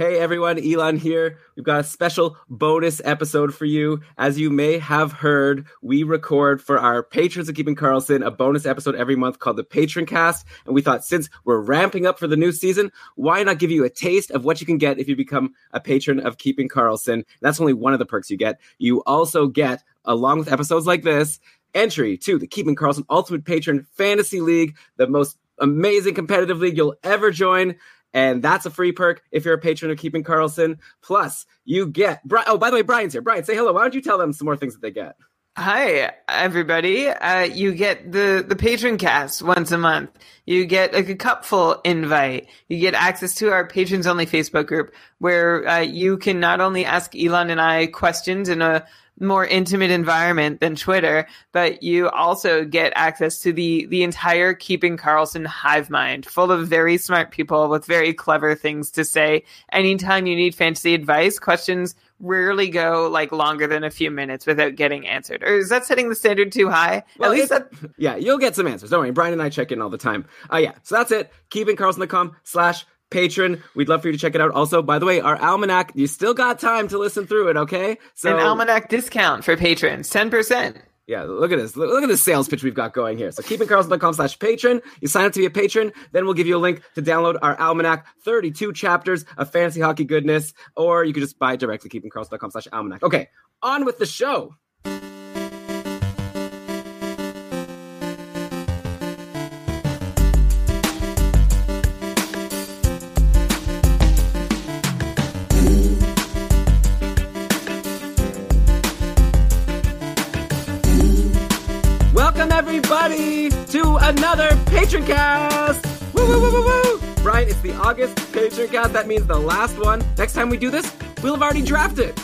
Hey everyone, Elon here. We've got a special bonus episode for you. As you may have heard, we record for our patrons of Keeping Karlsson a bonus episode every month called the Patron Cast. And we thought since we're ramping up for the new season, why not give you a taste of what you can get if you become a patron of Keeping Karlsson? That's only one of the perks you get. You also get, along with episodes like this, entry to the Keeping Karlsson Ultimate Patron Fantasy League, the most amazing competitive league you'll ever join. And that's a free perk if you're a patron of Keeping Karlsson. Plus, you get. Oh, by the way, Brian's here. Brian, say hello. Why don't you tell them some more things that they get? Hi, everybody. Uh, you get the, the patron cast once a month. You get like a cupful invite. You get access to our patrons only Facebook group where uh, you can not only ask Elon and I questions in a more intimate environment than Twitter, but you also get access to the the entire Keeping Karlsson hive mind, full of very smart people with very clever things to say. Anytime you need fantasy advice, questions rarely go like longer than a few minutes without getting answered. Or is that setting the standard too high? Well, At least that Yeah, you'll get some answers. Don't worry. Brian and I check in all the time. Uh yeah. So that's it. KeepingKarlsson.com slash patron. We'd love for you to check it out. Also, by the way, our almanac, you still got time to listen through it, okay? So an almanac discount for patrons, 10%. Yeah, look at this. Look, look at this sales pitch we've got going here. So keepingkarlsson.com slash patron. You sign up to be a patron, then we'll give you a link to download our almanac, 32 chapters of fantasy hockey goodness, or you could just buy it directly, keepingkarlsson.com slash almanac. Okay, on with the show. Everybody, to another Patron Cast! Woo, woo, woo, woo, woo! Brian, it's the August Patron Cast. That means the last one. Next time we do this, we'll have already drafted.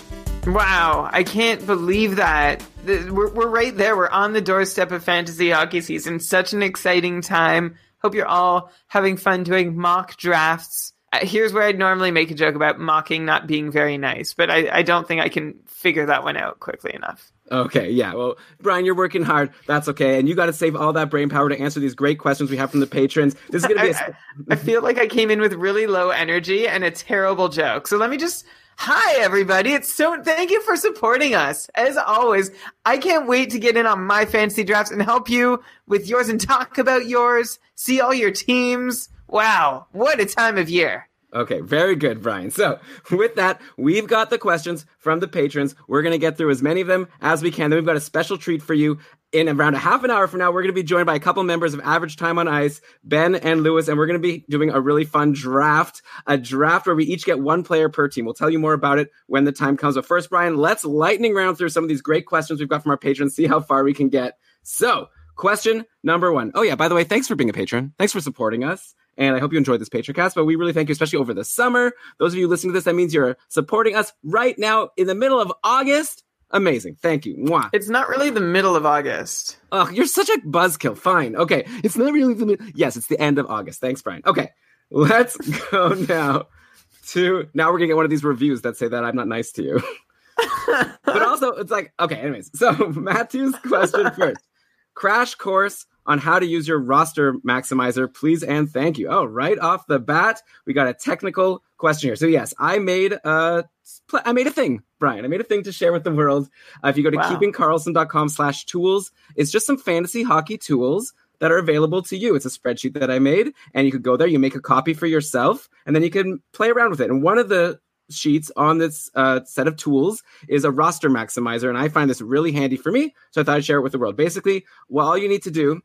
Wow, I can't believe that. We're, we're right there. We're on the doorstep of fantasy hockey season. Such an exciting time. Hope you're all having fun doing mock drafts. Uh, here's where I'd normally make a joke about mocking not being very nice, but I, I don't think I can figure that one out quickly enough. Okay, yeah. Well, Brian, you're working hard. That's okay. And you got to save all that brain power to answer these great questions we have from the patrons. This is going to be. A... I, I feel like I came in with really low energy and a terrible joke. So let me just. Hi, everybody. It's so. Thank you for supporting us. As always, I can't wait to get in on my fantasy drafts and help you with yours and talk about yours, see all your teams. Wow, what a time of year. Okay, very good, Brian. So, with that, we've got the questions from the patrons. We're going to get through as many of them as we can. Then we've got a special treat for you. In around a half an hour from now, we're going to be joined by a couple members of Average Time on Ice, Ben and Lewis, and we're going to be doing a really fun draft, a draft where we each get one player per team. We'll tell you more about it when the time comes. But first, Brian, let's lightning round through some of these great questions we've got from our patrons, see how far we can get. So, question number one. Oh, yeah, by the way, thanks for being a patron. Thanks for supporting us. And I hope you enjoyed this Patreon cast. But we really thank you, especially over the summer. Those of you listening to this, that means you're supporting us right now in the middle of August. Amazing. Thank you. Mwah. It's not really the middle of August. Oh, you're such a buzzkill. Fine. Okay. It's not really the middle. Yes, it's the end of August. Thanks, Brian. Okay. Let's go now to now we're gonna get one of these reviews that say that I'm not nice to you. but also it's like, okay, anyways. So Matthew's question first. Crash course on how to use your roster maximizer, please and thank you. Oh, right off the bat, we got a technical question here. So yes, I made a I made a thing, Brian. I made a thing to share with the world. Uh, if you go to wow. keepingkarlsson.com slash tools, it's just some fantasy hockey tools that are available to you. It's a spreadsheet that I made, and you could go there, you make a copy for yourself, and then you can play around with it. And one of the sheets on this uh, set of tools is a roster maximizer, and I find this really handy for me. So I thought I'd share it with the world. Basically, well, all you need to do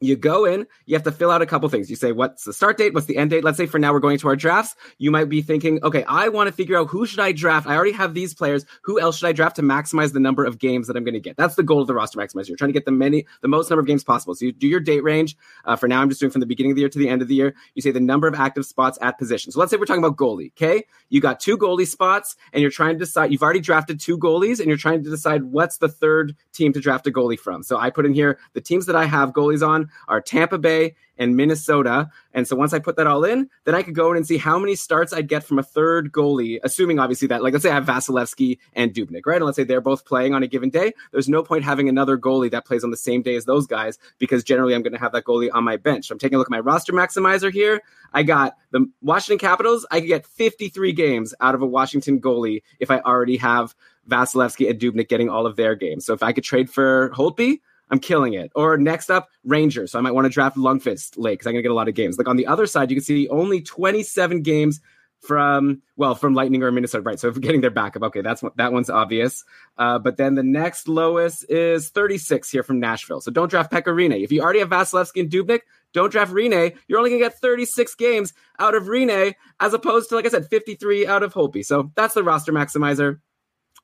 you go in, you have to fill out a couple things. You say, what's the start date? What's the end date? Let's say for now we're going to our drafts. You might be thinking, okay, I want to figure out who should I draft? I already have these players. Who else should I draft to maximize the number of games that I'm going to get? That's the goal of the roster maximizer. You're trying to get the many, the most number of games possible. So you do your date range. Uh, for now, I'm just doing from the beginning of the year to the end of the year. You say the number of active spots at position. So let's say we're talking about goalie. Okay. You got two goalie spots and you're trying to decide, you've already drafted two goalies and you're trying to decide what's the third team to draft a goalie from. So I put in here the teams that I have goalies on are Tampa Bay, and Minnesota. And so once I put that all in, then I could go in and see how many starts I'd get from a third goalie, assuming obviously that, like, let's say I have Vasilevskiy and Dubnyk, right? And let's say they're both playing on a given day. There's no point having another goalie that plays on the same day as those guys because generally I'm going to have that goalie on my bench. I'm taking a look at my roster maximizer here. I got the Washington Capitals. I could get 53 games out of a Washington goalie if I already have Vasilevskiy and Dubnyk getting all of their games. So if I could trade for Holtby, I'm killing it. Or next up, Rangers. So I might want to draft Lundqvist late because I'm going to get a lot of games. Like on the other side, you can see only 27 games from well from Lightning or Minnesota, right? So if we're getting their backup, okay, that's that one's obvious. Uh, but then the next lowest is 36 here from Nashville. So don't draft Pekka Rinne. If you already have Vasilevskiy and Dubnyk, don't draft Rinne. You're only gonna get 36 games out of Rinne as opposed to like I said, 53 out of Holtby. So that's the roster maximizer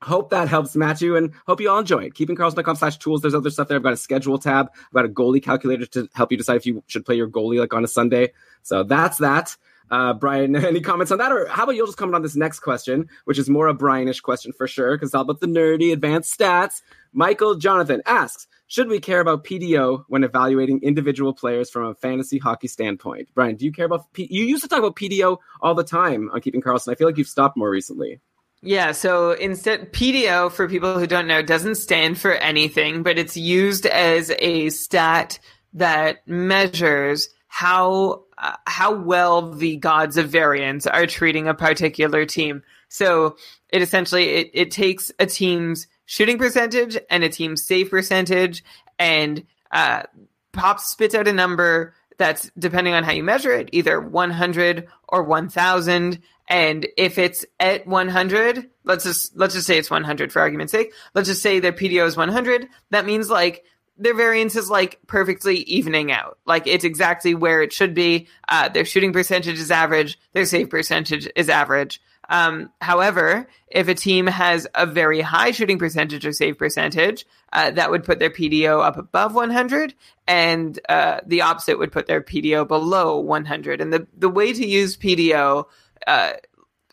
hope that helps match you and hope you all enjoy it. Keepingkarlsson.com slash tools. There's other stuff there. I've got a schedule tab. I've got a goalie calculator to help you decide if you should play your goalie like on a Sunday. So that's that. Uh, Brian, any comments on that? Or how about you'll just comment on this next question, which is more a Brianish question for sure, because it's all about the nerdy advanced stats. Michael Jonathan asks, should we care about PDO when evaluating individual players from a fantasy hockey standpoint? Brian, do you care about P- you used to talk about PDO all the time on Keeping Karlsson. I feel like you've stopped more recently. Yeah, so instead, PDO, for people who don't know, doesn't stand for anything, but it's used as a stat that measures how uh, how well the gods of variance are treating a particular team. So it essentially it, it takes a team's shooting percentage and a team's save percentage and uh, pops spits out a number that's depending on how you measure it, either 100 or 1000. And if it's at 100, let's just, let's just say it's 100 for argument's sake. Let's just say their PDO is 100. That means like their variance is like perfectly evening out. Like it's exactly where it should be. Uh, their shooting percentage is average. Their save percentage is average. Um, however, if a team has a very high shooting percentage or save percentage, uh, that would put their PDO up above 100, and uh, the opposite would put their PDO below 100. And the the way to use PDO uh,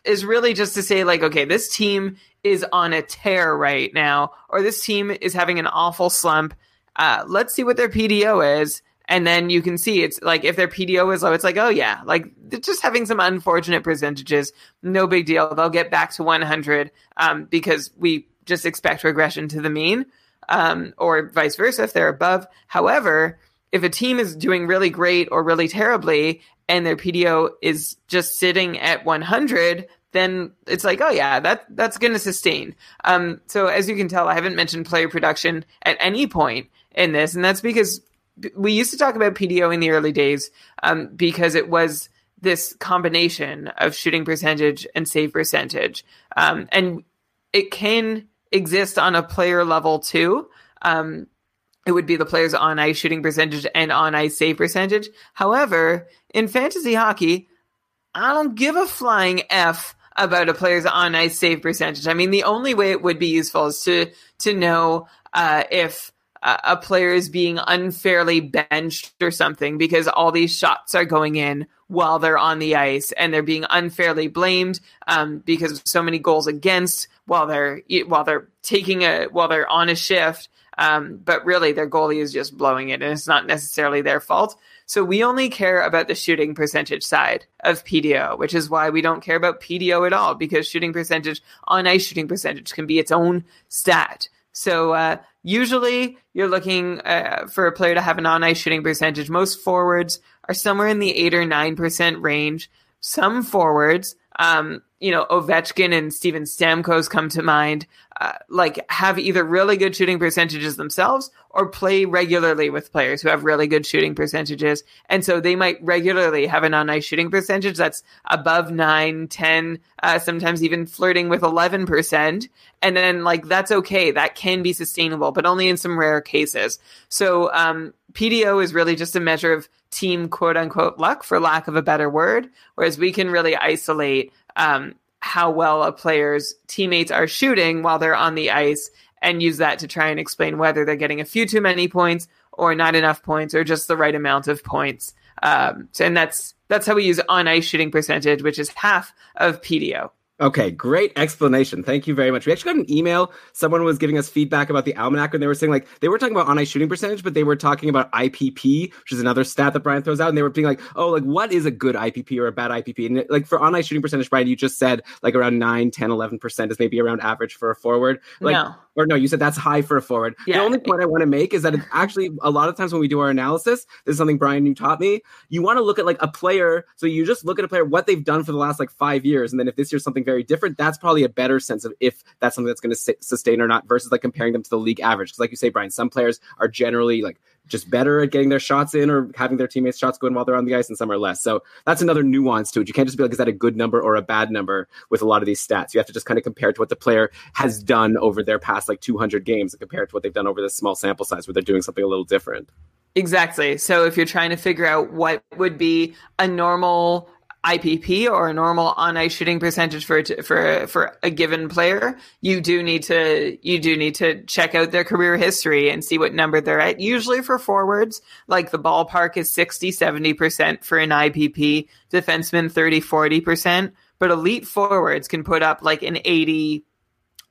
is really just to say like, okay, this team is on a tear right now, or this team is having an awful slump. Uh, let's see what their PDO is and then you can see it's like if their PDO is low, it's like, oh yeah, like just having some unfortunate percentages, no big deal. They'll get back to 100 um, because we just expect regression to the mean, um, or vice versa if they're above. However, if a team is doing really great or really terribly and their PDO is just sitting at 100, then it's like, oh yeah, that that's going to sustain. Um, so as you can tell, I haven't mentioned player production at any point in this, and that's because we used to talk about PDO in the early days um, because it was this combination of shooting percentage and save percentage, um, and it can exist on a player level too. Um, it would be the player's on ice shooting percentage and on ice save percentage. However, in fantasy hockey, I don't give a flying f about a player's on ice save percentage. I mean, the only way it would be useful is to to know uh, if a player is being unfairly benched or something because all these shots are going in while they're on the ice and they're being unfairly blamed um, because of so many goals against while they're while they're taking a while they're on a shift. Um, but really, their goalie is just blowing it, and it's not necessarily their fault. So we only care about the shooting percentage side of PDO, which is why we don't care about PDO at all because shooting percentage on ice shooting percentage can be its own stat. So uh, usually you're looking uh, for a player to have an on ice shooting percentage. Most forwards are somewhere in the eight or nine percent range. Some forwards um, you know, Ovechkin and Steven Stamkos come to mind, uh, like have either really good shooting percentages themselves or play regularly with players who have really good shooting percentages. And so they might regularly have an on ice shooting percentage that's above 9, 10, uh, sometimes even flirting with 11%. And then, like, that's okay. That can be sustainable, but only in some rare cases. So, um, PDO is really just a measure of team quote unquote luck, for lack of a better word, whereas we can really isolate um, how well a player's teammates are shooting while they're on the ice and use that to try and explain whether they're getting a few too many points or not enough points or just the right amount of points. Um, and that's that's how we use on ice shooting percentage, which is half of PDO. Okay, great explanation. Thank you very much. We actually got an email. Someone was giving us feedback about the almanac, and they were saying like they were talking about on ice shooting percentage, but they were talking about IPP, which is another stat that Brian throws out, and they were being like, "Oh, like what is a good IPP or a bad IPP?" And like for on ice shooting percentage, Brian, you just said like around 9, 10, 11 percent is maybe around average for a forward. Like, no. Or no, you said that's high for a forward. Yeah. The only point I want to make is that it's actually a lot of times when we do our analysis, this is something Brian you taught me. You want to look at like a player. So you just look at a player what they've done for the last like five years, and then if this year's something very different, that's probably a better sense of if that's something that's going to sustain or not versus like comparing them to the league average. Because like you say, Brian, some players are generally like just better at getting their shots in or having their teammates' shots go in while they're on the ice, and some are less. So that's another nuance to it. You can't just be like, is that a good number or a bad number with a lot of these stats? You have to just kind of compare to what the player has done over their past like 200 games and compare to what they've done over this small sample size where they're doing something a little different. Exactly. So if you're trying to figure out what would be a normal IPP or a normal on ice shooting percentage for for for a given player, you do need to you do need to check out their career history and see what number they're at. Usually for forwards, like the ballpark is 60, 70% for an IPP, defensemen 30, 40%, but elite forwards can put up like an 80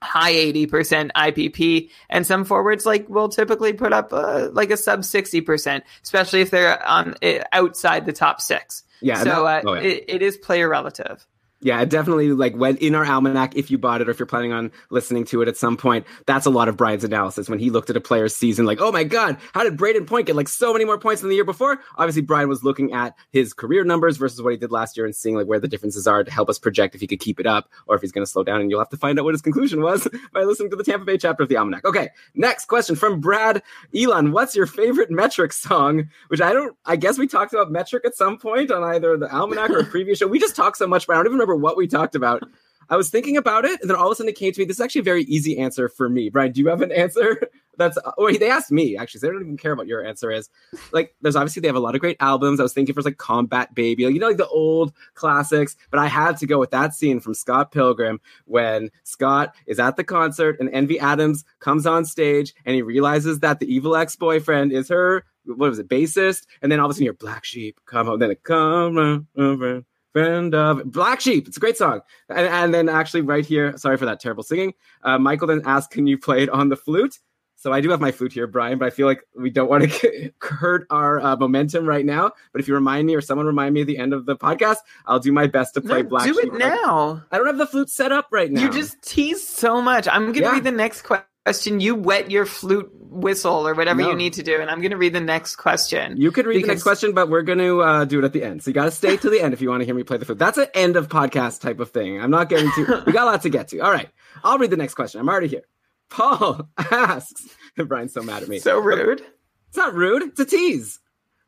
high 80% IPP and some forwards like will typically put up uh, like a sub 60%, especially if they're on uh, outside the top 6. Yeah. So uh, oh, yeah. It, it is player relative. Yeah, definitely. Like when in our almanac, if you bought it or if you're planning on listening to it at some point, that's a lot of Brian's analysis. When he looked at a player's season, like, oh my God, how did Brayden Point get like so many more points than the year before? Obviously, Brian was looking at his career numbers versus what he did last year and seeing like where the differences are to help us project if he could keep it up or if he's going to slow down. And you'll have to find out what his conclusion was by listening to the Tampa Bay chapter of the almanac. Okay, next question from Brad Elon. What's your favorite metric song? Which I don't. I guess we talked about metric at some point on either the almanac or a previous show. We just talked so much, but I don't even remember what we talked about. I was thinking about it, and then all of a sudden it came to me. This is actually a very easy answer for me. Brian, do you have an answer? That's oh, they asked me actually. So they don't even care what your answer is. Like, there's obviously they have a lot of great albums. I was thinking for like Combat Baby, like you know, like the old classics. But I had to go with that scene from Scott Pilgrim when Scott is at the concert and Envy Adams comes on stage and he realizes that the evil ex boyfriend is her. What was it, bassist? And then all of a sudden you're Black Sheep, come home. Then it come around friend of Black Sheep. It's a great song. And, and then actually right here, sorry for that terrible singing. Uh, Michael then asked, "Can you play it on the flute?" So I do have my flute here, Brian, but I feel like we don't want to hurt our uh, momentum right now. But if you remind me or someone remind me at the end of the podcast, I'll do my best to play no, Black do Sheep. it now. I don't have the flute set up right now. You just tease so much. I'm going to Yeah. read the next question. You wet your flute whistle or whatever No. you need to do, and I'm going to read the next question. You could read the next question, but we're going to uh, do it at the end. So you got to stay to the end if you want to hear me play the flute. That's an end of podcast type of thing. I'm not getting to. We got a lot to get to. All right, I'll read the next question. I'm already here. Paul asks. Brian's so mad at me. So rude. It's not rude. It's a tease.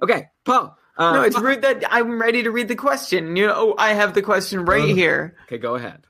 Okay, Paul. Uh, No, it's Paul- rude that I'm ready to read the question. You know, oh, I have the question right Ugh. here. Okay, go ahead.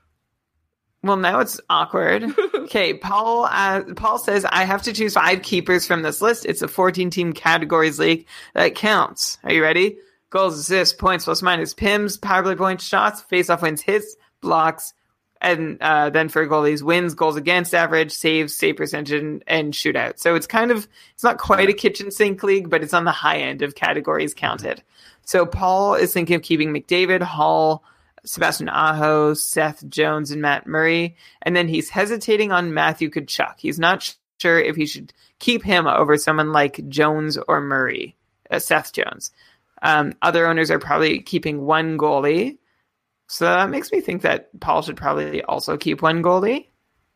Well, now it's awkward. okay, Paul. Uh, Paul says I have to choose five keepers from this list. It's a 14-team categories league that counts. Are you ready? Goals, assists, points, plus minus, pims, power play points, shots, face-off wins, hits, blocks, and uh, then for goalies, wins, goals against average, saves, save percentage, and, and shootout. So it's kind of it's not quite a kitchen sink league, but it's on the high end of categories counted. So Paul is thinking of keeping McDavid, Hall, Sebastian Aho, Seth Jones, and Matt Murray. And then he's hesitating on Matthew Tkachuk. He's not sure if he should keep him over someone like Jones or Murray, uh, Seth Jones. Um, other owners are probably keeping one goalie. So that makes me think that Paul should probably also keep one goalie.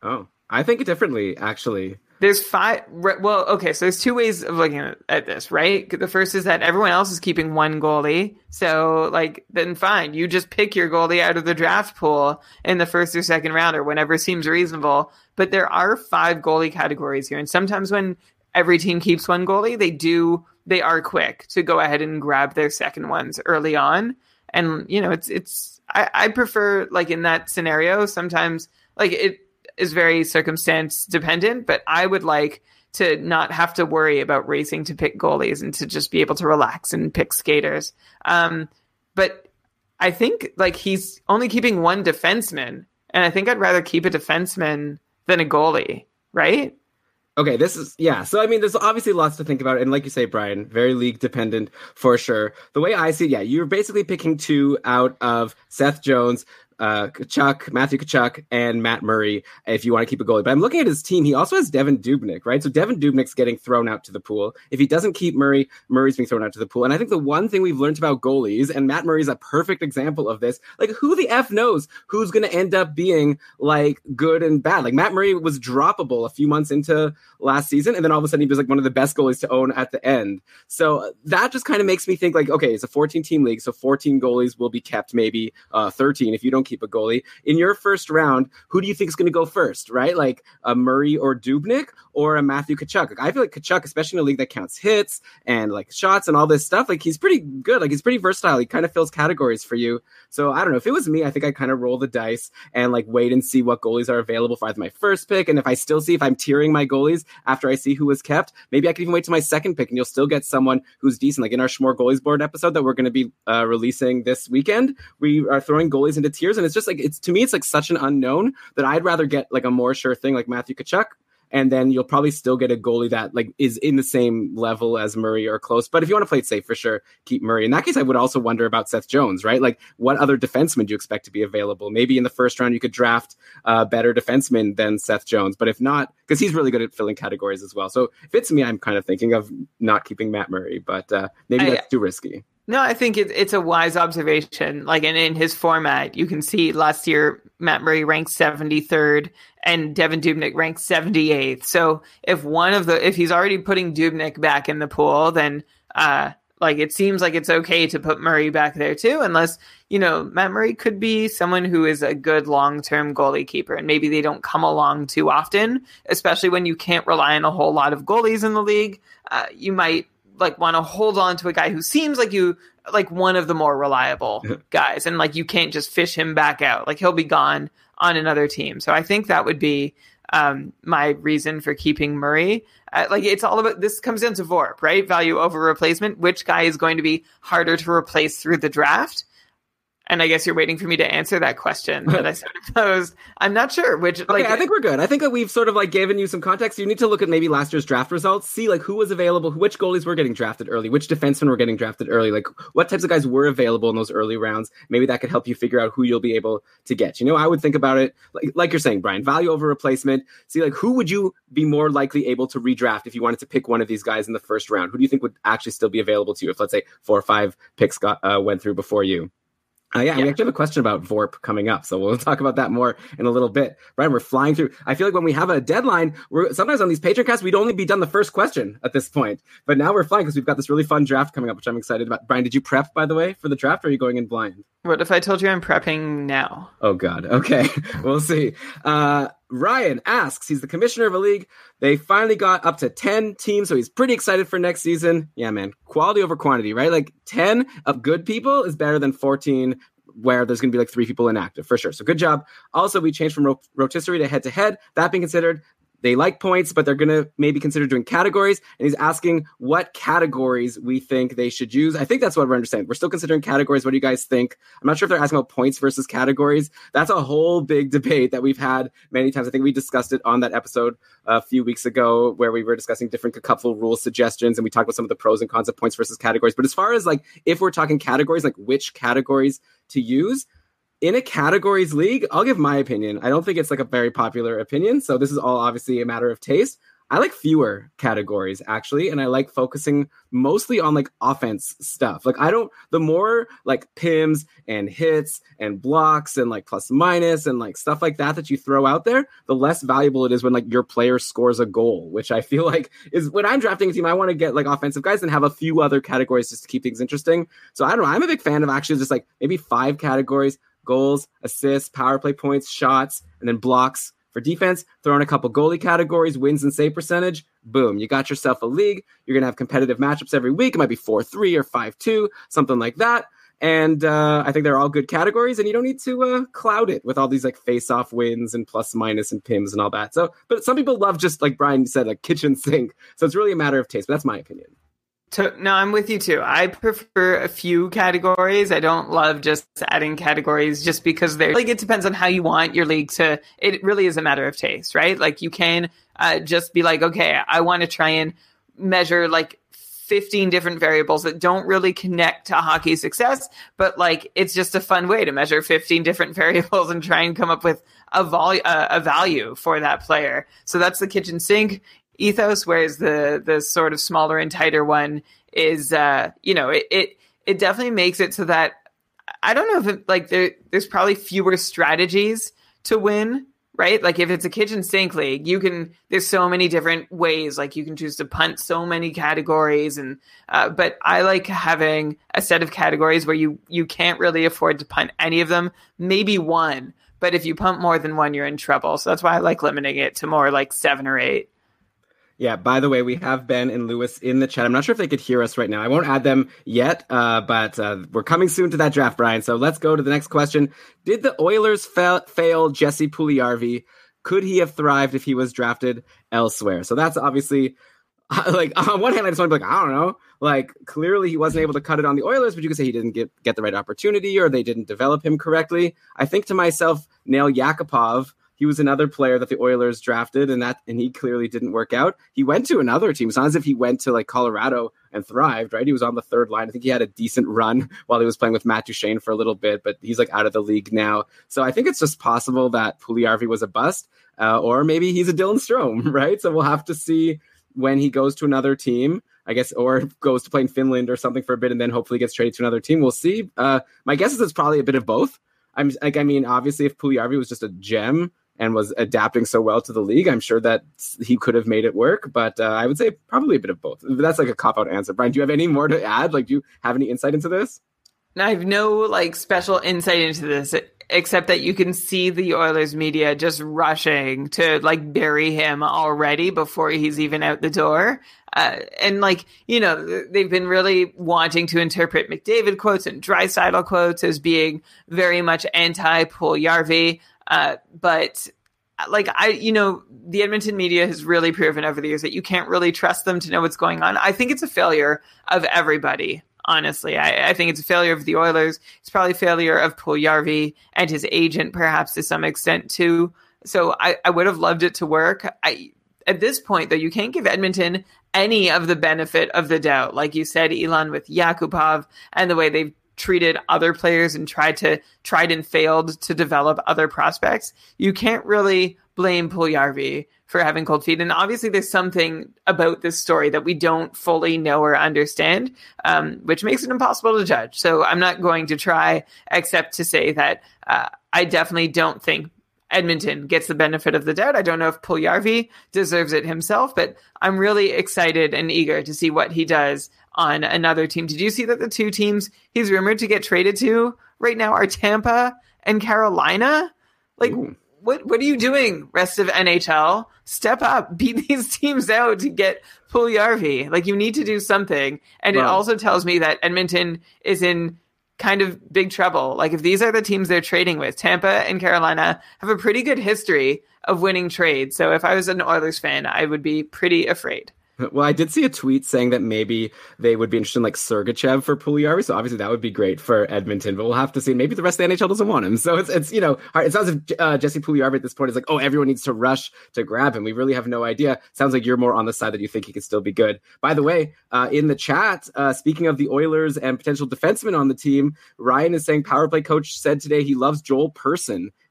Oh, I think differently, actually. There's five. Well, okay, so there's two ways of looking at this, right? The first is that everyone else is keeping one goalie. So, like, then fine. You just pick your goalie out of the draft pool in the first or second round or whenever seems reasonable. But there are five goalie categories here. And sometimes when every team keeps one goalie, they do, they are quick to go ahead and grab their second ones early on. And, you know, it's, it's, I, I prefer, like, in that scenario, sometimes, like, it, is very circumstance dependent, but I would like to not have to worry about racing to pick goalies and to just be able to relax and pick skaters. Um, but I think like he's only keeping one defenseman, and I think I'd rather keep a defenseman than a goalie, right? Okay, this is yeah. So I mean, there's obviously lots to think about, and like you say, Brian, very league dependent for sure. The way I see, it, yeah, you're basically picking two out of Seth Jones, uh, Tkachuk, Matthew Tkachuk, and Matt Murray if you want to keep a goalie. But I'm looking at his team. He also has Devin Dubnyk, right? So Devin Dubnyk's getting thrown out to the pool. If he doesn't keep Murray, Murray's being thrown out to the pool. And I think the one thing we've learned about goalies, and Matt Murray's a perfect example of this, like who the F knows who's going to end up being like good and bad. Like Matt Murray was droppable a few months into last season, and then all of a sudden he was like one of the best goalies to own at the end. So that just kind of makes me think like, okay, it's a 14 team league, so 14 goalies will be kept, maybe uh, 13 if you don't keep a goalie. In your first round, who do you think is going to go first, right? Like a Murray or Dubnyk or a Matthew Tkachuk? Like, I feel like Tkachuk, especially in a league that counts hits and like shots and all this stuff, like he's pretty good. Like he's pretty versatile. He kind of fills categories for you. So I don't know. If it was me, I think I kind of roll the dice and like wait and see what goalies are available for my first pick. And if I still see if I'm tiering my goalies after I see who was kept, maybe I can even wait to my second pick and you'll still get someone who's decent. Like in our Schmore goalies board episode that we're going to be uh, releasing this weekend, we are throwing goalies into tiers and it's just like, it's to me, it's like such an unknown that I'd rather get like a more sure thing like Matthew Tkachuk and then you'll probably still get a goalie that like is in the same level as Murray or close. But if you want to play it safe for sure, keep Murray. In that case, I would also wonder about Seth Jones, right? Like, what other defenseman do you expect to be available? Maybe in the first round you could draft a better defenseman than Seth Jones, but if not, because he's really good at filling categories as well. So if it's me, I'm kind of thinking of not keeping Matt Murray, but uh, maybe that's too risky. No, I think it, it's a wise observation. Like, and in his format, you can see last year Matt Murray ranked 73rd and Devin Dubnyk ranked 78th. So if one of the, if he's already putting Dubnyk back in the pool, then, uh, like it seems like it's okay to put Murray back there too, unless, you know, Matt Murray could be someone who is a good long term goalie keeper and maybe they don't come along too often, especially when you can't rely on a whole lot of goalies in the league. Uh, you might like want to hold on to a guy who seems like you like one of the more reliable guys and like you can't just fish him back out. Like he'll be gone on another team. So i think that would be um, my reason for keeping murray. Uh, like it's all about this comes down to vorp right? Value over replacement. Which guy is going to be harder to replace through the draft and I guess you're waiting for me to answer that question that I sort of posed. I'm not sure which. Okay, like, I think we're good. I think that we've sort of like given you some context. You need to look at maybe last year's draft results, see like who was available, which goalies were getting drafted early, which defensemen were getting drafted early, like what types of guys were available in those early rounds. Maybe that could help you figure out who you'll be able to get. You know, I would think about it like like you're saying, Brian, value over replacement. See like who would you be more likely able to redraft if you wanted to pick one of these guys in the first round? Who do you think would actually still be available to you if let's say four or five picks got uh, went through before you? Uh, yeah, yeah, we actually have a question about VORP coming up, so we'll talk about that more in a little bit. Brian, we're flying through. I feel like when we have a deadline, we're sometimes on these Patreon casts, we'd only be done the first question at this point, but now we're flying because we've got this really fun draft coming up, which I'm excited about. Brian, did you prep by the way for the draft, or are you going in blind? What if I told you I'm prepping now? Oh God. Okay, we'll see. Uh, Ryan asks, he's the commissioner of a league. They finally got up to 10 teams, so he's pretty excited for next season. Yeah, man. Quality over quantity, right? Like 10 of good people is better than 14 where there's going to be like three people inactive for sure. So good job. Also, we changed from rotisserie to head to head. That being considered, they like points, but they're going to maybe consider doing categories. And he's asking what categories we think they should use. I think that's what we're understanding. We're still considering categories. What do you guys think? I'm not sure if they're asking about points versus categories. That's a whole big debate that we've had many times. I think we discussed it on that episode a few weeks ago where we were discussing different cupful rule suggestions and we talked about some of the pros and cons of points versus categories. But as far as like if we're talking categories, like which categories to use, in a categories league, I'll give my opinion. I don't think it's like a very popular opinion. So this is all obviously a matter of taste. I like fewer categories actually, and I like focusing mostly on like offense stuff. Like I don't the more like pims and hits and blocks and like plus minus and like stuff like that that you throw out there, the less valuable it is when like your player scores a goal, which I feel like is when I'm drafting a team, I want to get like offensive guys and have a few other categories just to keep things interesting. So I don't know. I'm a big fan of actually just like maybe five categories goals, assists, power play points, shots, and then blocks. For defense, throw in a couple goalie categories, wins and save percentage. Boom, you got yourself a league. You're going to have competitive matchups every week. It might be 4 3 or 5 2, something like that. And uh, I think they're all good categories, and you don't need to uh, cloud it with all these like face off wins and plus minus and pims and all that. So, but some people love just like Brian said, a kitchen sink. So it's really a matter of taste, but that's my opinion. To, no, I'm with you too. I prefer a few categories. I don't love just adding categories just because they're like it depends on how you want your league to. It really is a matter of taste, right? Like you can uh, just be like, okay, I want to try and measure like 15 different variables that don't really connect to hockey success, but like it's just a fun way to measure 15 different variables and try and come up with a, vol- uh, a value for that player. So that's the kitchen sink ethos, whereas the the sort of smaller and tighter one is, uh, you know, it, it it definitely makes it so that I don't know if it, like there there's probably fewer strategies to win, right? Like if it's a kitchen sink league, you can there's so many different ways. Like you can choose to punt so many categories, and uh, but I like having a set of categories where you you can't really afford to punt any of them, maybe one. But if you punt more than one, you're in trouble. So that's why I like limiting it to more like seven or eight. Yeah, by the way, we have Ben and Lewis in the chat. I'm not sure if they could hear us right now. I won't add them yet, uh, but uh, we're coming soon to that draft, Brian. So let's go to the next question. Did the Oilers fa- fail Jesse Puljujarvi? Could he have thrived if he was drafted elsewhere? So that's obviously like on one hand, I just want to be like, I don't know. Like clearly he wasn't able to cut it on the Oilers, but you could say he didn't get get the right opportunity or they didn't develop him correctly. I think to myself, Nail Yakupov he was another player that the Oilers drafted, and that and he clearly didn't work out. He went to another team. It's not as if he went to like Colorado and thrived, right? He was on the third line. I think he had a decent run while he was playing with Matt Duchene for a little bit, but he's like out of the league now. So I think it's just possible that Puljujarvi was a bust, uh, or maybe he's a Dylan Strome, right? So we'll have to see when he goes to another team. I guess, or goes to play in Finland or something for a bit, and then hopefully gets traded to another team. We'll see. Uh, my guess is it's probably a bit of both. I'm like, I mean, obviously, if Puljujarvi was just a gem, and was adapting so well to the league. I'm sure that he could have made it work, but uh, I would say probably a bit of both. That's like a cop out answer. Brian, do you have any more to add? Like, do you have any insight into this? I have no like special insight into this except that you can see the Oilers media just rushing to like bury him already before he's even out the door. Uh, and like you know they've been really wanting to interpret McDavid quotes and Draisaitl quotes as being very much anti Puljujarvi. Uh, but like I, you know, the Edmonton media has really proven over the years that you can't really trust them to know what's going on. I think it's a failure of everybody. Honestly, I, I think it's a failure of the Oilers. It's probably a failure of Puljujarvi and his agent, perhaps to some extent too. So I, I would have loved it to work. I at this point though, you can't give Edmonton any of the benefit of the doubt. Like you said, Elon with Yakupov and the way they've treated other players and tried to tried and failed to develop other prospects, you can't really blame Puljujarvi for having cold feet. And obviously, there's something about this story that we don't fully know or understand, um, which makes it impossible to judge. So I'm not going to try, except to say that uh, I definitely don't think Edmonton gets the benefit of the doubt. I don't know if Puljujarvi deserves it himself, but I'm really excited and eager to see what he does on another team. Did you see that the two teams he's rumored to get traded to right now are Tampa and Carolina? Like, Ooh. what what are you doing, rest of NHL? Step up, beat these teams out to get Puljujarvi. Like, you need to do something. And it also tells me that Edmonton is in kind of big trouble. Like, if these are the teams they're trading with, Tampa and Carolina have a pretty good history of winning trades. So if I was an Oilers fan, I would be pretty afraid. Well, I did see a tweet saying that maybe they would be interested in like Sergachev for Puljujarvi, so obviously that would be great for Edmonton. But we'll have to see. Maybe the rest of the NHL doesn't want him, so it's it's you know it sounds if uh, Jesse Puljujarvi at this point is like, oh, everyone needs to rush to grab him. We really have no idea. Sounds like you're more on the side that you think he could still be good. By the way, uh, in the chat, uh, speaking of the Oilers and potential defensemen on the team, Ryan is saying power play coach said today he loves Joel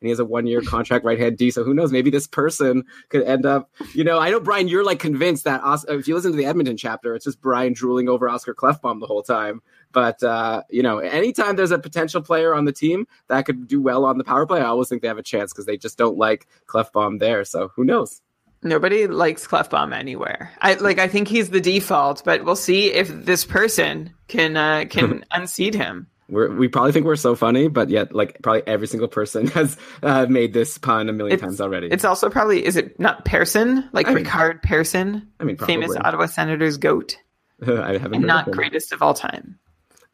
Persson he has a one year contract right hand D. So who knows? Maybe this person could end up. You know, I know Brian, you're like convinced that Os- if you listen to the Edmonton chapter, it's just Brian drooling over Oscar Klefbom the whole time. But uh, you know, anytime there's a potential player on the team that could do well on the power play, I always think they have a chance because they just don't like Klefbom there. So who knows? Nobody likes Klefbom anywhere. I like. I think he's the default, but we'll see if this person can uh, can unseat him. We're, we probably think we're so funny, but yet, like, probably every single person has uh, made this pun a million It's- times already. It's also probably is it not Pearson like I mean- Ricard Pearson, I mean, famous. Ottawa Senators goat, I haven't and not greatest of all time.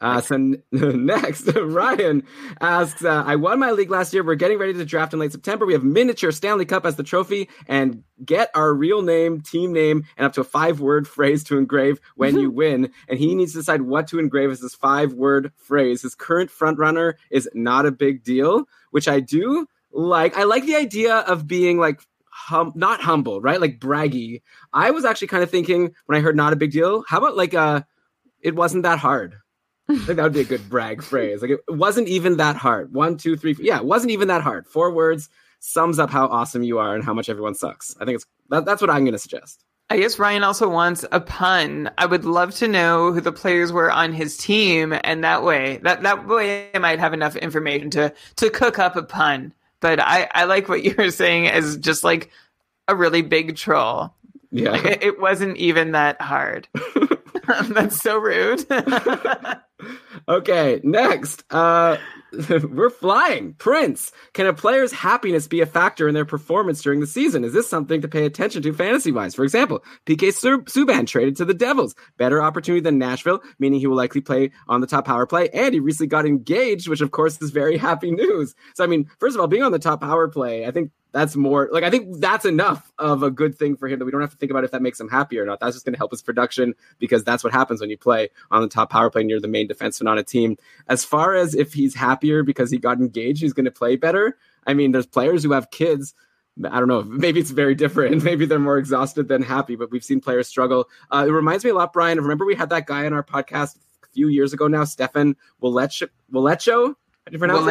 Uh, so n- next, Ryan asks, uh, I won my league last year. We're getting ready to draft in late September. We have miniature Stanley Cup as the trophy and get our real name, team name, and up to a five word phrase to engrave when you win. And he needs to decide what to engrave as his five word phrase. His current front runner is not a big deal, which I do like. I like the idea of being like, hum- not humble, right? Like braggy. I was actually kind of thinking when I heard not a big deal, how about like, uh, it wasn't that hard. I think that would be a good brag phrase. Like it wasn't even that hard. One, two, three. Yeah, it wasn't even that hard. Four words sums up how awesome you are and how much everyone sucks. I think it's that, that's what I'm going to suggest. I guess Ryan also wants a pun. I would love to know who the players were on his team, and that way, that that way, I might have enough information to to cook up a pun. But I I like what you were saying as just like a really big troll. Yeah. Like, it, it wasn't even that hard. That's so rude. okay, next. Uh we're flying. Prince, can a player's happiness be a factor in their performance during the season? Is this something to pay attention to fantasy wise? For example, PK Sub- Subban traded to the Devils. Better opportunity than Nashville, meaning he will likely play on the top power play. And he recently got engaged, which of course is very happy news. So, I mean, first of all, being on the top power play, I think that's more like I think that's enough of a good thing for him that we don't have to think about if that makes him happy or not. That's just going to help his production because that's what happens when you play on the top power play near the main defenseman on a team. As far as if he's happier because he got engaged, he's going to play better. I mean, there's players who have kids. I don't know. Maybe it's very different. Maybe they're more exhausted than happy, but we've seen players struggle. Uh, it reminds me a lot, Brian. Remember we had that guy on our podcast a few years ago now, Stefan Walecho. Walecho? How do you pronounce it?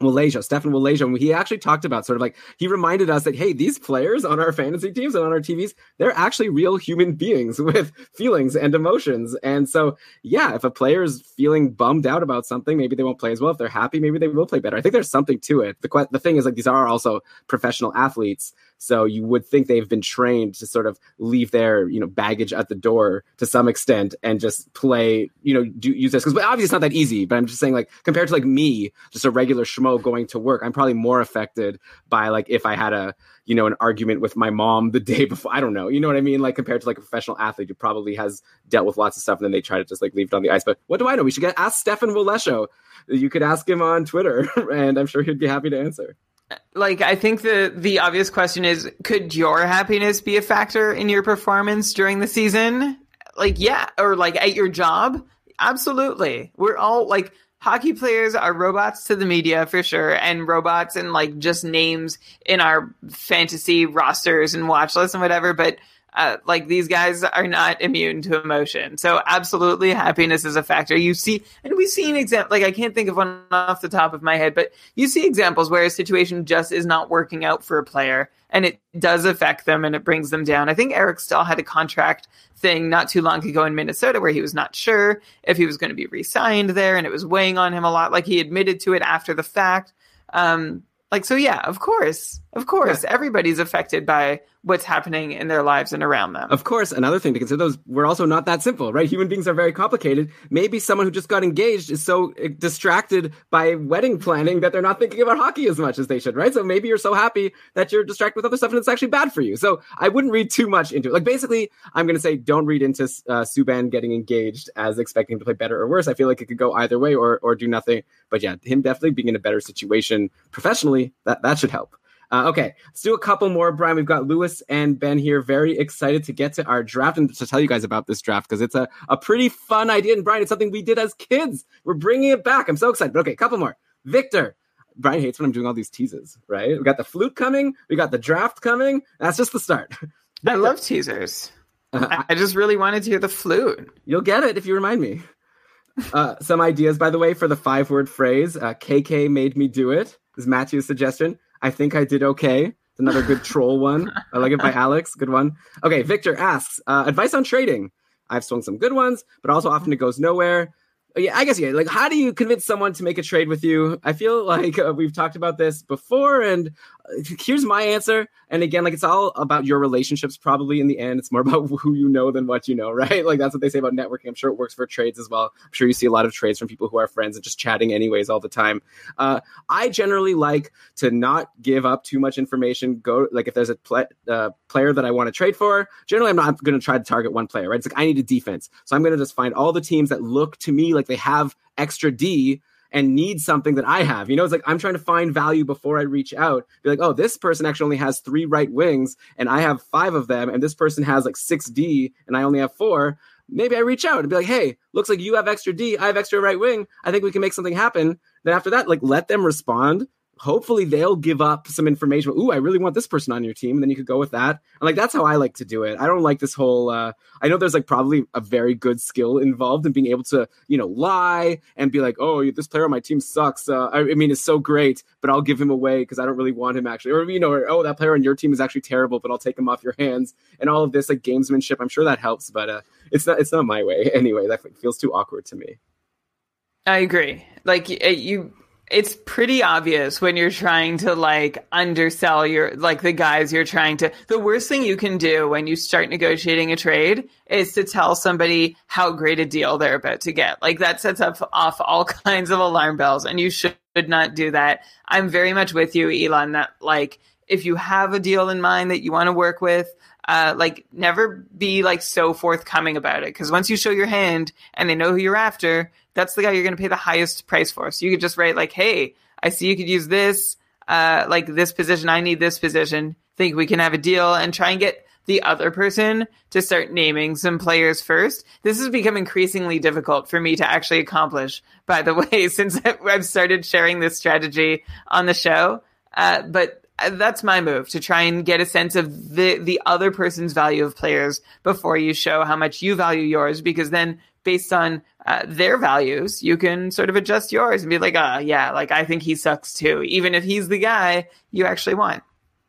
Malaysia. Stefan Malaysia, and he actually talked about sort of like he reminded us that hey, these players on our fantasy teams and on our TVs, they're actually real human beings with feelings and emotions. And so, yeah, if a player is feeling bummed out about something, maybe they won't play as well. If they're happy, maybe they will play better. I think there's something to it. The the thing is like these are also professional athletes, so you would think they've been trained to sort of leave their you know baggage at the door to some extent and just play you know do use this because obviously it's not that easy. But I'm just saying like compared to like me, just a regular schmo going to work, I'm probably more affected by like if I had a you know an argument with my mom the day before. I don't know, you know what I mean? Like compared to like a professional athlete who probably has dealt with lots of stuff and then they try to just like leave it on the ice. But what do I know? We should get ask Stefan Wolejszo. You could ask him on Twitter, and I'm sure he'd be happy to answer. Like I think the the obvious question is could your happiness be a factor in your performance during the season? Like yeah, or like at your job? Absolutely. We're all like hockey players are robots to the media for sure and robots and like just names in our fantasy rosters and watch lists and whatever, but uh, like these guys are not immune to emotion. So absolutely happiness is a factor. You see, and we've seen example, like I can't think of one off the top of my head, but you see examples where a situation just is not working out for a player and it does affect them and it brings them down. I think Eric Staal had a contract thing not too long ago in Minnesota where he was not sure if he was going to be re-signed there and it was weighing on him a lot. Like he admitted to it after the fact. Um, like, so yeah, of course, of course, everybody's affected by what's happening in their lives and around them. Of course, another thing to consider those we're also not that simple, right? Human beings are very complicated. Maybe someone who just got engaged is so eh, distracted by wedding planning that they're not thinking about hockey as much as they should, right? So maybe you're so happy that you're distracted with other stuff and it's actually bad for you. So I wouldn't read too much into it. Like basically, I'm going to say don't read into uh, Subban getting engaged as expecting to play better or worse. I feel like it could go either way or or do nothing. But yeah, him definitely being in a better situation professionally that that should help. Uh, okay, let's do a couple more, Brian. We've got Lewis and Ben here, very excited to get to our draft and to tell you guys about this draft because it's a, a pretty fun idea. And Brian, it's something we did as kids. We're bringing it back. I'm so excited. But okay, a couple more. Victor. Brian hates when I'm doing all these teases, right? We got the flute coming, we got the draft coming. That's just the start. I love teasers. Uh, I just really wanted to hear the flute. You'll get it if you remind me. Uh, some ideas, by the way, for the five word phrase uh, KK made me do it. is Matthew's suggestion. I think I did okay. It's another good troll one. I like it by Alex. Good one. Okay, Victor asks uh, advice on trading. I've swung some good ones, but also often it goes nowhere yeah, I guess yeah. Like, how do you convince someone to make a trade with you? I feel like uh, we've talked about this before, and uh, here's my answer. And again, like it's all about your relationships. Probably in the end, it's more about who you know than what you know, right? Like that's what they say about networking. I'm sure it works for trades as well. I'm sure you see a lot of trades from people who are friends and just chatting anyways all the time. Uh, I generally like to not give up too much information. Go like if there's a uh, player that I want to trade for. Generally, I'm not going to try to target one player, right? It's like I need a defense, so I'm going to just find all the teams that look to me like they have extra D and need something that I have. You know, it's like I'm trying to find value before I reach out. Be like, oh, this person actually only has three right wings and I have five of them, and this person has like six D and I only have four. Maybe I reach out and be like, hey, looks like you have extra D, I have extra right wing. I think we can make something happen. Then after that, like let them respond hopefully they'll give up some information. Ooh, I really want this person on your team. And then you could go with that. And like, that's how I like to do it. I don't like this whole, uh, I know there's like probably a very good skill involved in being able to, you know, lie and be like, oh, this player on my team sucks. Uh, I, I mean, it's so great, but I'll give him away because I don't really want him actually. Or, you know, or, oh, that player on your team is actually terrible, but I'll take him off your hands. And all of this like gamesmanship, I'm sure that helps, but uh, it's not, it's not my way anyway. That feels too awkward to me. I agree. Like you, it's pretty obvious when you're trying to like undersell your like the guys you're trying to the worst thing you can do when you start negotiating a trade is to tell somebody how great a deal they're about to get. Like that sets up off all kinds of alarm bells and you should not do that. I'm very much with you elon that like if you have a deal in mind that you want to work with uh, like never be like so forthcoming about it because once you show your hand and they know who you're after that's the guy you're going to pay the highest price for. So you could just write like, "Hey, I see you could use this, uh, like this position. I need this position. Think we can have a deal and try and get the other person to start naming some players first. This has become increasingly difficult for me to actually accomplish, by the way, since I've started sharing this strategy on the show. Uh, but that's my move to try and get a sense of the the other person's value of players before you show how much you value yours because then based on uh, their values, you can sort of adjust yours and be like, uh, yeah, like I think he sucks too, even if he's the guy you actually want.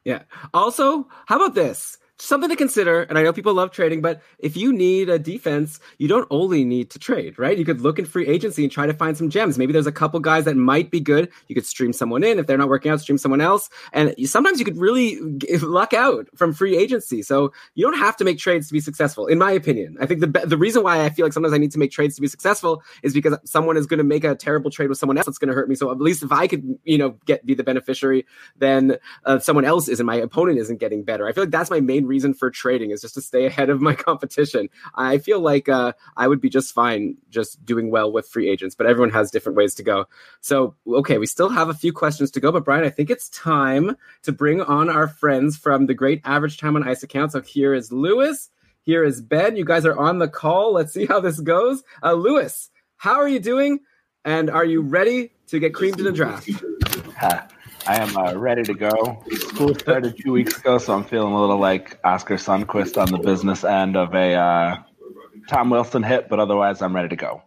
Yeah. Also, how about this? Something to consider. And I know people love trading, but if you need a defense, you don't only need to trade, right? You could look in free agency and try to find some gems. Maybe there's a couple guys that might be good. You could stream someone in. If they're not working out, stream someone else. And sometimes you could really luck out from free agency. So you don't have to make trades to be successful, in my opinion. I think the, the reason why I feel like sometimes I need to make trades to be successful is because someone is going to make a terrible trade with someone else that's going to hurt me. So at least if I could, you know, get be the beneficiary, then uh, someone else isn't. My opponent isn't getting better. I feel like that's my main reason for trading is just to stay ahead of my competition. I feel like uh, I would be just fine just doing well with free agents, but everyone has different ways to go. So, okay, we still have a few questions to go, but Brian, I think it's time to bring on our friends from the Great Average Time on Ice account. So here is Lewis. Here is Ben. You guys are on the call. Let's see how this goes. Uh, Lewis, how are you doing? And are you ready to get creamed in the draft? I am uh, ready to go. School started two weeks ago, so I'm feeling a little like Oskar Sundqvist on the business end of a uh, Tom Wilson hit, but otherwise, I'm ready to go.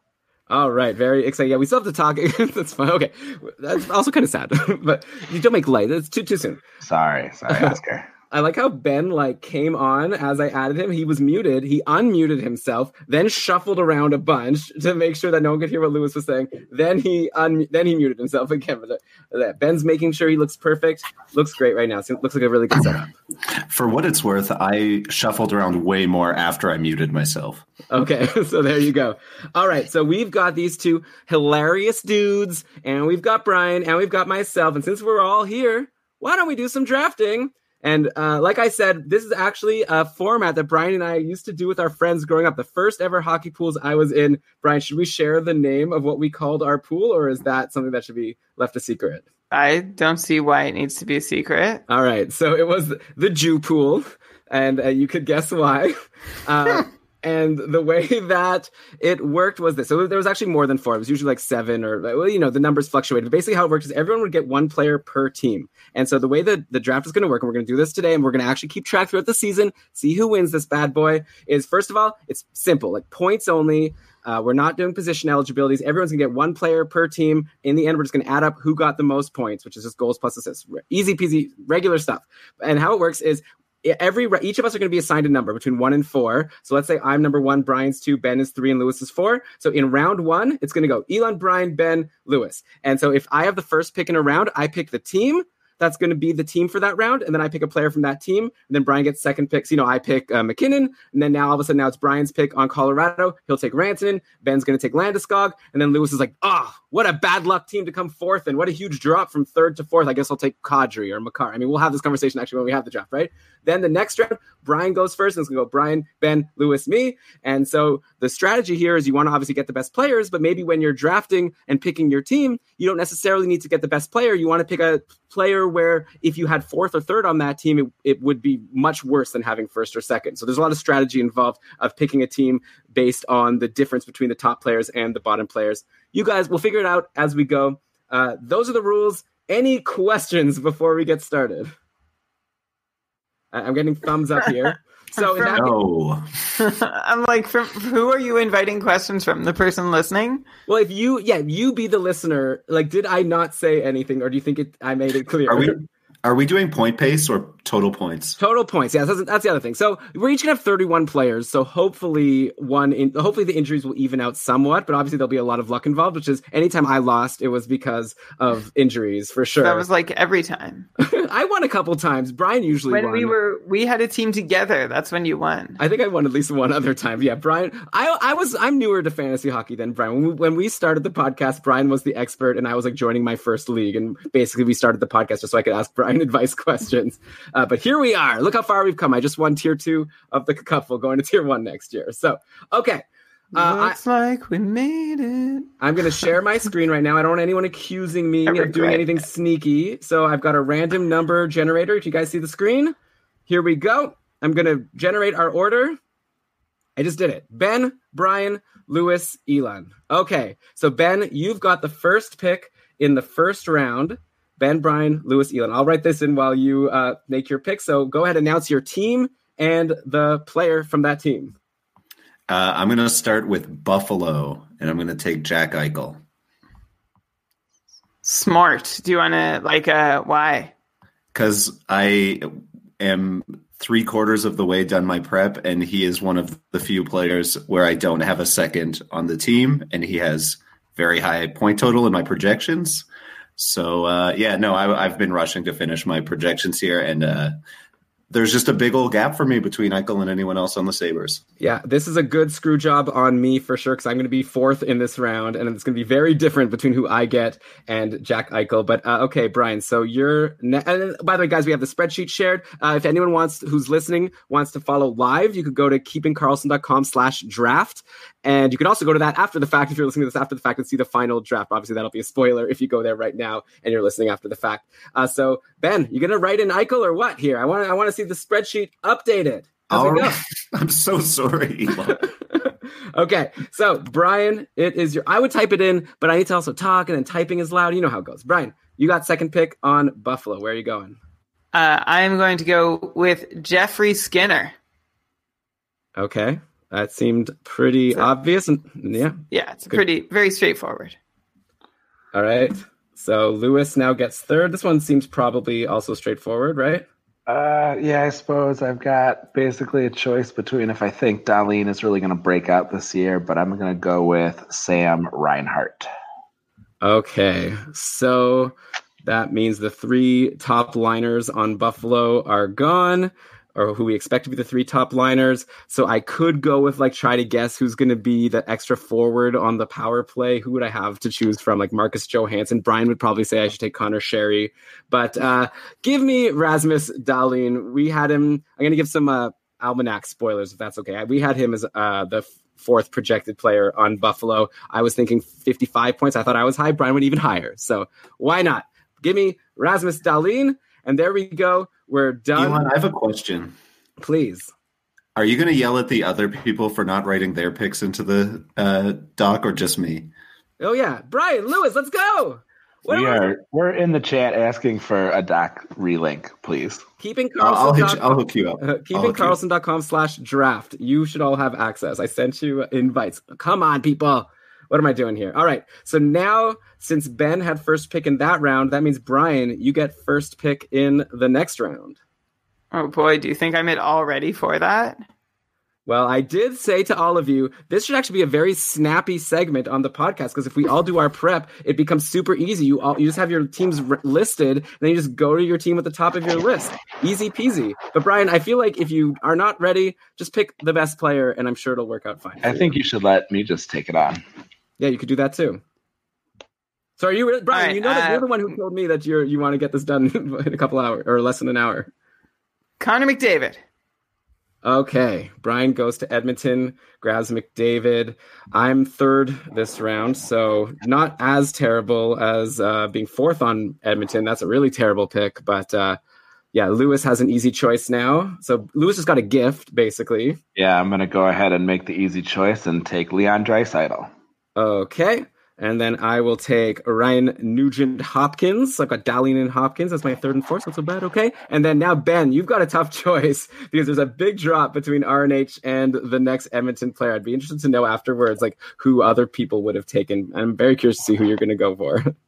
All right, very exciting. Yeah, we still have to talk. That's fine. Okay, that's also kind of sad, but you don't make light. It's too too soon. Sorry, sorry, Oskar. I like how Ben like came on as I added him. He was muted. He unmuted himself, then shuffled around a bunch to make sure that no one could hear what Lewis was saying. Then he un then he muted himself again. But uh, Ben's making sure he looks perfect. Looks great right now. So looks like a really good setup. For what it's worth, I shuffled around way more after I muted myself. Okay, so there you go. All right, so we've got these two hilarious dudes, and we've got Brian, and we've got myself. And since we're all here, why don't we do some drafting? And uh, like I said, this is actually a format that Brian and I used to do with our friends growing up. The first ever hockey pools I was in. Brian, should we share the name of what we called our pool, or is that something that should be left a secret? I don't see why it needs to be a secret. All right, so it was the Jew pool, and uh, you could guess why. Uh, and the way that it worked was this. So there was actually more than four. It was usually like seven or, well, you know, the numbers fluctuated. But basically, how it worked is everyone would get one player per team. And so the way that the draft is going to work, and we're going to do this today, and we're going to actually keep track throughout the season, see who wins this bad boy, is first of all, it's simple, like points only. Uh, we're not doing position eligibilities. Everyone's gonna get one player per team. In the end, we're just gonna add up who got the most points, which is just goals plus assists. Easy peasy, regular stuff. And how it works is every each of us are going to be assigned a number between one and four. So let's say I'm number one, Brian's two, Ben is three, and Lewis is four. So in round one, it's going to go Elon, Brian, Ben, Lewis. And so if I have the first pick in a round, I pick the team that's going to be the team for that round, and then I pick a player from that team. And then Brian gets second picks. You know, I pick uh, MacKinnon, and then now all of a sudden now it's Brian's pick on Colorado. He'll take Rantanen. Ben's going to take Landeskog, and then Lewis is like, "Ah, what a bad luck team to come fourth, and what a huge drop from third to fourth. I guess I'll take Kadri or Makar. I mean, we'll have this conversation actually when we have the draft, right? Then the next round, Brian goes first, and it's going to go Brian, Ben, Lewis, me. And so the strategy here is you want to obviously get the best players, but maybe when you're drafting and picking your team, you don't necessarily need to get the best player. You want to pick a player where if you had fourth or third on that team, it, it would be much worse than having first or second. So there's a lot of strategy involved of picking a team based on the difference between the top players and the bottom players. You guys, we'll figure it out as we go. Uh, those are the rules. Any questions before we get started? I- I'm getting thumbs up here. So in that, No. I'm like, from who are you inviting questions from? The person listening? well, if you, yeah, you be the listener. Like, did I not say anything, or do you think it? I made it clear. Are we are we doing point pace or total points? Total points. Yeah, that's, that's the other thing. So we're each gonna have 31 players. So hopefully one, in, hopefully the injuries will even out somewhat. But obviously there'll be a lot of luck involved. Which is anytime I lost, it was because of injuries for sure. That was like every time. I won a couple times. Brian usually When won. we were, we had a team together. That's when you won. I think I won at least one other time. Yeah, Brian. I I was I'm newer to fantasy hockey than Brian. When we, when we started the podcast, Brian was the expert, and I was like joining my first league. And basically, we started the podcast just so I could ask Brian advice questions. Uh, but here we are. Look how far we've come. I just won tier two of the couple, going to tier one next year. So okay. Uh, I, Looks like we made it. I'm going to share my screen right now. I don't want anyone accusing me I of doing regret anything sneaky. So I've got a random number generator. Do you guys see the screen? Here we go. I'm going to generate our order. I just did it. Ben, Brian, Lewis, Elon. Okay. So Ben, you've got the first pick in the first round. Ben, Brian, Lewis, Elon. I'll write this in while you uh, make your pick. So go ahead, announce your team and the player from that team. Uh, I'm going to start with Buffalo, and I'm going to take Jack Eichel Smart. Do you want to like uh why? because I am three quarters of the way done my prep, and he is one of the few players where I don't have a second on the team, and he has very high point total in my projections. So uh, yeah, no, I, I've been rushing to finish my projections here, and uh, there's just a big old gap for me between Eichel and anyone else on the Sabres. Yeah, this is a good screw job on me for sure because I'm going to be fourth in this round, and it's going to be very different between who I get and Jack Eichel. But uh, okay, Brian, so you're. Ne- and by the way, guys, we have the spreadsheet shared. Uh, if anyone wants who's listening wants to follow live, you could go to keepingkarlsson.com slash draft. and you can also go to that after the fact if you're listening to this after the fact and see the final draft. Obviously, that'll be a spoiler if you go there right now and you're listening after the fact. Uh, so Ben, you gonna write in Eichel or what here? I want I want to see the spreadsheet updated. As we All go. right. I'm so sorry. Okay, so Brian, it is your. I would type it in, but I need to also talk, and then typing is loud. You know how it goes. Brian, you got second pick on Buffalo. Where are you going? Uh, I am going to go with Jeffrey Skinner. Okay, that seemed pretty obvious. And yeah, Yeah, it's pretty very straightforward. all right. So Lewis now gets third. This one seems probably also straightforward, right? Uh, yeah, I suppose I've got basically a choice between if I think Dahlin is really going to break out this year, but I'm going to go with Sam Reinhart. Okay, so that means the three top liners on Buffalo are gone, or who we expect to be the three top liners. So I could go with like try to guess who's going to be the extra forward on the power play. Who would I have to choose from? Like Marcus Johansson. Brian would probably say I should take Conor Sheary, but uh, give me Rasmus Dahlin. We had him. I'm going to give some uh, almanac spoilers if that's okay. We had him as uh, the fourth projected player on Buffalo. I was thinking 55 points. I thought I was high. Brian went even higher. So why not? Give me Rasmus Dahlin. And there we go. We're done. Elon, I have a question. Please. Are you going to yell at the other people for not writing their picks into the uh, doc, or just me? Oh, yeah. Brian, Lewis, let's go. What we am I- are we're in the chat asking for a doc relink, please. keeping I'll, I'll, hit Carlson. you, I'll hook you up. Uh, I'll hook you up. keepingkarlsson.com slash draft. You should all have access. I sent you invites. Come on, people. What am I doing here? All right. So now, since Ben had first pick in that round, that means Brian, you get first pick in the next round. Oh boy, do you think I'm it all ready for that? Well, I did say to all of you, this should actually be a very snappy segment on the podcast because if we all do our prep, it becomes super easy. You all you just have your teams r- listed, and then you just go to your team at the top of your list. Easy peasy. But Brian, I feel like if you are not ready, just pick the best player, and I'm sure it'll work out fine. I think you should let me just take it on. Yeah, you could do that too. So are you, re- Brian? All right, you know that uh, you're the one who told me that you're you want to get this done in a couple hours or less than an hour. Connor McDavid. Okay, Brian goes to Edmonton, grabs McDavid. I'm third this round, so not as terrible as uh, being fourth on Edmonton. That's a really terrible pick, but uh, yeah, Lewis has an easy choice now. So Lewis has got a gift, basically. Yeah, I'm gonna go ahead and make the easy choice and take Leon Draisaitl. Okay. And then I will take Ryan Nugent Hopkins. I've got Dahlin and Hopkins. That's my third and fourth. Not so bad. Okay. And then now, Ben, you've got a tough choice because there's a big drop between RNH and the next Edmonton player. I'd be interested to know afterwards, like who other people would have taken. I'm very curious to see who you're going to go for.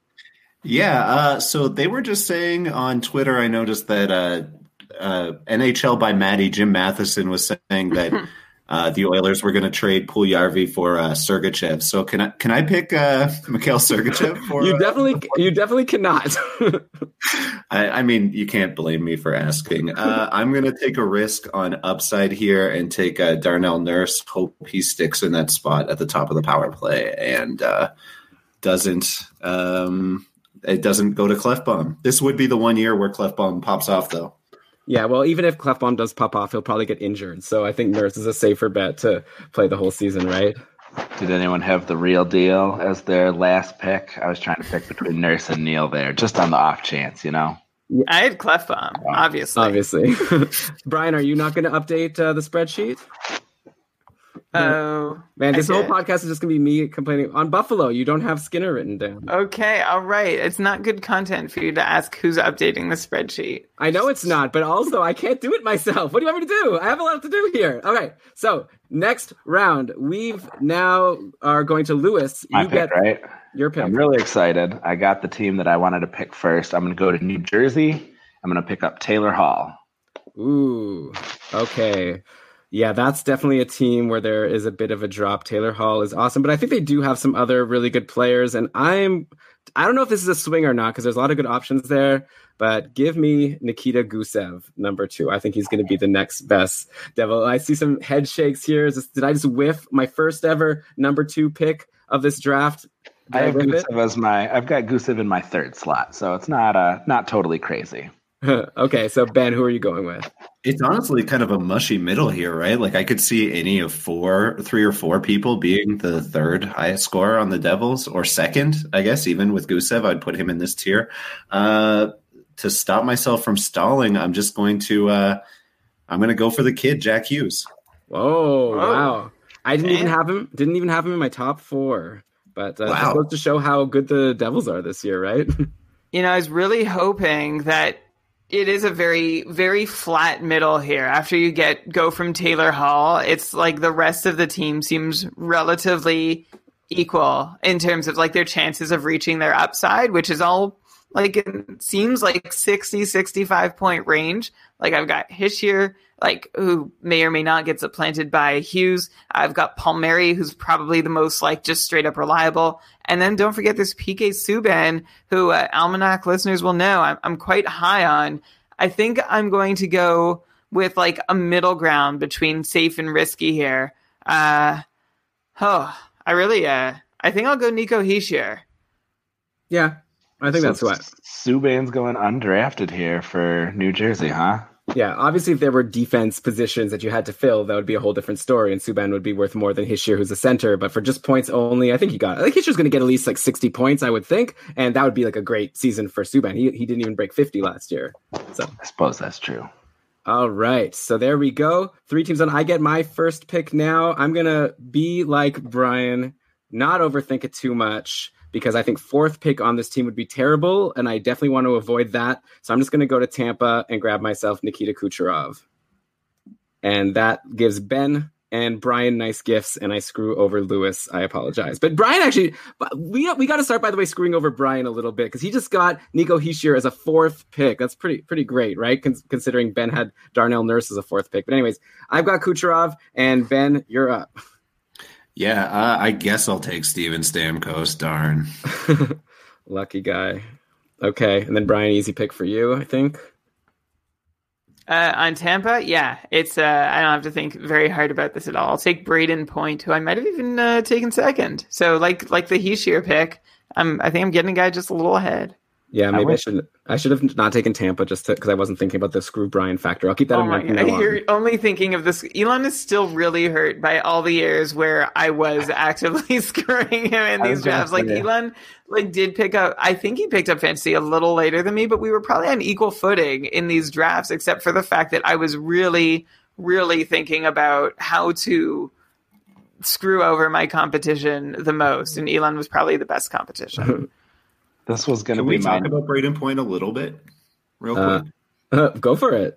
Yeah, uh, so they were just saying on Twitter. I noticed that uh, uh, NHL by Maddie Jim Matheson was saying that uh, the Oilers were going to trade Puljärvi for uh, Sergachev. So can I can I pick uh, Mikhail Sergachev for? you uh, definitely, you definitely cannot. I, I mean, you can't blame me for asking. Uh, I'm going to take a risk on upside here and take uh, Darnell Nurse. Hope he sticks in that spot at the top of the power play and uh, doesn't. Um, it doesn't go to Klefbom. This would be the one year where Klefbom pops off, though. Yeah. Well, even if Klefbom does pop off, he'll probably get injured. So I think Nurse is a safer bet to play the whole season, right? Did anyone have the real deal as their last pick? I was trying to pick between Nurse and Neal there, just on the off chance, you know. I had Klefbom, obviously. Obviously. Brian, are you not going to update uh, the spreadsheet? Oh, Man, this whole podcast is just gonna be me complaining on Buffalo. You don't have Skinner written down. Okay, all right. It's not good content for you to ask who's updating the spreadsheet. I know it's not, but also I can't do it myself. What do you want me to do? I have a lot to do here. Okay, so next round, we've now are going to Lewis. My you pick, get right? your pick. I'm really excited. I got the team that I wanted to pick first. I'm going to go to New Jersey. I'm going to pick up Taylor Hall. Ooh, okay. Yeah, that's definitely a team where there is a bit of a drop. Taylor Hall is awesome, but I think they do have some other really good players. And I'm, I don't know if this is a swing or not because there's a lot of good options there. But give me Nikita Gusev, number two. I think he's going to be the next best devil. I see some head shakes here. Is this, did I just whiff my first ever number two pick of this draft? Did I have it? Gusev as my. I've got Gusev in my third slot, so it's not uh not totally crazy. okay, so Ben, who are you going with? It's honestly kind of a mushy middle here, right? Like I could see any of four, three or four people being the third highest scorer on the Devils, or second, I guess. Even with Gusev, I'd put him in this tier. Uh, to stop myself from stalling, I'm just going to. Uh, I'm going to go for the kid, Jack Hughes. Whoa, Whoa. wow! I didn't even have him. Didn't even have him in my top four. But uh, Wow. wow. goes to show how good the Devils are this year, right? You know, I was really hoping that it is a very, very flat middle here. After you get go from Taylor Hall, it's like the rest of the team seems relatively equal in terms of like their chances of reaching their upside, which is all like it seems like 60, 65 point range. Like I've got Hischier, like who may or may not get supplanted by Hughes. I've got Palmieri, who's probably the most like just straight up reliable. And then don't forget this PK Subban, who uh, Almanac listeners will know I'm, I'm quite high on. I think I'm going to go with like a middle ground between safe and risky here. Uh, oh, I really, uh, I think I'll go Nico Hischier. yeah, I think So that's what. Subban's going undrafted here for New Jersey, huh? Yeah, obviously, if there were defense positions that you had to fill, that would be a whole different story, and Subban would be worth more than Hischier, who's a center. But for just points only, I think he got. I think Hischier's going to get at least like sixty points, I would think, and that would be like a great season for Subban. He he didn't even break fifty last year. So I suppose that's true. All right. So there we go. Three teams on. I get my first pick now. I'm going to be like Brian, not overthink it too much, because I think fourth pick on this team would be terrible, and I definitely want to avoid that. So I'm just going to go to Tampa and grab myself Nikita Kucherov, and that gives Ben and Brian nice gifts, and I screw over Lewis. I apologize, but Brian actually, we we got to start by the way screwing over Brian a little bit because he just got Nico Hischier as a fourth pick. That's pretty pretty great, right? Con- considering Ben had Darnell Nurse as a fourth pick. But anyways, I've got Kucherov, and Ben, you're up. Yeah, uh, I guess I'll take Steven Stamkos. Darn, lucky guy. Okay, and then Brian, easy pick for you, I think. Uh, on Tampa, yeah, it's. Uh, I don't have to think very hard about this at all. I'll take Brayden Point, who I might have even uh, taken second. So, like, like the Hischier pick, I'm. I think I'm getting a guy just a little ahead. Yeah, maybe I, I should. I should have not taken Tampa just because I wasn't thinking about the screw Brian factor. I'll keep that oh in mind. You're only thinking of this. Elon is still really hurt by all the years where I was actively screwing him in these drafts. Like Elon, like did pick up. I think he picked up fantasy a little later than me, but we were probably on equal footing in these drafts, except for the fact that I was really, really thinking about how to screw over my competition the most, and Elon was probably the best competition. This was going to be. we talk about Brayden Point a little bit, real uh, quick? Uh, go for it.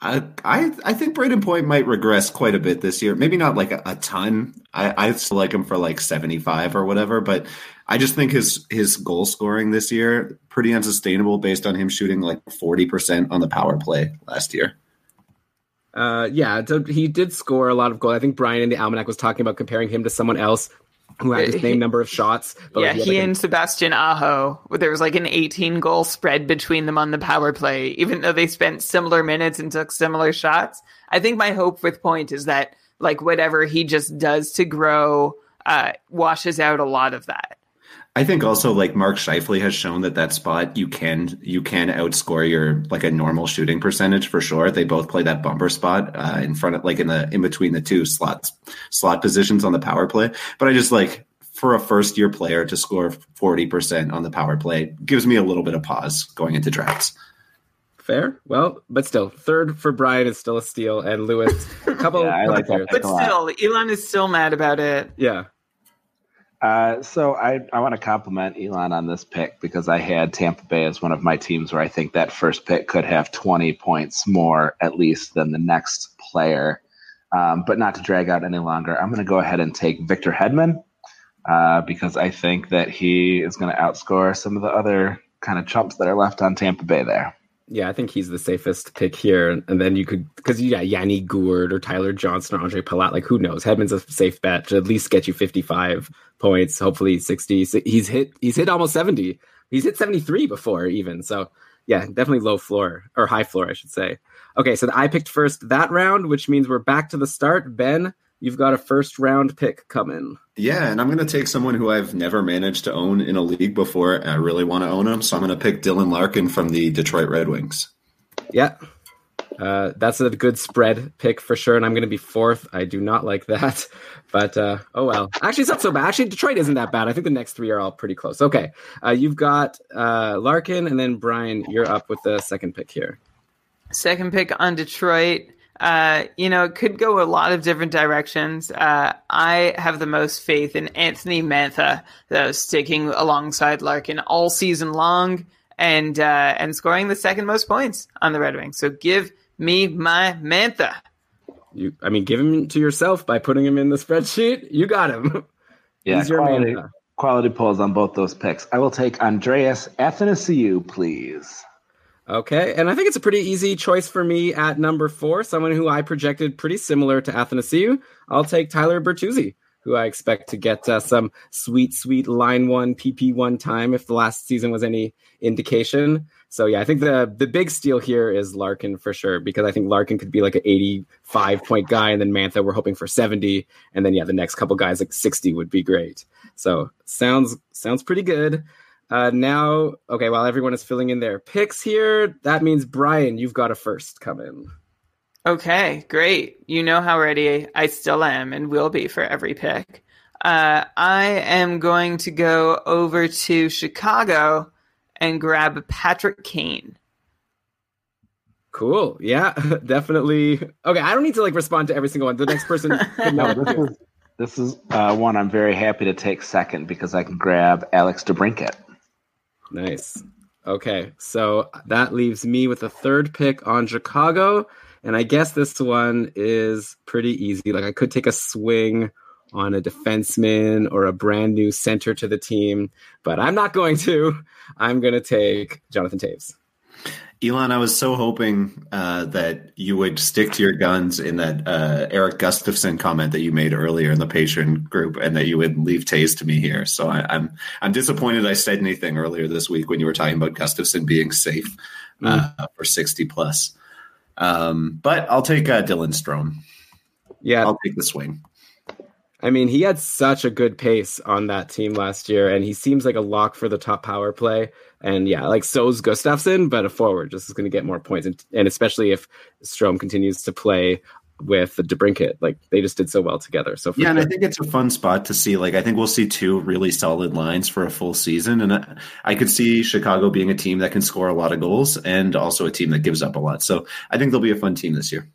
I, I I think Brayden Point might regress quite a bit this year. Maybe not like a, a ton. I, I still like him for like seventy five or whatever, but I just think his his goal scoring this year pretty unsustainable based on him shooting like forty percent on the power play last year. Uh, yeah, so he did score a lot of goals. I think Brian in the Almanac was talking about comparing him to someone else who had the same number of shots. But yeah, like, he, and. Sebastian Aho, there was like an 18 goal spread between them on the power play, even though they spent similar minutes and took similar shots. I think my hope with Point is that like whatever he just does to grow uh, washes out a lot of that. I think also like Mark Scheifele has shown that that spot you can you can outscore your like a normal shooting percentage for sure. They both play that bumper spot uh, in front of like in the in between the two slots slot positions on the power play. But I just like for a first year player to score forty percent on the power play gives me a little bit of pause going into drafts. Fair. Well, but still, third for Brian is still a steal, and Lewis a couple. yeah, I like that but still, Elon is still mad about it. Yeah. Uh, so I, I want to compliment Elon on this pick because I had Tampa Bay as one of my teams where I think that first pick could have 20 points more at least than the next player. Um, but not to drag out any longer, I'm going to go ahead and take Victor Hedman uh, because I think that he is going to outscore some of the other kind of chumps that are left on Tampa Bay there. Yeah, I think he's the safest pick here. And then you could, because you got Yanni Gourde or Tyler Johnson or Ondrej Palat. Like, who knows? Hedman's a safe bet to at least get you 55 points, hopefully 60. He's hit, he's hit almost 70. He's hit 73 before, even. So, yeah, definitely low floor or high floor, I should say. Okay, so I picked first that round, which means we're back to the start. Ben, you've got a first round pick coming. Yeah, and I'm going to take someone who I've never managed to own in a league before. And I really want to own him, so I'm going to pick Dylan Larkin from the Detroit Red Wings. Yeah, uh, that's a good spread pick for sure, and I'm going to be fourth. I do not like that, but uh, oh well. Actually, it's not so bad. Actually, Detroit isn't that bad. I think the next three are all pretty close. Okay, uh, you've got uh, Larkin, and then Brian, you're up with the second pick here. Second pick on Detroit. Uh, you know, it could go a lot of different directions. Uh, I have the most faith in Anthony Mantha, though, sticking alongside Larkin all season long and uh, and scoring the second most points on the Red Wings. So give me my Mantha. You, I mean, give him to yourself by putting him in the spreadsheet. You got him. Yeah, He's your quality, Mantha. quality pulls on both those picks. I will take Andreas Athanasiou, please. Okay, and I think it's a pretty easy choice for me at number four, someone who I projected pretty similar to Athanasiou. I'll take Tyler Bertuzzi, who I expect to get uh, some sweet, sweet line one PP one time if the last season was any indication. So yeah, I think the the big steal here is Larkin for sure because I think Larkin could be like an 85 point guy, and then Mantha we're hoping for 70, and then yeah, the next couple guys like 60 would be great. So sounds sounds pretty good. Uh, now, okay, while everyone is filling in their picks here, that means Brian, you've got a first come in. Okay, great. You know how ready I still am and will be for every pick. Uh, I am going to go over to Chicago and grab Patrick Kane. Cool. Yeah, definitely. Okay, I don't need to like respond to every single one. The next person. no, this is This is uh, one I'm very happy to take second because I can grab Alex DeBrincat. Nice. Okay, so that leaves me with a third pick on Chicago, and I guess this one is pretty easy. Like I could take a swing on a defenseman or a brand new center to the team, but I'm not going to. I'm going to take Jonathan Toews. Elon, I was so hoping uh, that you would stick to your guns in that uh, Erik Gustafsson comment that you made earlier in the patron group, and that you would leave Toews to me here. So I, am I'm, I'm disappointed I said anything earlier this week when you were talking about Gustafsson being safe uh, mm. for sixty plus. Um, but I'll take uh, Dylan Strome. Yeah, I'll take the swing. I mean, he had such a good pace on that team last year, and he seems like a lock for the top power play. And yeah, like so's Gustafsson, but a forward just is going to get more points, and, and especially if Strome continues to play with the DeBrincat. Like they just did so well together. So yeah, and I think it's a fun spot to see. Like I think we'll see two really solid lines for a full season, and I, I could see Chicago being a team that can score a lot of goals and also a team that gives up a lot. So I think they'll be a fun team this year.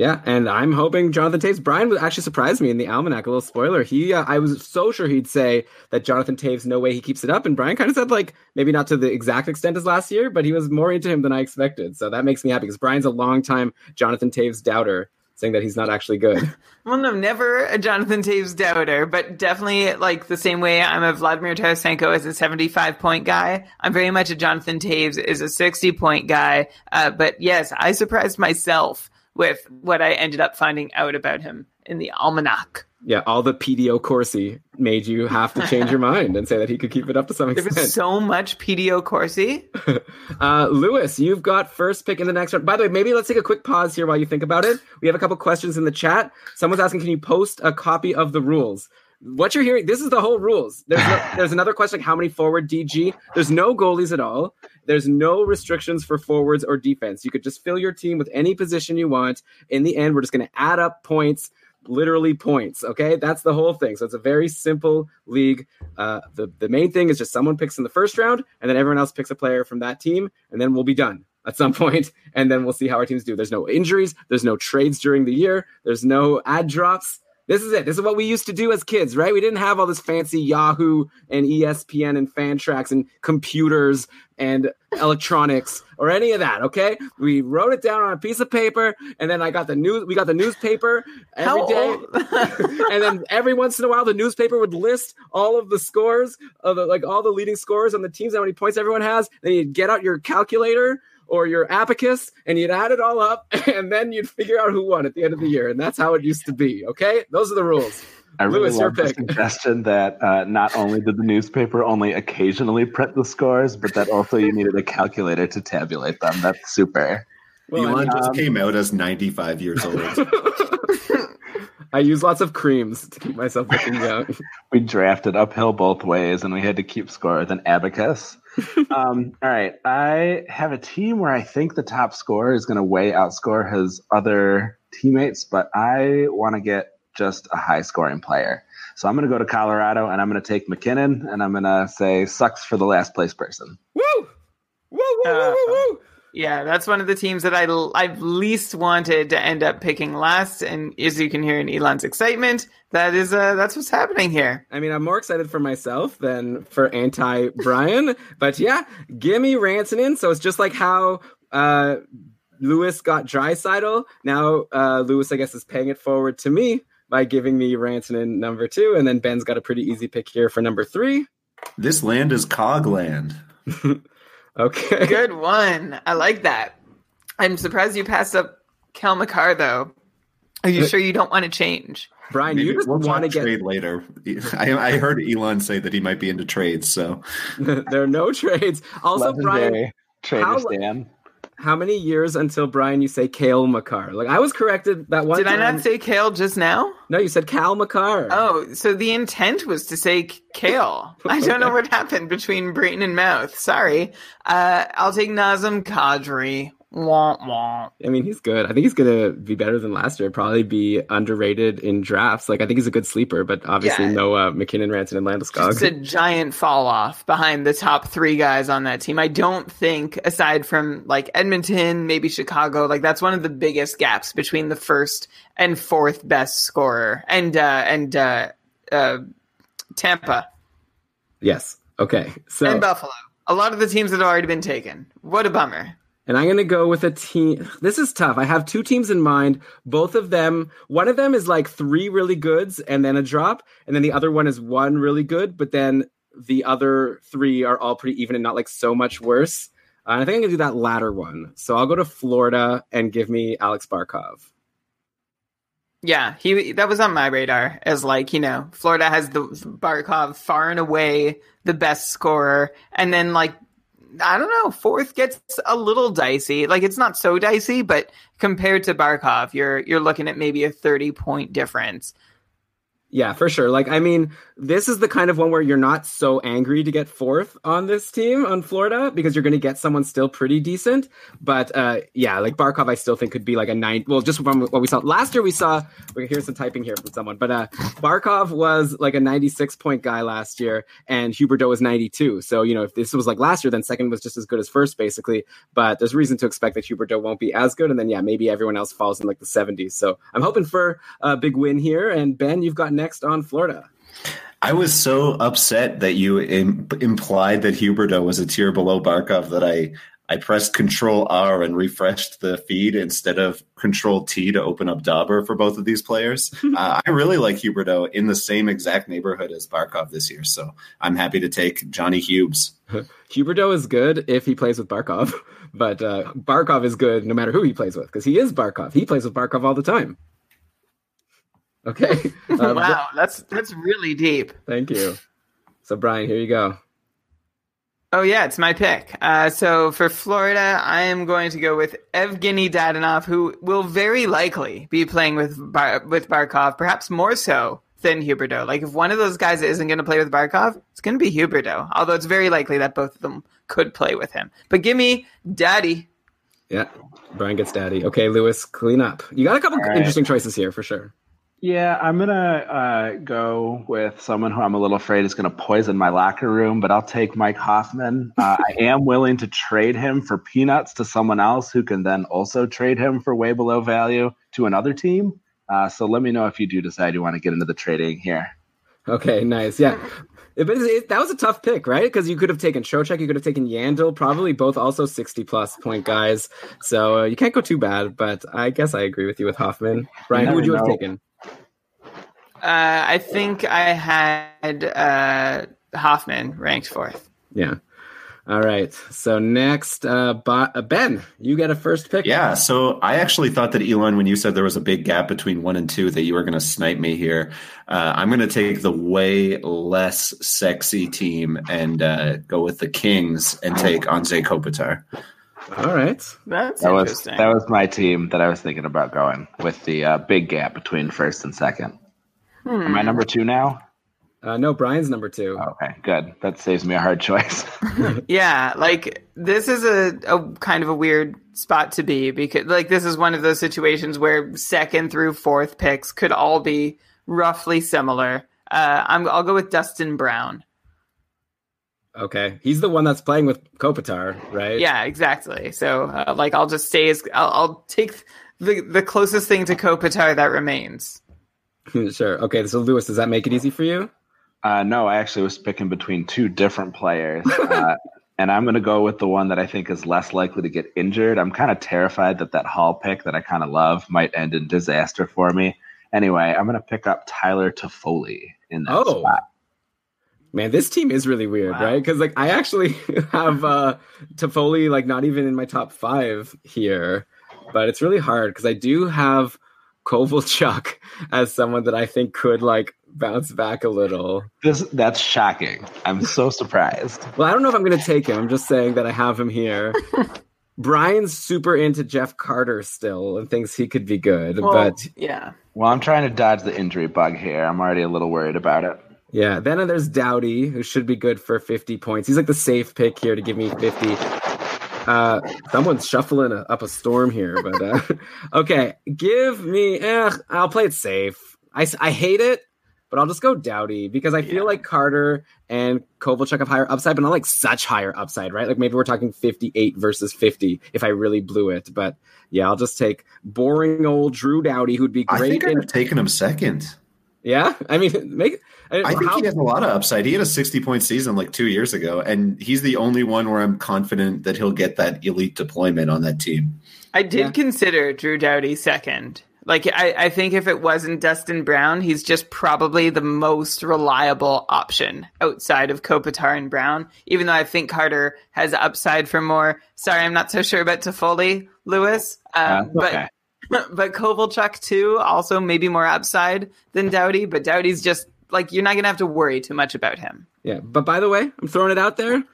Yeah, and I'm hoping Jonathan Toews. Brian actually surprised me in the almanac. A little spoiler. He, uh, I was so sure he'd say that Jonathan Toews, no way he keeps it up, and Brian kind of said like maybe not to the exact extent as last year, but he was more into him than I expected. So that makes me happy because Brian's a long time Jonathan Toews doubter, saying that he's not actually good. well, no, never a Jonathan Toews doubter, but definitely like the same way I'm a Vladimir Tarasenko as a 75 point guy. I'm very much a Jonathan Toews is a 60 point guy. Uh, but yes, I surprised myself with what I ended up finding out about him in the almanac. Yeah, all the PDO Corsi made you have to change your mind and say that he could keep it up to some extent. There was so much PDO Corsi. uh, Lewis, you've got first pick in the next round. By the way, maybe let's take a quick pause here while you think about it. We have a couple questions in the chat. Someone's asking, can you post a copy of the rules? What you're hearing, this is the whole rules. There's, no, there's another question like how many forward DG? There's no goalies at all. There's no restrictions for forwards or defense. You could just fill your team with any position you want. In the end, we're just going to add up points, literally points. Okay, that's the whole thing. So it's a very simple league. Uh, the the main thing is just someone picks in the first round, and then everyone else picks a player from that team, and then we'll be done at some point, and then we'll see how our teams do. There's no injuries. There's no trades during the year. There's no ad drops. This is it. This is what we used to do as kids, right? We didn't have all this fancy Yahoo and ESPN and Fantrax and computers and electronics or any of that. Okay, we wrote it down on a piece of paper, and then I got the news. We got the newspaper every day, and then every once in a while, the newspaper would list all of the scores of the, like all the leading scores on the teams, how many points everyone has. Then you'd get out your calculator or your abacus and you'd add it all up and then you'd figure out who won at the end of the year. And that's how it used to be. Okay. Those are the rules. I really Lewis, love the suggestion that uh, not only did the newspaper only occasionally print the scores, but that also you needed a calculator to tabulate them. That's super. Well, Elon um, just came out as 95 years old. I use lots of creams to keep myself looking young. we drafted uphill both ways, and we had to keep score with an abacus. um, all right, I have a team where I think the top scorer is going to way outscore his other teammates, but I want to get just a high scoring player. So I'm going to go to Colorado, and I'm going to take MacKinnon and I'm going to say sucks for the last place person. Woo! Woo! Woo! Woo! Woo! Woo! Yeah, that's one of the teams that I I've least wanted to end up picking last, and as you can hear in Elon's excitement, that is uh that's what's happening here. I mean, I'm more excited for myself than for anti Brian, but yeah, give me Rantanen. So it's just like how uh Lewis got Draisaitl. Now uh Lewis, I guess, is paying it forward to me by giving me Rantanen number two, and then Ben's got a pretty easy pick here for number three. This land is Cogland. Okay. Good one. I like that. I'm surprised you passed up Cale Makar though. Are you sure you don't want to change? Brian, Maybe you just we'll want to get trade later. I, I, heard Elon say that he might be into trades, so there are no trades. Also, Legendary Brian, how, Stan how many years until Brian you say Kale Makar? Like I was corrected that one. Did time. I not say Kale just now? No, you said Cal Makar. Oh, so the intent was to say Kale. I don't know what happened between brain and mouth. Sorry. Uh, I'll take Nazem Kadri. Wah, wah. I mean, he's good. I think he's gonna be better than last year. Probably be underrated in drafts. Like I think he's a good sleeper, but obviously Yeah. no uh, MacKinnon, Ranson, and Landeskog. It's a giant fall off behind the top three guys on that team. I don't think, aside from like Edmonton, maybe Chicago, like that's one of the biggest gaps between the first and fourth best scorer and uh, and uh, uh, Tampa yes. Okay. So and Buffalo. A lot of the teams that have already been taken. What a bummer. And I'm going to go with a team. This is tough. I have two teams in mind. Both of them, one of them is like three really goods and then a drop. And then the other one is one really good, but then the other three are all pretty even and not like so much worse. Uh, I think I'm going to do that latter one. So I'll go to Florida and give me Alex Barkov. Yeah, he that was on my radar as like you know Florida has the Barkov far and away the best scorer, and then like I don't know fourth gets a little dicey. Like it's not so dicey, but compared to Barkov, you're you're looking at maybe a thirty point difference. Yeah, for sure. Like, I mean, this is the kind of one where you're not so angry to get fourth on this team on Florida because you're going to get someone still pretty decent. But uh, yeah, like Barkov, I still think could be like a nine. Well, just from what we saw last year, we saw. Hear some typing here from someone, but uh, Barkov was like a 96 point guy last year, and Huberdeau was 92. So you know, if this was like last year, then second was just as good as first, basically. But there's reason to expect that Huberdeau won't be as good, and then yeah, maybe everyone else falls in like the 70s. So I'm hoping for a big win here. And Ben, you've got next on Florida. I was so upset that you Im- implied that Huberdeau was a tier below Barkov that I I pressed Control R and refreshed the feed instead of Control T to open up Dobber for both of these players. uh, I really like Huberdeau in the same exact neighborhood as Barkov this year, so I'm happy to take Johnny Hubes. Huberdeau is good if he plays with Barkov, but uh, Barkov is good no matter who he plays with because he is Barkov. He plays with Barkov all the time. Okay. Um, wow, that's that's really deep. Thank you. So, Brian, here you go. Oh yeah, it's my pick. Uh, so for Florida, I am going to go with Evgeny Dadonov, who will very likely be playing with Bar- with Barkov, perhaps more so than Huberdeau. Like if one of those guys isn't going to play with Barkov, it's going to be Huberdeau. Although it's very likely that both of them could play with him. But give me Daddy. Yeah. Brian gets daddy. Okay, Lewis, clean up. You got a couple right. interesting choices here for sure. Yeah, I'm gonna uh, go with someone who I'm a little afraid is gonna poison my locker room, but I'll take Mike Hoffman. Uh, I am willing to trade him for peanuts to someone else who can then also trade him for way below value to another team. Uh, so let me know if you do decide you want to get into the trading here. Okay, nice. Yeah. It- it, that was a tough pick, right? Because you could have taken Trocheck, you could have taken Yandle, probably both also 60 plus point guys. So uh, you can't go too bad, but I guess I agree with you with Hoffman. Brian, who would you have taken? Uh, I think I had uh, Hoffman ranked fourth. Yeah. All right. So next, uh, uh, Ben, you get a first pick. Yeah, so I actually thought that Elon, when you said there was a big gap between one and two, that you were going to snipe me here. Uh, I'm going to take the way less sexy team and uh, go with the Kings and take Anze Kopitar. All right. That's That was interesting. that was my team that I was thinking about going with the uh, big gap between first and second. Am I number two now? Uh, no, Brian's number two. Okay, good. That saves me a hard choice. Yeah, like this is a, a kind of a weird spot to be because like this is one of those situations where second through fourth picks could all be roughly similar. Uh, I'm, I'll go with Dustin Brown. Okay. He's the one that's playing with Kopitar, right? Yeah, exactly. So uh, like I'll just stay as I'll, I'll take the the closest thing to Kopitar that remains. sure. Okay. So, Lewis, does that make it easy for you? Uh, no, I actually was picking between two different players. Uh, and I'm going to go with the one that I think is less likely to get injured. I'm kind of terrified that that Hall pick that I kind of love might end in disaster for me. Anyway, I'm going to pick up Tyler Toffoli in that Oh. spot. Man, this team is really weird, Wow. right? Because like I actually have uh Toffoli like not even in my top five here, but it's really hard because I do have Kovalchuk as someone that I think could like bounce back a little. This that's shocking. I'm so surprised. Well, I don't know if I'm going to take him. I'm just saying that I have him here. Brian's super into Jeff Carter still and thinks he could be good, but yeah, Well, I'm trying to dodge the injury bug here. I'm already a little worried about it. yeah. Then there's Doughty, who should be good for 50 points. He's like the safe pick here to give me 50. Uh, someone's shuffling a, up a storm here, but uh, okay. Give me. Eh, I'll play it safe. I, I hate it, but I'll just go Doughty because I feel Yeah. like Carter and Kovalchuk have higher upside, but not like such higher upside, right? Like maybe we're talking 58 versus 50 if I really blew it. But yeah, I'll just take boring old Drew Doughty, who'd be I great. think I'd in, have taken him second. yeah, I mean, make. I think how- he has a lot of upside. He had a 60 point season like two years ago, and he's the only one where I'm confident that he'll get that elite deployment on that team. I did Yeah. consider Drew Doughty second. Like I, I think if it wasn't Dustin Brown, he's just probably the most reliable option outside of Kopitar and Brown. Even though I think Carter has upside for more. Sorry, I'm not so sure about Toffoli, Lewis. Uh, Um, but okay. but Kovalchuk too, also maybe more upside than Doughty. But Doughty's just like you're not gonna have to worry too much about him. Yeah, but by the way, I'm throwing it out there.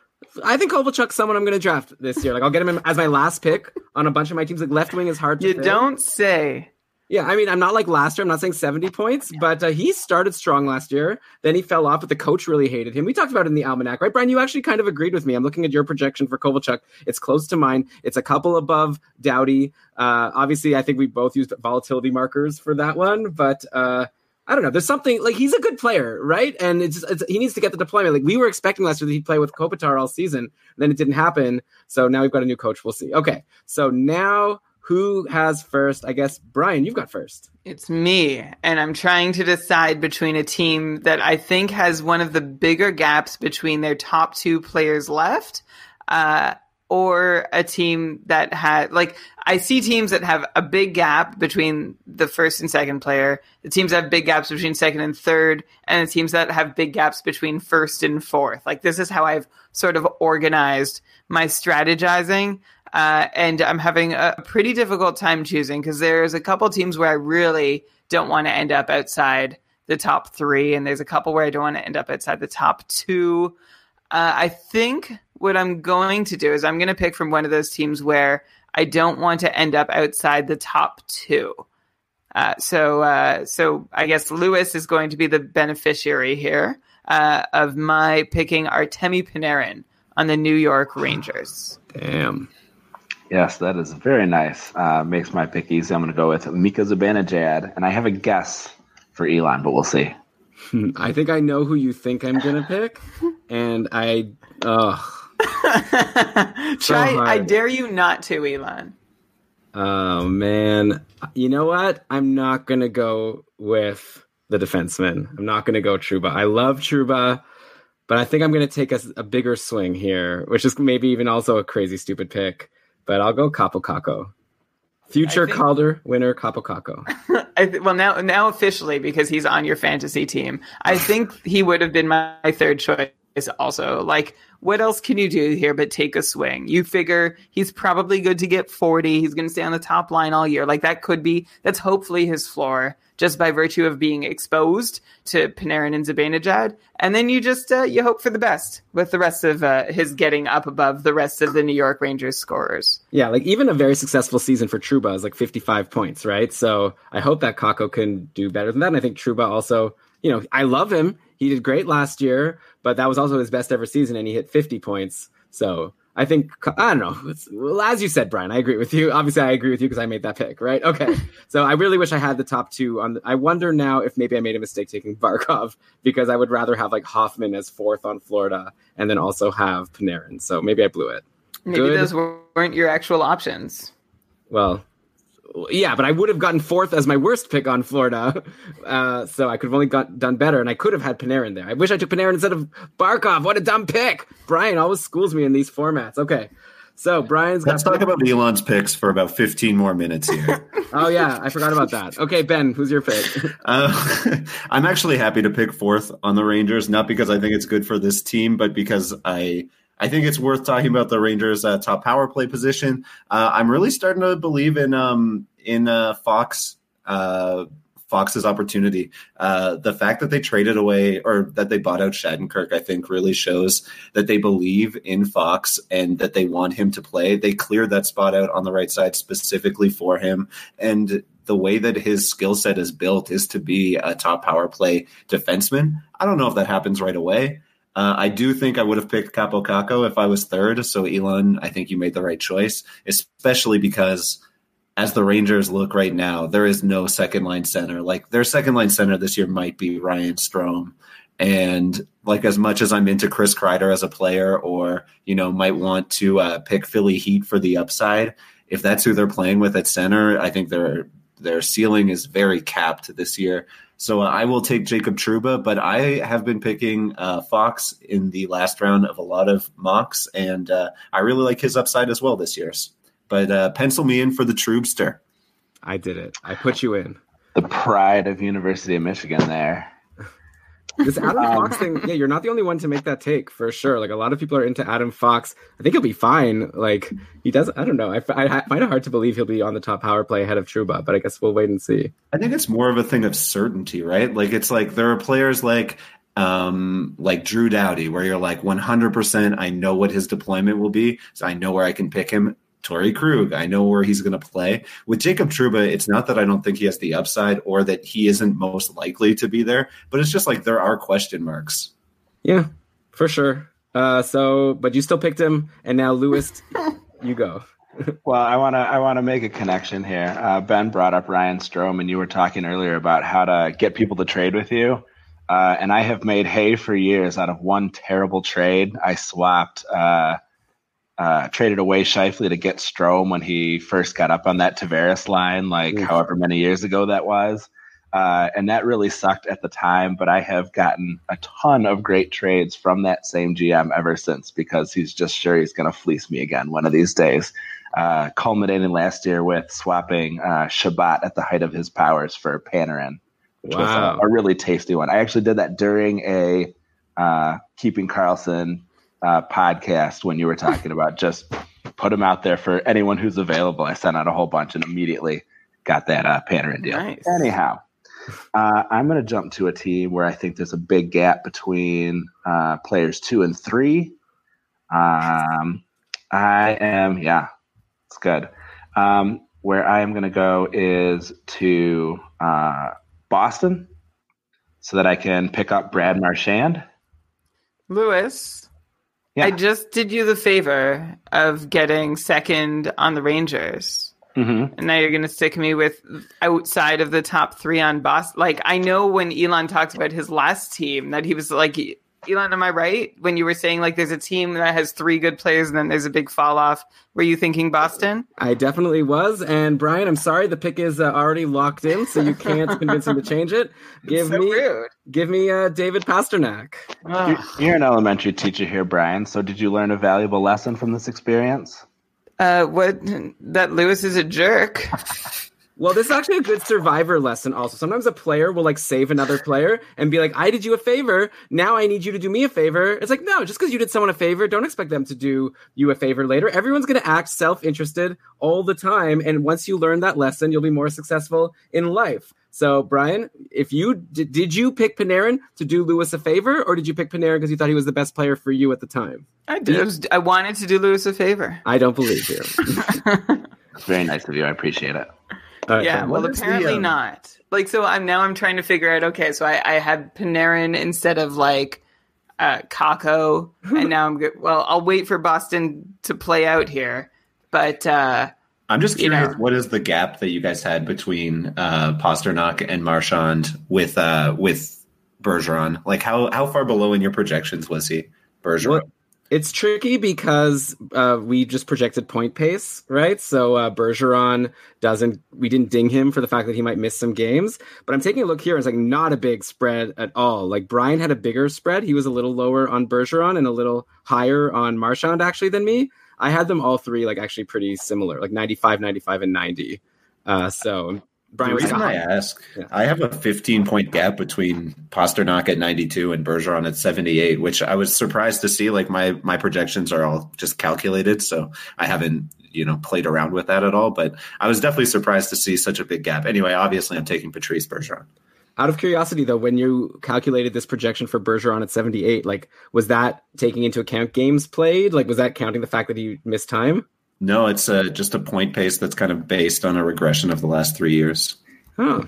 I think Kovalchuk's someone I'm going to draft this year. Like I'll get him as my last pick on a bunch of my teams. Like left wing is hard to. You fill. don't say. Yeah, I mean, I'm not like last year. I'm not saying 70 points, but uh, he started strong last year. Then he fell off, but the coach really hated him. We talked about it in the almanac, right, Brian? You actually kind of agreed with me. I'm looking at your projection for Kovalchuk. It's close to mine. It's a couple above Doughty. Uh, obviously, I think we both used volatility markers for that one, but. Uh, I don't know. There's something like he's a good player, right? And it's, it's he needs to get the deployment. Like we were expecting last year that he'd play with Kopitar all season, then it didn't happen. So now we've got a new coach. We'll see. Okay, so now who has first? I guess Brian, you've got first. It's me, and I'm trying to decide between a team that I think has one of the bigger gaps between their top two players left, uh, or a team that had like I see teams that have a big gap between the first and second player, the teams that have big gaps between second and third, and the teams that have big gaps between first and fourth. Like this is how I've sort of organized my strategizing. Uh, and I'm having a pretty difficult time choosing because there's a couple teams where I really don't want to end up outside the top three, and there's a couple where I don't want to end up outside the top two. Uh, I think what I'm going to do is I'm going to pick from one of those teams where I don't want to end up outside the top two. Uh, so, uh, so I guess Lewis is going to be the beneficiary here uh, of my picking Artemi Panarin on the New York Rangers. Damn. Yes, that is very nice. Uh, makes my pick easy. I'm going to go with Mika Zibanejad, and I have a guess for Elon, but we'll see. I think I know who you think I'm gonna pick, and I, ugh, Try, I dare you not to, Elon. oh man. You know what? I'm not gonna go with the defenseman. I'm not gonna go Trouba. I love Trouba, but I think I'm gonna take a, a bigger swing here, which is maybe even also a crazy stupid pick. But I'll go Kaapo Kakko. Future think- Calder winner Kaapo Kakko. I th- well, now now officially because he's on your fantasy team, I think he would have been my third choice. Also, like, what else can you do here but take a swing? You figure he's probably good to get forty. He's going to stay on the top line all year. Like that could be that's hopefully his floor just by virtue of being exposed to Panarin and Zibanejad. And then you just uh, you hope for the best with the rest of uh, his getting up above the rest of the New York Rangers scorers. Yeah, like even a very successful season for Trouba is like 55 points, right? So I hope that Kakko can do better than that. And I think Trouba also, you know, I love him. He did great last year, but that was also his best ever season, and he hit 50 points. So I think I don't know. Well, as you said, Brian, I agree with you. Obviously, I agree with you because I made that pick, right? Okay. so I really wish I had the top two. On the, I wonder now if maybe I made a mistake taking Barkov because I would rather have like Hoffman as fourth on Florida and then also have Panarin. So maybe I blew it. Maybe Good. those weren't your actual options. Well, yeah, but I would have gotten fourth as my worst pick on Florida, uh, so I could have only got done better, and I could have had Panarin there. I wish I took Panarin instead of Barkov. What a dumb pick! Brian always schools me in these formats. Okay, so Brian's got. Let's talk about Elon's picks for about 15 more minutes here. Oh yeah, I forgot about that. Okay, Ben, who's your pick? Uh, I'm actually happy to pick fourth on the Rangers, not because I think it's good for this team, but because I I think it's worth talking about the Rangers' uh, top power play position. Uh, I'm really starting to believe in um, in uh, Fox. Uh, Fox's opportunity. Uh, the fact that they traded away or that they bought out Shattenkirk, I think, really shows that they believe in Fox and that they want him to play. They cleared that spot out on the right side specifically for him. And the way that his skill set is built is to be a top power play defenseman. I don't know if that happens right away. Uh, I do think I would have picked Kaapo Kakko if I was third. So Elon, I think you made the right choice, especially because as the Rangers look right now, there is no second line center. Like their second line center this year might be Ryan Strome. And like as much as I'm into Chris Kreider as a player, or you know, might want to uh, pick Filip Chytil for the upside, if that's who they're playing with at center, I think their their ceiling is very capped this year. So uh, I will take Jacob Trouba, but I have been picking uh, Fox in the last round of a lot of mocks, and uh, I really like his upside as well this year. But uh, pencil me in for the Troobster. I did it. I put you in. The pride of University of Michigan there. This Adam Fox thing, yeah, you're not the only one to make that take for sure. Like a lot of people are into Adam Fox. I think he'll be fine. Like he does. I don't know. I, I find it hard to believe he'll be on the top power play ahead of Trouba, but I guess we'll wait and see. I think it's more of a thing of certainty, right? Like it's like there are players like um like Drew Doughty, where you're like 100% I know what his deployment will be, so I know where I can pick him. Torey Krug, I know where he's going to play. With Jacob Trouba, it's not that I don't think he has the upside or that he isn't most likely to be there, but it's just like there are question marks. Yeah, for sure. Uh, so, but you still picked him, and now Lewis, you go. well, I want to I want to make a connection here. Uh, ben brought up Ryan Strome, and you were talking earlier about how to get people to trade with you. Uh, and I have made hay for years out of one terrible trade. I swapped uh, uh, traded away Scheifele to get Strome when he first got up on that Tavares line, like mm. however many years ago that was. Uh, and that really sucked at the time, but I have gotten a ton of great trades from that same GM ever since because he's just sure he's going to fleece me again one of these days. Uh, culminating last year with swapping uh, Chabot at the height of his powers for Panarin, which wow. was a, a, really tasty one. I actually did that during a uh, Keeping Karlsson uh, podcast when you were talking about just put them out there for anyone who's available. I sent out a whole bunch and immediately got that uh, Panarin deal. Nice. Anyhow, uh, I'm going to jump to a team where I think there's a big gap between uh, players two and three. Um, I am, yeah, it's good. Um, where I am going to go is to uh, Boston so that I can pick up Brad Marchand. Lewis, yeah. I just did you the favor of getting second on the Rangers. Mm-hmm. And now you're going to stick me with outside of the top three on boss. Like, I know when Elon talks about his last team that he was like, Elon, am I right? When you were saying like there's a team that has three good players and then there's a big fall off. Were you thinking Boston? I definitely was. And Brian, I'm sorry, the pick is uh, already locked in, so you can't convince him to change it. Give so me, rude. give me uh, David Pastrnak. You're an elementary teacher here, Brian. So did you learn a valuable lesson from this experience? Uh, what that Lewis is a jerk. Well, this is actually a good survivor lesson also. Sometimes a player will like save another player and be like, I did you a favor. Now I need you to do me a favor. It's like, no, just because you did someone a favor, don't expect them to do you a favor later. Everyone's going to act self interested all the time. And once you learn that lesson, you'll be more successful in life. So, Brian, if you did, did you pick Panarin to do Lewis a favor, or did you pick Panarin because you thought he was the best player for you at the time? I did. Was, I wanted to do Lewis a favor. I don't believe you. Very nice of you. I appreciate it. Right, yeah, well, apparently the, um... not. Like, so I'm now I'm trying to figure out. Okay, so I, I had Panarin instead of like uh, Kakko, and now I'm good. Well, I'll wait for Boston to play out here, but uh, I'm just curious. You know, what is the gap that you guys had between uh, Pastrnak and Marchand with uh, with Bergeron? Like, how how far below in your projections was he, Bergeron? It's tricky because uh, we just projected point pace, right? So uh, Bergeron doesn't. We didn't ding him for the fact that he might miss some games. But I'm taking a look here. It's like not a big spread at all. Like Brian had a bigger spread. He was a little lower on Bergeron and a little higher on Marchand actually than me. I had them all three like actually pretty similar, like 95, 95, and 90. Uh, so Brian, the reason I ask, yeah. I have a 15 point gap between Pastrnak at 92 and Bergeron at 78, which I was surprised to see. Like my my projections are all just calculated, so I haven't you know played around with that at all. But I was definitely surprised to see such a big gap. Anyway, obviously, I'm taking Patrice Bergeron. Out of curiosity, though, when you calculated this projection for Bergeron at 78, like was that taking into account games played? Like was that counting the fact that he missed time? No, it's uh, just a point pace that's kind of based on a regression of the last three years. Huh.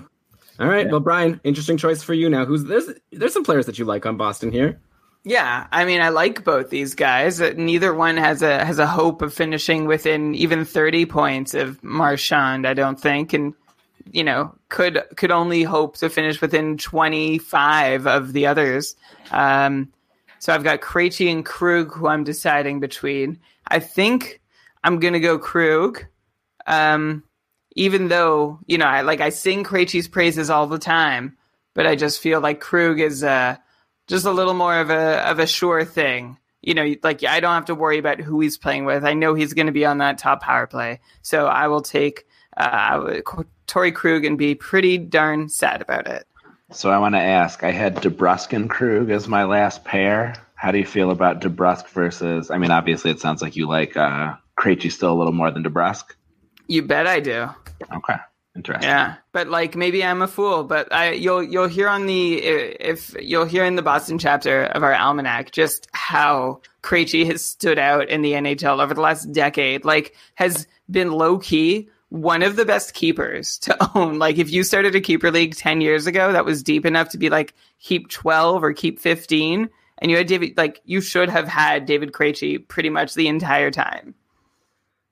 All right. Yeah. Well, Brian, interesting choice for you now. Who's there's there's some players that you like on Boston here. Yeah, I mean, I like both these guys. Uh, Neither one has a has a hope of finishing within even thirty points of Marchand. I don't think, and you know, could could only hope to finish within twenty five of the others. Um, so I've got Krejci and Krug, who I'm deciding between. I think I'm gonna go Krug. Um, even though you know, I like I sing Krejci's praises all the time, but I just feel like Krug is uh, just a little more of a of a sure thing. You know, like I don't have to worry about who he's playing with. I know he's going to be on that top power play, so I will take uh, Torey Krug and be pretty darn sad about it. So I want to ask. I had DeBrusk and Krug as my last pair. How do you feel about DeBrusk versus? I mean, obviously, it sounds like you like uh, Krejci still a little more than DeBrusk. You bet I do. Okay, interesting. Yeah, but like maybe I'm a fool, but I you'll you'll hear on the if you'll hear in the Boston chapter of our almanac just how Krejci has stood out in the NHL over the last decade. Like has been low key one of the best keepers to own. Like if you started a keeper league 10 years ago that was deep enough to be like keep 12 or keep 15 and you had David like you should have had David Krejci pretty much the entire time.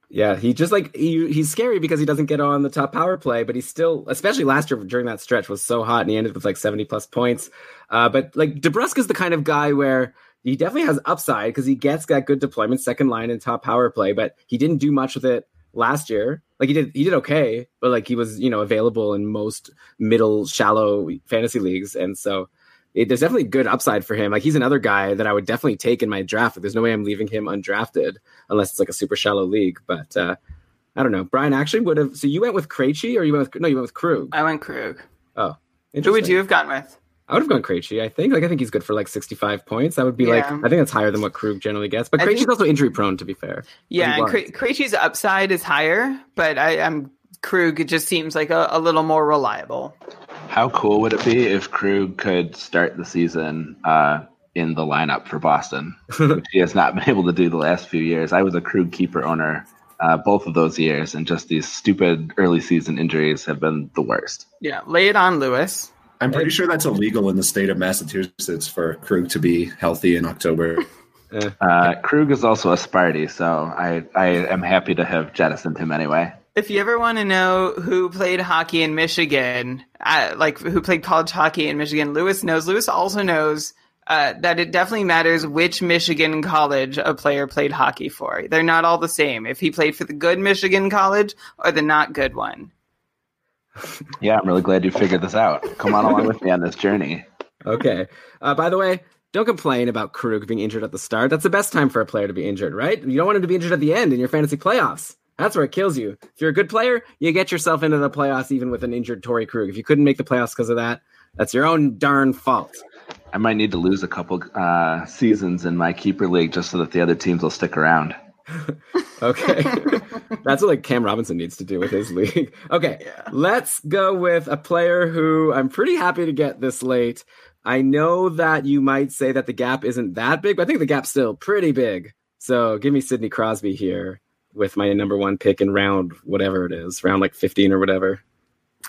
Yeah, he just like he, he's scary because he doesn't get on the top power play, but he's still, especially last year during that stretch, was so hot and he ended with like seventy plus points. Uh, but like DeBrusk is the kind of guy where he definitely has upside because he gets that good deployment, second line and top power play, but he didn't do much with it last year. Like he did, he did okay, but like he was you know available in most middle shallow fantasy leagues, and so it, there's definitely good upside for him. Like he's another guy that I would definitely take in my draft. There's no way I'm leaving him undrafted unless it's like a super shallow league. But uh, I don't know. Brian actually would have. So you went with Krejci or you went with no? You went with Krug. I went Krug. Oh, who would you have gone with? I would have gone Krejci. I think. Like I think he's good for like 65 points. That would be Yeah. like I think that's higher than what Krug generally gets. But Krejci's think- also injury prone, to be fair. Yeah, and. Kre- Krejci's upside is higher, but I, I'm Krug. It just seems like a, a little more reliable. How cool would it be if Krug could start the season uh, in the lineup for Boston, which he has not been able to do the last few years? I was a Krug keeper owner uh, both of those years, and just these stupid early season injuries have been the worst. Yeah, lay it on Lewis. I'm pretty sure that's illegal in the state of Massachusetts for Krug to be healthy in October. Uh, Krug is also a Sparty, so I, I am happy to have jettisoned him anyway. If you ever want to know who played hockey in Michigan, uh, like who played college hockey in Michigan, Lewis knows. Lewis also knows uh, that it definitely matters which Michigan college a player played hockey for. They're not all the same. If he played for the good Michigan college or the not good one. Yeah, I'm really glad you figured this out. Come on along with me on this journey. Okay. Uh, by the way, don't complain about Krug being injured at the start. That's the best time for a player to be injured, right? You don't want him to be injured at the end in your fantasy playoffs. That's where it kills you. If you're a good player, you get yourself into the playoffs even with an injured Torey Krug. If you couldn't make the playoffs because of that, that's your own darn fault. I might need to lose a couple uh, seasons in my keeper league just so that the other teams will stick around. Okay. That's what like Cam Robinson needs to do with his league. Okay. Let's go with a player who I'm pretty happy to get this late. I know that you might say that the gap isn't that big, but I think the gap's still pretty big. So give me Sidney Crosby here with my number one pick in round whatever it is, round like 15 or whatever.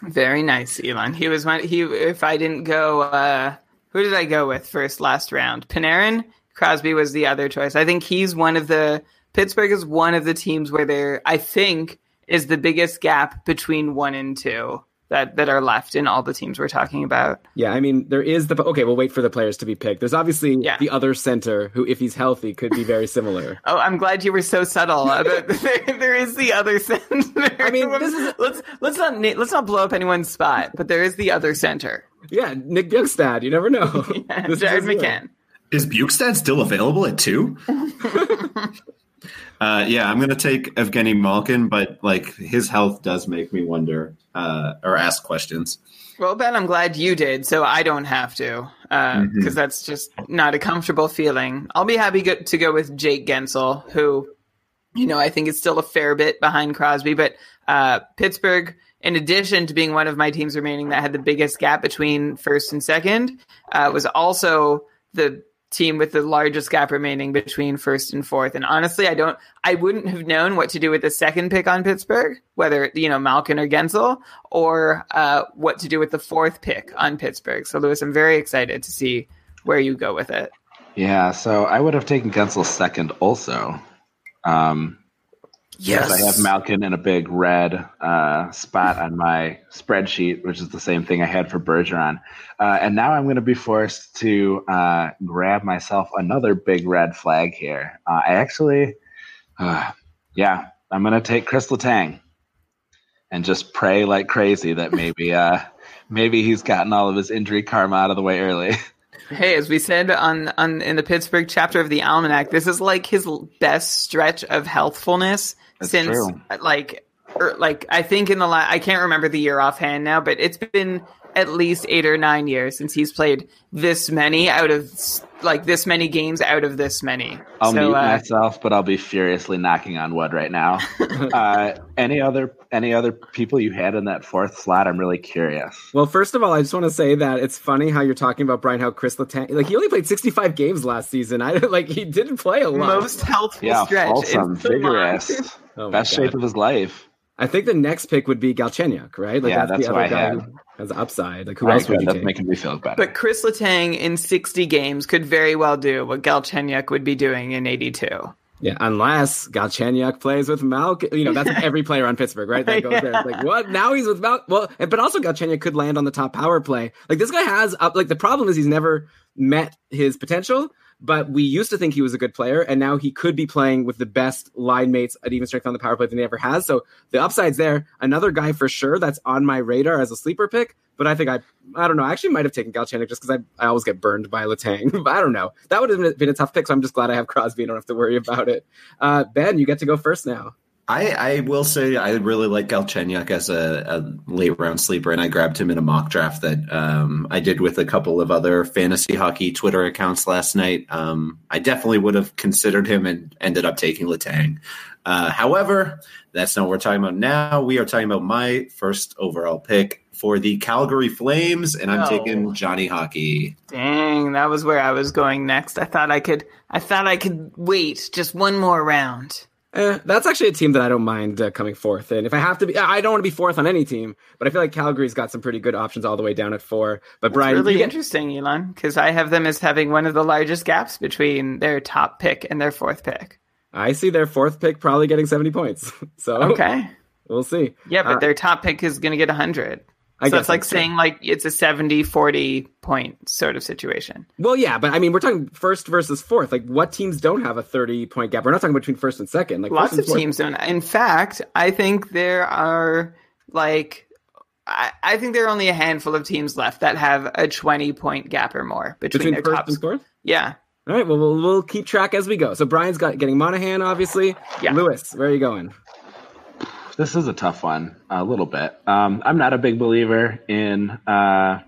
Very nice, Elon. He was my he. If I didn't go, uh, who did I go with first last round? Panarin. Crosby was the other choice. I think he's one of the Pittsburgh is one of the teams where there, I think, is the biggest gap between one and two that that are left in all the teams we're talking about. Yeah, I mean, there is the okay. We'll wait for the players to be picked. There's obviously Yeah. the other center who, if he's healthy, could be very similar. Oh, I'm glad you were so subtle. About, there, there is the other center. I mean, this is- let's let's not let's not blow up anyone's spot, but there is the other center. yeah, Nick Bjugstad. You never know. This is Jared his year. McCann. Is Bjugstad still available at two? Uh, yeah, I'm going to take Evgeny Malkin, but like his health does make me wonder uh, or ask questions. Well, Ben, I'm glad you did, so I don't have to, because that's just not a comfortable feeling. I'll be happy go- to go with Jake Guentzel, who, you know, I think is still a fair bit behind Crosby, but uh, Pittsburgh, in addition to being one of my teams remaining that had the biggest gap between first and second, uh, was also the team with the largest gap remaining between first and fourth. And honestly, I don't, I wouldn't have known what to do with the second pick on Pittsburgh, whether, you know, Malkin or Guentzel, or uh, what to do with the fourth pick on Pittsburgh. So, Lewis, I'm very excited to see where you go with it. Yeah, so I would have taken Guentzel second also. Um, Yes, I have Malkin in a big red uh, spot on my spreadsheet, which is the same thing I had for Bergeron. Uh, and now I'm going to be forced to uh, grab myself another big red flag here. Uh, I actually, uh, yeah, I'm going to take Chris Letang and just pray like crazy that maybe uh, maybe he's gotten all of his injury karma out of the way early. Hey, as we said on on in the Pittsburgh chapter of the Almanac, this is like his best stretch of healthfulness That's since true. like er, like I think in the last I can't remember the year offhand now, but it's been at least eight or nine years since he's played this many out of like this many games out of this many. I'll so mute uh, myself, but I'll be furiously knocking on wood right now. uh, any other any other people you had in that fourth slot? I'm really curious. Well, first of all, I just want to say that it's funny how you're talking about Brian, how Chris Letang, like he only played 65 games last season. I like he didn't play a lot. most healthful Yeah, stretch. wholesome, in so vigorous, Oh best God. shape of his life. I think the next pick would be Galchenyuk, right? Like Yeah, that's the who I other guy had. who has upside. Like who Very else would good. you That's take? making me feel better. But Chris Letang in 60 games could very well do what Galchenyuk would be doing in 82. Yeah, unless Galchenyuk plays with Malkin. You know, that's every player on Pittsburgh, right? That goes there. It's like, what? Now he's with Malkin. Well, but also Galchenyuk could land on the top power play. Like, this guy has, up. like, the problem is he's never met his potential, but we used to think he was a good player, and now he could be playing with the best line mates at even strength on the power play than he ever has. So the upside's there. Another guy for sure that's on my radar as a sleeper pick, but I think I, I don't know. I actually might have taken Galchenyuk just because I, I always get burned by Letang. but I don't know. That would have been a tough pick, so I'm just glad I have Crosby. I don't have to worry about it. Uh, ben, you get to go first now. I, I will say I really like Galchenyuk as a, a late round sleeper, and I grabbed him in a mock draft that um, I did with a couple of other fantasy hockey Twitter accounts last night. Um, I definitely would have considered him and ended up taking Letang. Uh, however, that's not what we're talking about now. We are talking about my first overall pick for the Calgary Flames, and I'm No. taking Johnny Hockey. Dang, that was where I was going next. I thought I could I thought I could wait just one more round. Eh, that's actually a team that I don't mind uh, coming fourth. And if I have to be, I don't want to be fourth on any team, but I feel like Calgary's got some pretty good options all the way down at four. But Brian, really get- interesting, Elon, because I have them as having one of the largest gaps between their top pick and their fourth pick. I see their fourth pick probably getting 70 points. So Okay. we'll see. Yeah, but Uh, their top pick is going to get 100. I So guess it's like that's true. saying like it's a 70 40 point sort of situation. Well, yeah, but I mean, we're talking first versus fourth. Like, what teams don't have a 30 point gap? We're not talking between first and second. Like, Lots of fourth- teams don't. In fact, I think there are like I, I think there are only a handful of teams left that have a 20 point gap or more between, between their first top. and fourth. Yeah. All right. Well, we'll we'll keep track as we go. So Brian's got getting Monahan, obviously. Yeah. Lewis, where are you going? This is a tough one, a little bit. Um, I'm not a big believer in. Uh,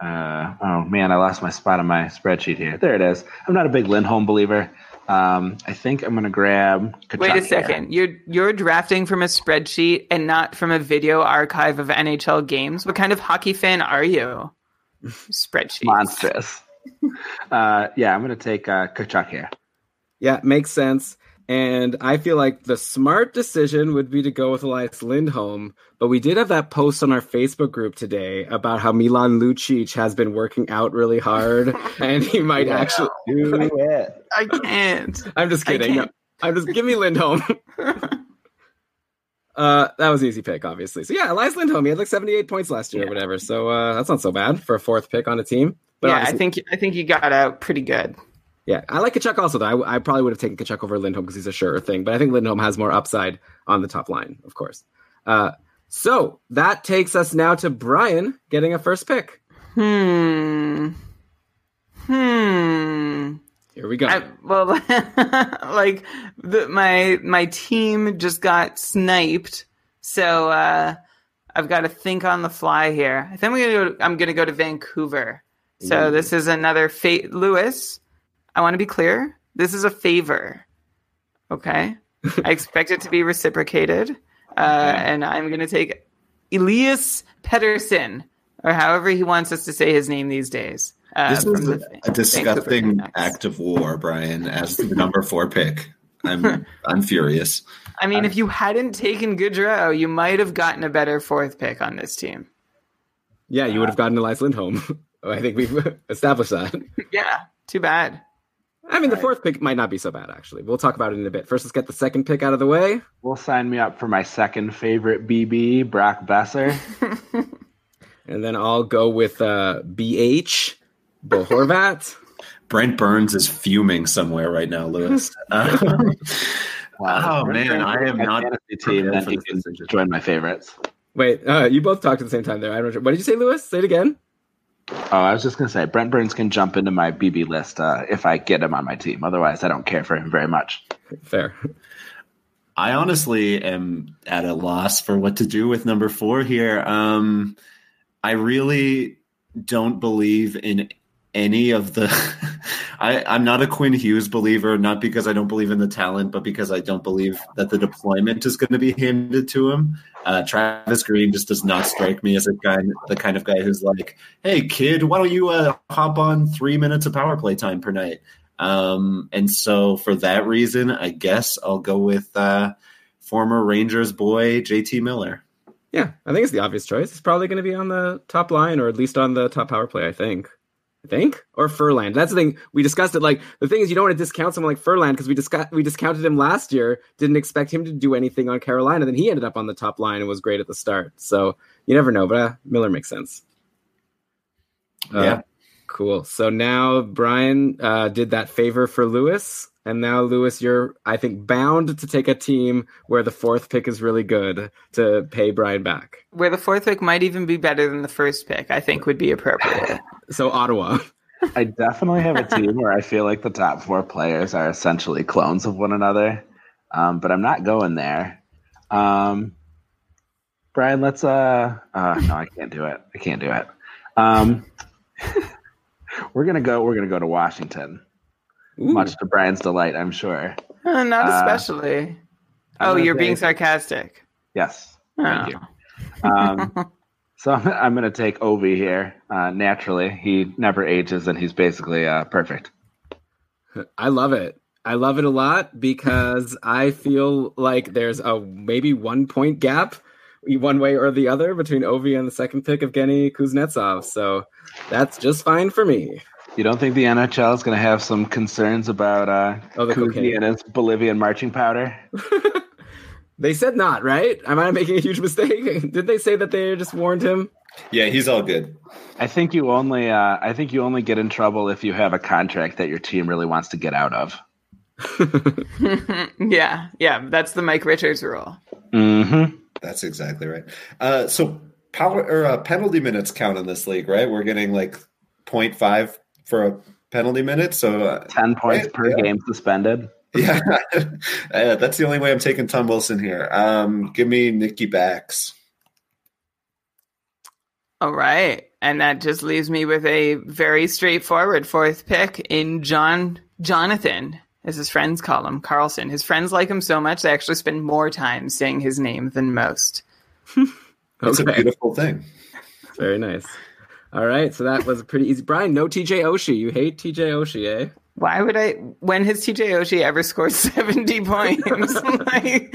uh, oh man, I lost my spot on my spreadsheet here. There it is. I'm not a big Lindholm believer. Um, I think I'm going to grab. Tkachuk Wait a here. second. You're you're drafting from a spreadsheet and not from a video archive of NHL games. What kind of hockey fan are you? Spreadsheet. Monstrous. uh, yeah, I'm going to take uh, Tkachuk here. Yeah, makes sense. And I feel like the smart decision would be to go with Elias Lindholm. But we did have that post on our Facebook group today about how Milan Lucic has been working out really hard, and he might actually. Do it. I can't. I'm just kidding. No. I'm just give me Lindholm. uh, that was an easy pick, obviously. So yeah, Elias Lindholm. He had like 78 points last year or whatever. So uh, that's not so bad for a fourth pick on a team. But yeah, I think I think you got out pretty good. Yeah, I like Tkachuk also though. I, I probably would have taken Tkachuk over Lindholm because he's a surer thing, but I think Lindholm has more upside on the top line, of course. Uh, so that takes us now to Brian getting a first pick. Hmm. Hmm. Here we go. I, well, like the, my my team just got sniped, so uh, I've got to think on the fly here. I think I'm gonna go. I'm gonna go to Vancouver. So Ooh. this is another fate, Lewis. I want to be clear. This is a favor. Okay, I expect it to be reciprocated, uh, and I'm gonna take Elias Pettersson, or however he wants us to say his name these days. Uh, This is a, a disgusting act of war, Brian, as the number four pick. I'm I'm furious. I mean, if you hadn't taken Goodrow, you might have gotten a better fourth pick on this team. yeah, you would have gotten Elias Lindholm. I think we've established that. Yeah. Too bad. I mean, the fourth pick might not be so bad, actually. We'll talk about it in a bit. First, let's get the second pick out of the way. We'll sign me up for my second favorite BB, Brock Boeser. And then I'll go with uh, BH, Bo Horvat. Brent Burns is fuming somewhere right now, Lewis. Um, Oh, man, I am not fantasy team. prepared Then he can join my favorites. Wait, uh, you both talked at the same time there. I don't. What did you say, Lewis? Say it again. Oh, I was just gonna say Brent Burns can jump into my BB list uh, if I get him on my team. Otherwise, I don't care for him very much. Fair. I honestly am at a loss for what to do with number four here. Um, I really don't believe in any of the. I, I'm not a Quinn Hughes believer, not because I don't believe in the talent, but because I don't believe that the deployment is going to be handed to him. Uh, Travis Green just does not strike me as a guy, the kind of guy who's like, "Hey, kid, why don't you uh, hop on three minutes of power play time per night?" Um, and so, for that reason, I guess I'll go with uh, former Rangers boy JT Miller. Yeah, I think it's the obvious choice. It's probably going to be on the top line or at least on the top power play. I think. I think or Ferland. That's the thing we discussed it. Like the thing is, you don't want to discount someone like Ferland because we discussed we discounted him last year. Didn't expect him to do anything on Carolina. Then he ended up on the top line and was great at the start. So you never know. But uh, Miller makes sense. Uh, Yeah. Cool. So now Brian uh, did that favor for Lewis, and now Lewis, you're I think bound to take a team where the fourth pick is really good to pay Brian back. Where the fourth pick might even be better than the first pick, I think would be appropriate. So Ottawa. I definitely have a team where I feel like the top four players are essentially clones of one another, um, but I'm not going there. Um, Brian, let's. Uh, uh, no, I can't do it. I can't do it. Um, we're gonna go. We're gonna go to Washington, Ooh. much to Brian's delight, I'm sure. Uh, not Uh, especially. I'm Oh, you're say- being sarcastic. Yes. Oh. Thank you. Um, so I'm, I'm going to take Ovi here. Uh, naturally, he never ages, and he's basically uh, perfect. I love it. I love it a lot because I feel like there's a maybe one point gap, one way or the other, between Ovi and the second pick of Genny Kuznetsov. So that's just fine for me. You don't think the NHL is going to have some concerns about uh, Oh, the Kuzi and his Bolivian marching powder? They said not, right? Am I making a huge mistake? Did they say that they just warned him? Yeah, he's all good. I think you only. Uh, I think you only get in trouble if you have a contract that your team really wants to get out of. yeah, yeah, that's the Mike Richards rule. Mm-hmm. That's exactly right. Uh, so power or uh, penalty minutes count in this league, right? We're getting like 0.5 for a penalty minute. So uh, Ten points Right, per yeah. game suspended. yeah, uh, that's the only way I'm taking Tom Wilson here. Um, give me Nikki Backs. All right. And that just leaves me with a very straightforward fourth pick in John Jonathan, as his friends call him, Carlson. His friends like him so much they actually spend more time saying his name than most. It's a beautiful thing. Very nice. All right, so that was pretty easy. Brian, no TJ Oshie. You hate TJ Oshie, eh? Why would I? When has TJ Oshie ever scored seventy points? like,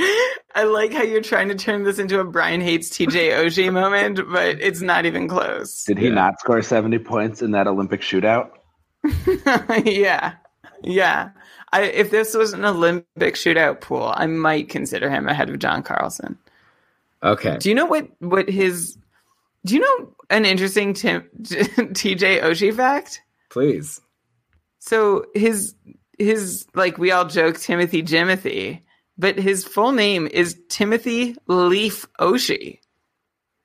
I like how you're trying to turn this into a Brian hates TJ Oshie moment, but it's not even close. Did he Yeah. not score seventy points in that Olympic shootout? yeah, yeah. I, if this was an Olympic shootout pool, I might consider him ahead of John Carlson. Okay. Do you know what what his? Do you know an interesting Tim, TJ Oshie fact? Please. So his his like we all joke Timothy Jimothy, but his full name is Timothy Leaf Oshie.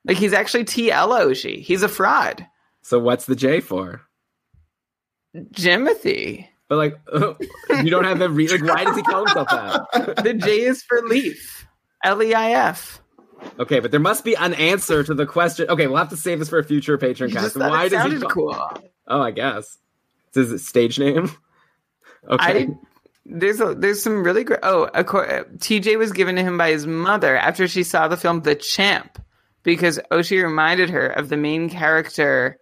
Like he's actually TL Oshie. He's a fraud. So what's the J for? Jimothy. But like, you don't have re- like. Why does he call himself that? The J is for Leaf. L E I F. Okay, but there must be an answer to the question. Okay, we'll have to save this for a future patron cast. Why it does he? Call- cool. Oh, I guess. Is his stage name? Okay. I there's a there's some really great. Oh, TJ was given to him by his mother after she saw the film The Champ, because Oshie reminded her of the main character.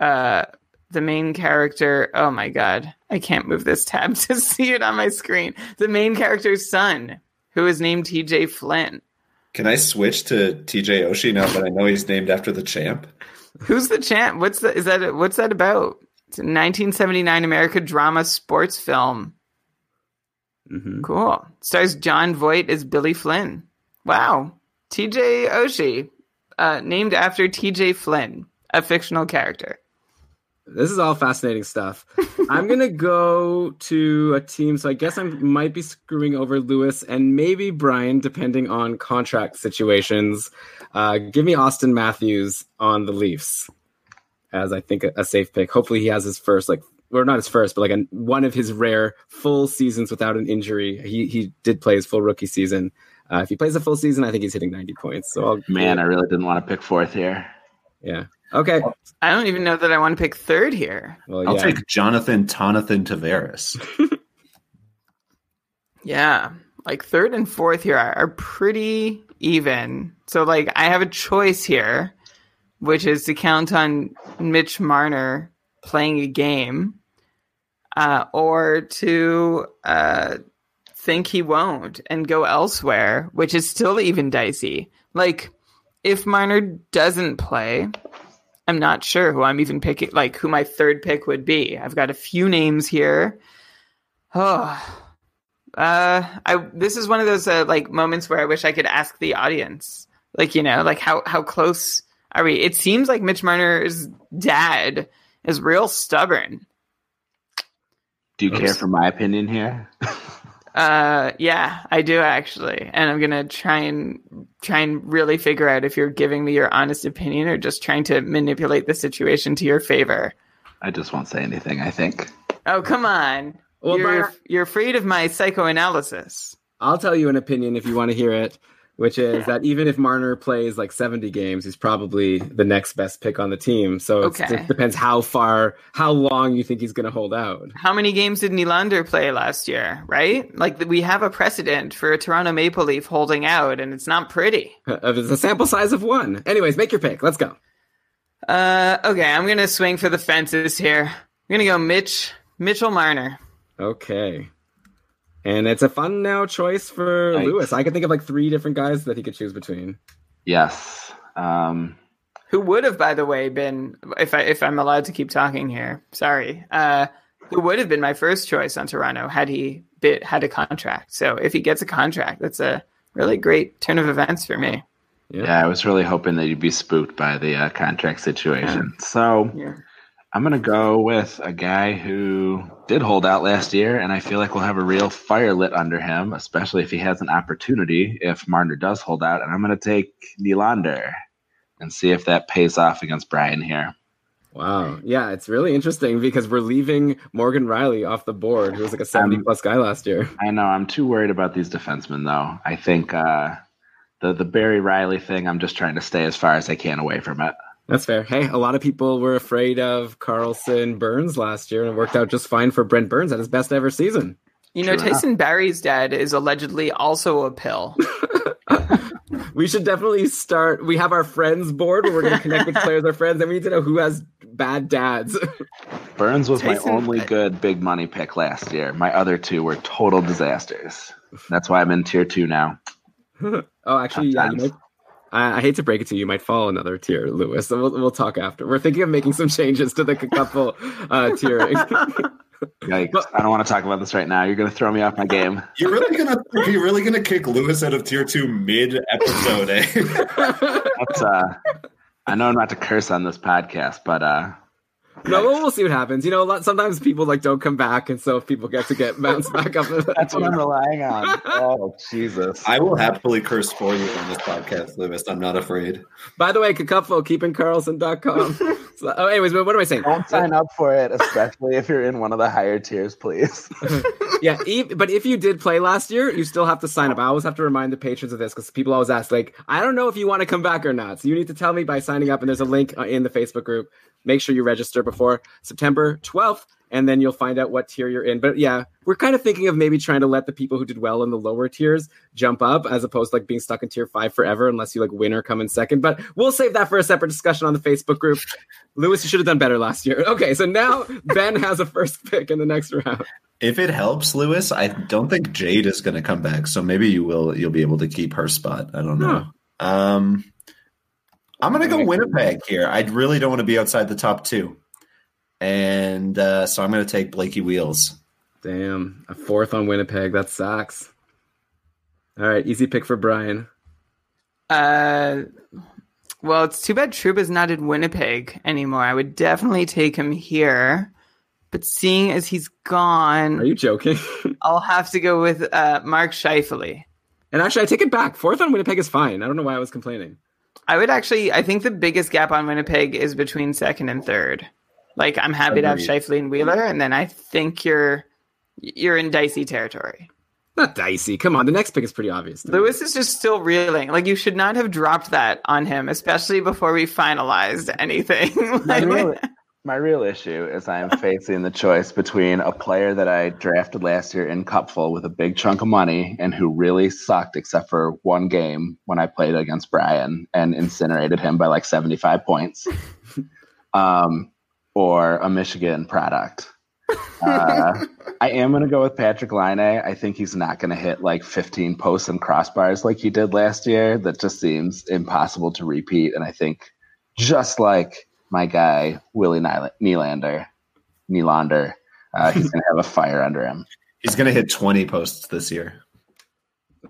Uh, the main character. Oh my god, I can't move this tab to see it on my screen. The main character's son, who is named TJ Flynn. Can I switch to TJ Oshie now that I know he's named after the champ? Who's the champ? What's the is that? What's that about? It's a 1979 American drama sports film. Mhm. Cool. Stars Jon Voight as Billy Flynn. Wow. TJ Oshie, uh, named after TJ Flynn, a fictional character. This is all fascinating stuff. I'm gonna go to a team, so I guess I might be screwing over Lewis and maybe Brian, depending on contract situations. Uh, give me Auston Matthews on the Leafs as I think a, a safe pick. Hopefully, he has his first like, or not his first, but like a, one of his rare full seasons without an injury. He he did play his full rookie season. Uh, if he plays a full season, I think he's hitting 90 points. So I'll, Man, I really didn't want to pick fourth here. yeah, okay. I don't even know that I want to pick third here. Well, I'll yeah. take Jonathan Tonathan Tavares. Yeah. Like third and fourth here are, are pretty even. So like I have a choice here, which is to count on Mitch Marner playing a game, uh, or to uh, think he won't and go elsewhere, which is still even dicey. Like if Marner doesn't play, I'm not sure who I'm even picking, like who my third pick would be. I've got a few names here. Oh, uh, I this is one of those uh, like moments where I wish I could ask the audience, like you know, like how how close are we? It seems like Mitch Marner's dad is real stubborn. Do you care for my opinion here? Uh, yeah, I do actually, and I'm gonna try and try and really figure out if you're giving me your honest opinion or just trying to manipulate the situation to your favor. I just won't say anything, I think. Oh, come on. Well, you're, Brian- you're afraid of my psychoanalysis. I'll tell you an opinion if you want to hear it, which is that even if Marner plays like 70 games, he's probably the next best pick on the team. So it's, Okay. it depends how far, how long you think he's going to hold out. How many games did Nylander play last year, right? Like, we have a precedent for a Toronto Maple Leaf holding out, and it's not pretty. It's a sample size of one. Anyways, make your pick. Let's go. Uh, okay, I'm gonna swing for the fences here. I'm gonna go Mitch, Mitchell Marner. Okay. And it's a fun now choice for Nice. Lewis. I could think of like three different guys that he could choose between. Yes. Um, who would have, by the way, been if I if I'm allowed to keep talking here. Sorry, uh, who would have been my first choice on Toronto had he bit, had a contract. So if he gets a contract, that's a really great turn of events for me. Yeah. yeah, I was really hoping that you'd be spooked by the uh, contract situation. So Yeah. I'm going to go with a guy who did hold out last year, and I feel like we'll have a real fire lit under him, especially if he has an opportunity if Marner does hold out. And I'm going to take Nylander and see if that pays off against Brian here. Wow. Yeah, it's really interesting because we're leaving Morgan Rielly off the board, who was like a 70 Um, plus guy last year. I know I'm too worried about these defensemen, though. I think uh, the the Barrie Rielly thing. I'm just trying to stay as far as I can away from it. That's fair. Hey, a lot of people were afraid of Carlson Burns last year, and it worked out just fine for Brent Burns at his best ever season. You know, True enough. Tyson Barrie's dad is allegedly also a pill. We should definitely start. We have our friends board where we're going to connect with players, our friends, and we need to know who has bad dads. Burns was my Tyson- only good big money pick last year. My other two were total disasters. That's why I'm in tier two now. oh, actually, yeah, you might. I, I hate to break it to you, you might fall another tier, Lewis. So we'll, we'll talk after. We're thinking of making some changes to the couple uh, tiering. Yikes. But- I don't want to talk about this right now. You're going to throw me off my game. You're really gonna you're really gonna kick Lewis out of tier two mid episode, eh? That's, uh, I know I'm not to curse on this podcast, but uh, no, we'll, we'll see what happens. You know, a lot, sometimes people like don't come back, and so if people get to get bounced back up. that's what I'm relying on. Oh, Jesus. I will happily curse for you on this podcast, Lewis. I'm not afraid. By the way, Kakufo, keepingkarlsson.com. so, oh, anyways, but what am I saying? Don't sign up for it, especially if you're in one of the higher tiers, please. yeah, e- but if you did play last year, you still have to sign up. I always have to remind the patrons of this because people always ask, like, I don't know if you want to come back or not. So you need to tell me by signing up, and there's a link uh, in the Facebook group. Make sure you register before September 12th, and then you'll find out what tier you're in. But yeah, we're kind of thinking of maybe trying to let the people who did well in the lower tiers jump up as opposed to like being stuck in tier five forever unless you like win or come in second. But we'll save that for a separate discussion on the Facebook group. Lewis, you should have done better last year. Okay, so now Ben has a first pick in the next round. If it helps, Lewis, I don't think Jade is going to come back, so maybe you will. You'll be able to keep her spot. I don't know. Um, I'm going to go Winnipeg here. I really don't want to be outside the top two. and uh, so I'm going to take Blakey Wheels. Damn, a fourth on Winnipeg. That sucks. All right, easy pick for Brian. Uh, well, it's too bad Troop is not in Winnipeg anymore. I would definitely take him here. But seeing as he's gone, Are you joking? I'll have to go with uh, Mark Scheifele. and actually, I take it back. Fourth on Winnipeg is fine. I don't know why I was complaining. I would actually, I think the biggest gap on Winnipeg is between second and third. Like, I'm happy to have Agreed. Scheifele and Wheeler, and then I think you're you're in dicey territory. Not dicey. Come on, the next pick is pretty obvious. to me. Lewis is just still reeling. Like, you should not have dropped that on him, especially before we finalized anything. My Like, real, my real issue is I am facing the choice between a player that I drafted last year in Cupful with a big chunk of money and who really sucked except for one game when I played against Brian and incinerated him by like 75 points, um, or a Michigan product. Uh, I am going to go with Patrik Laine. I think he's not going to hit like 15 posts and crossbars like he did last year. That just seems impossible to repeat. And I think just like my guy, Willie Nyla- Nylander, Nylander, uh, he's going to have a fire under him. He's going to hit 20 posts this year.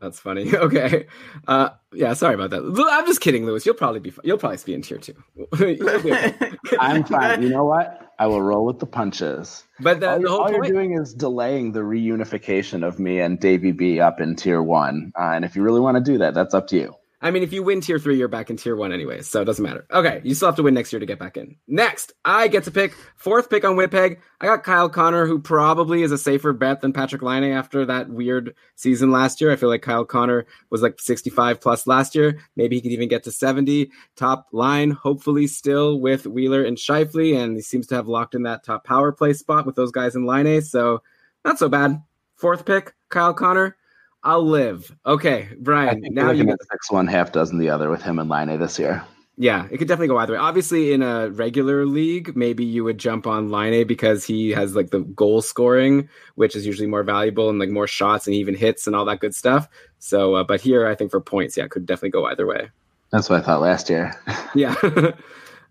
That's funny. Okay. Uh, yeah, sorry about that. I'm just kidding, Lewis. You'll probably be you'll probably be in tier two. You'll be okay. I'm fine. You know what? I will roll with the punches. but the, all the you're, whole all you're doing is delaying the reunification of me and Davey B up in tier one. Uh, and if you really want to do that, that's up to you. I mean, if you win tier three, you're back in tier one anyway, so it doesn't matter. Okay, you still have to win next year to get back in. Next, I get to pick fourth pick on Winnipeg. I got Kyle Connor, who probably is a safer bet than Patrik Laine after that weird season last year. I feel like Kyle Connor was like 65 plus last year. Maybe he could even get to 70. Top line, hopefully still with Wheeler and Scheifele, and he seems to have locked in that top power play spot with those guys in line. So not so bad. Fourth pick, Kyle Connor. I'll live. Okay, Brian. Now you at six one, half dozen the other with him and Laine this year. Yeah, it could definitely go either way. Obviously, in a regular league, maybe you would jump on Laine because he has like the goal scoring, which is usually more valuable and like more shots and even hits and all that good stuff. So, uh, but here, I think for points, yeah, it could definitely go either way. That's what I thought last year. Yeah.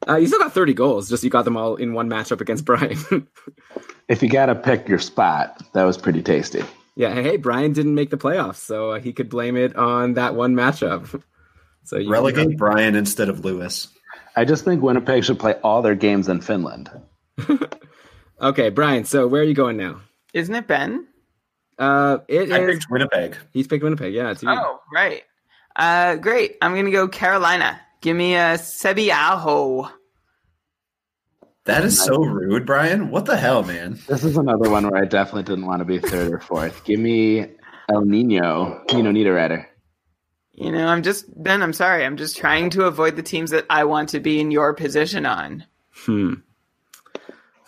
uh, you still got 30 goals, just you got them all in one matchup against Brian. if you got to pick your spot, that was pretty tasty. Yeah, hey, Brian didn't make the playoffs, so uh, he could blame it on that one matchup. So you Relegate Brian instead of Lewis. I just think Winnipeg should play all their games in Finland. Okay, Brian, so where are you going now? Isn't it Ben? Uh, it I is. picked Winnipeg. He's picked Winnipeg. Yeah, it's you. Oh, right. Uh, great. I'm gonna go Carolina. Give me a Sebi Aho. That is so rude, Brian. What the hell, man? This is another one where I definitely didn't want to be third or fourth. Give me El Nino, Nino Niederreiter. You know, I'm just Ben. I'm sorry. I'm just trying to avoid the teams that I want to be in your position on. Hmm.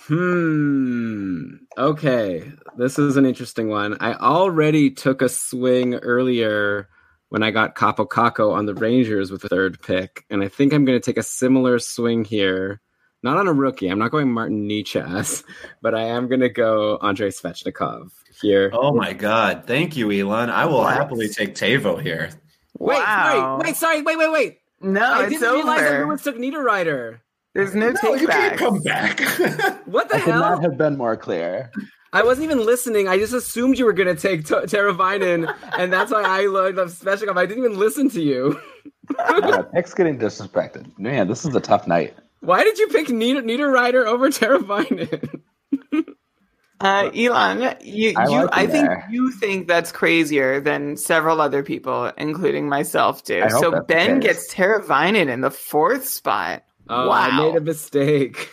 Hmm. Okay. This is an interesting one. I already took a swing earlier when I got Kaapo Kakko on the Rangers with the third pick, and I think I'm going to take a similar swing here. Not on a rookie. I'm not going Martin Necas, but I am going to go Andrei Svechnikov here. Oh my god. Thank you, Elon. I will What? happily take Tavo here. wait, Wow. sorry, wait, sorry, wait, wait, wait. No, I it's didn't realize that over. Lewis took Niederreiter. There's no, No, take you back. can't come back. What the I could not have been more clear. I wasn't even listening. I just assumed you were going to take T- Teravainen, and that's why I learned of Svechnikov. I didn't even listen to you. Yeah, pick's getting disrespected. Man, this is a tough night. Why did you pick Nieder- Niederreiter over Teravainen? Uh, Elon, you, I you, like I think there. you think that's crazier than several other people, including myself, do. So Ben gets Teravainen in the fourth spot. Oh, wow. I made a mistake.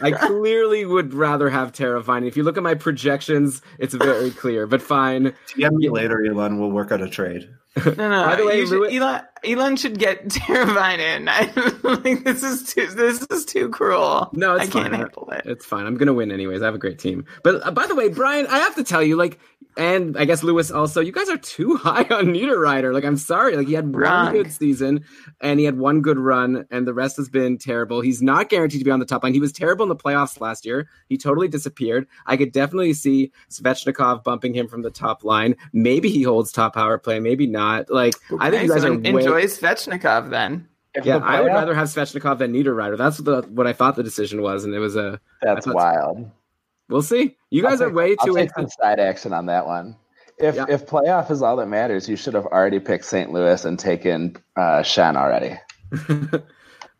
I clearly would rather have Teravainen. If you look at my projections, it's very clear, but fine. DM me later, Elon. We'll work out a trade. No, no. By the way, should, Louis- Elon, Elon should get Tara in. I like this is too this is too cruel. No, it's I can't handle it. It's fine. I'm gonna win anyways. I have a great team. But uh, by the way, Brian, I have to tell you, like, and I guess Lewis also, you guys are too high on Niederreiter. Like, I'm sorry. Like, he had Wrong. one good season and he had one good run, and the rest has been terrible. He's not guaranteed to be on the top line. He was terrible in the playoffs last year. He totally disappeared. I could definitely see Svechnikov bumping him from the top line. Maybe he holds top power play, maybe not. Like, I think you guys so are en- way. enjoy Svechnikov then. If Yeah, the I would rather have Svechnikov than Niederreiter. That's the, what I thought the decision was, and it was a. That's thought- wild. We'll see. You guys I'll are take- way I'll too take into. some side action on that one. If Yeah. if playoff is all that matters, you should have already picked St. Louis and taken uh, Schenn already.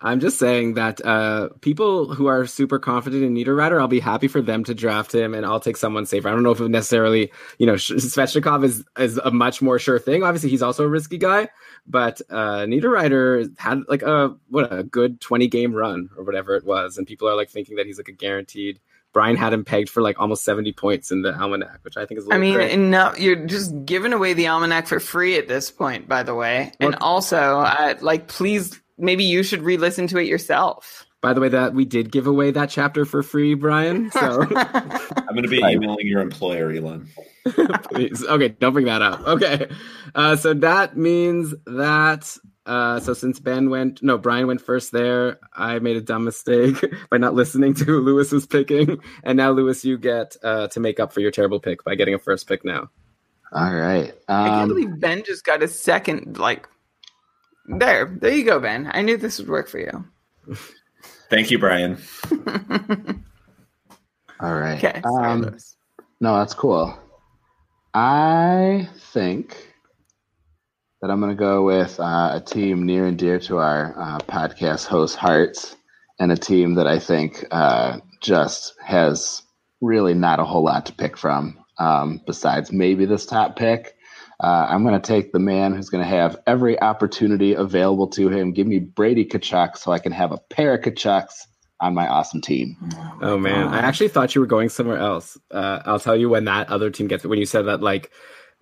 I'm just saying that uh, people who are super confident in Niederreiter, I'll be happy for them to draft him, and I'll take someone safer. I don't know if it necessarily, you know, Svechnikov is is a much more sure thing. Obviously, he's also a risky guy, but uh, Niederreiter had like a what a good 20 game run or whatever it was, and people are like thinking that he's like a guaranteed. Brian had him pegged for like almost 70 points in the almanac, which I think is. A I little mean, and no, you're just giving away the almanac for free at this point, by the way. And also, uh, like, please, maybe you should re-listen to it yourself. By the way, that we did give away that chapter for free, Brian. So. I'm going to be emailing your employer, Elon. Please. Okay, don't bring that up. Okay. Uh, so that means that uh, so since Ben went no, Brian went first there, I made a dumb mistake by not listening to who Lewis was picking. And now Lewis, you get uh, to make up for your terrible pick by getting a first pick now. All right. I can't Um, believe Ben just got a second. Like, there, there you go, Ben. I knew this would work for you. Thank you, Brian. all right. Okay, Um, no, that's cool. I think that I'm going to go with uh, a team near and dear to our uh, podcast host hearts, and a team that I think uh, just has really not a whole lot to pick from. Um, besides maybe this top pick, uh, I'm going to take the man who's going to have every opportunity available to him. Give me Brady Tkachuk so I can have a pair of Tkachuks on my awesome team. Oh man, I actually thought you were going somewhere else. Uh, I'll tell you when that other team gets it. when you said that. Like,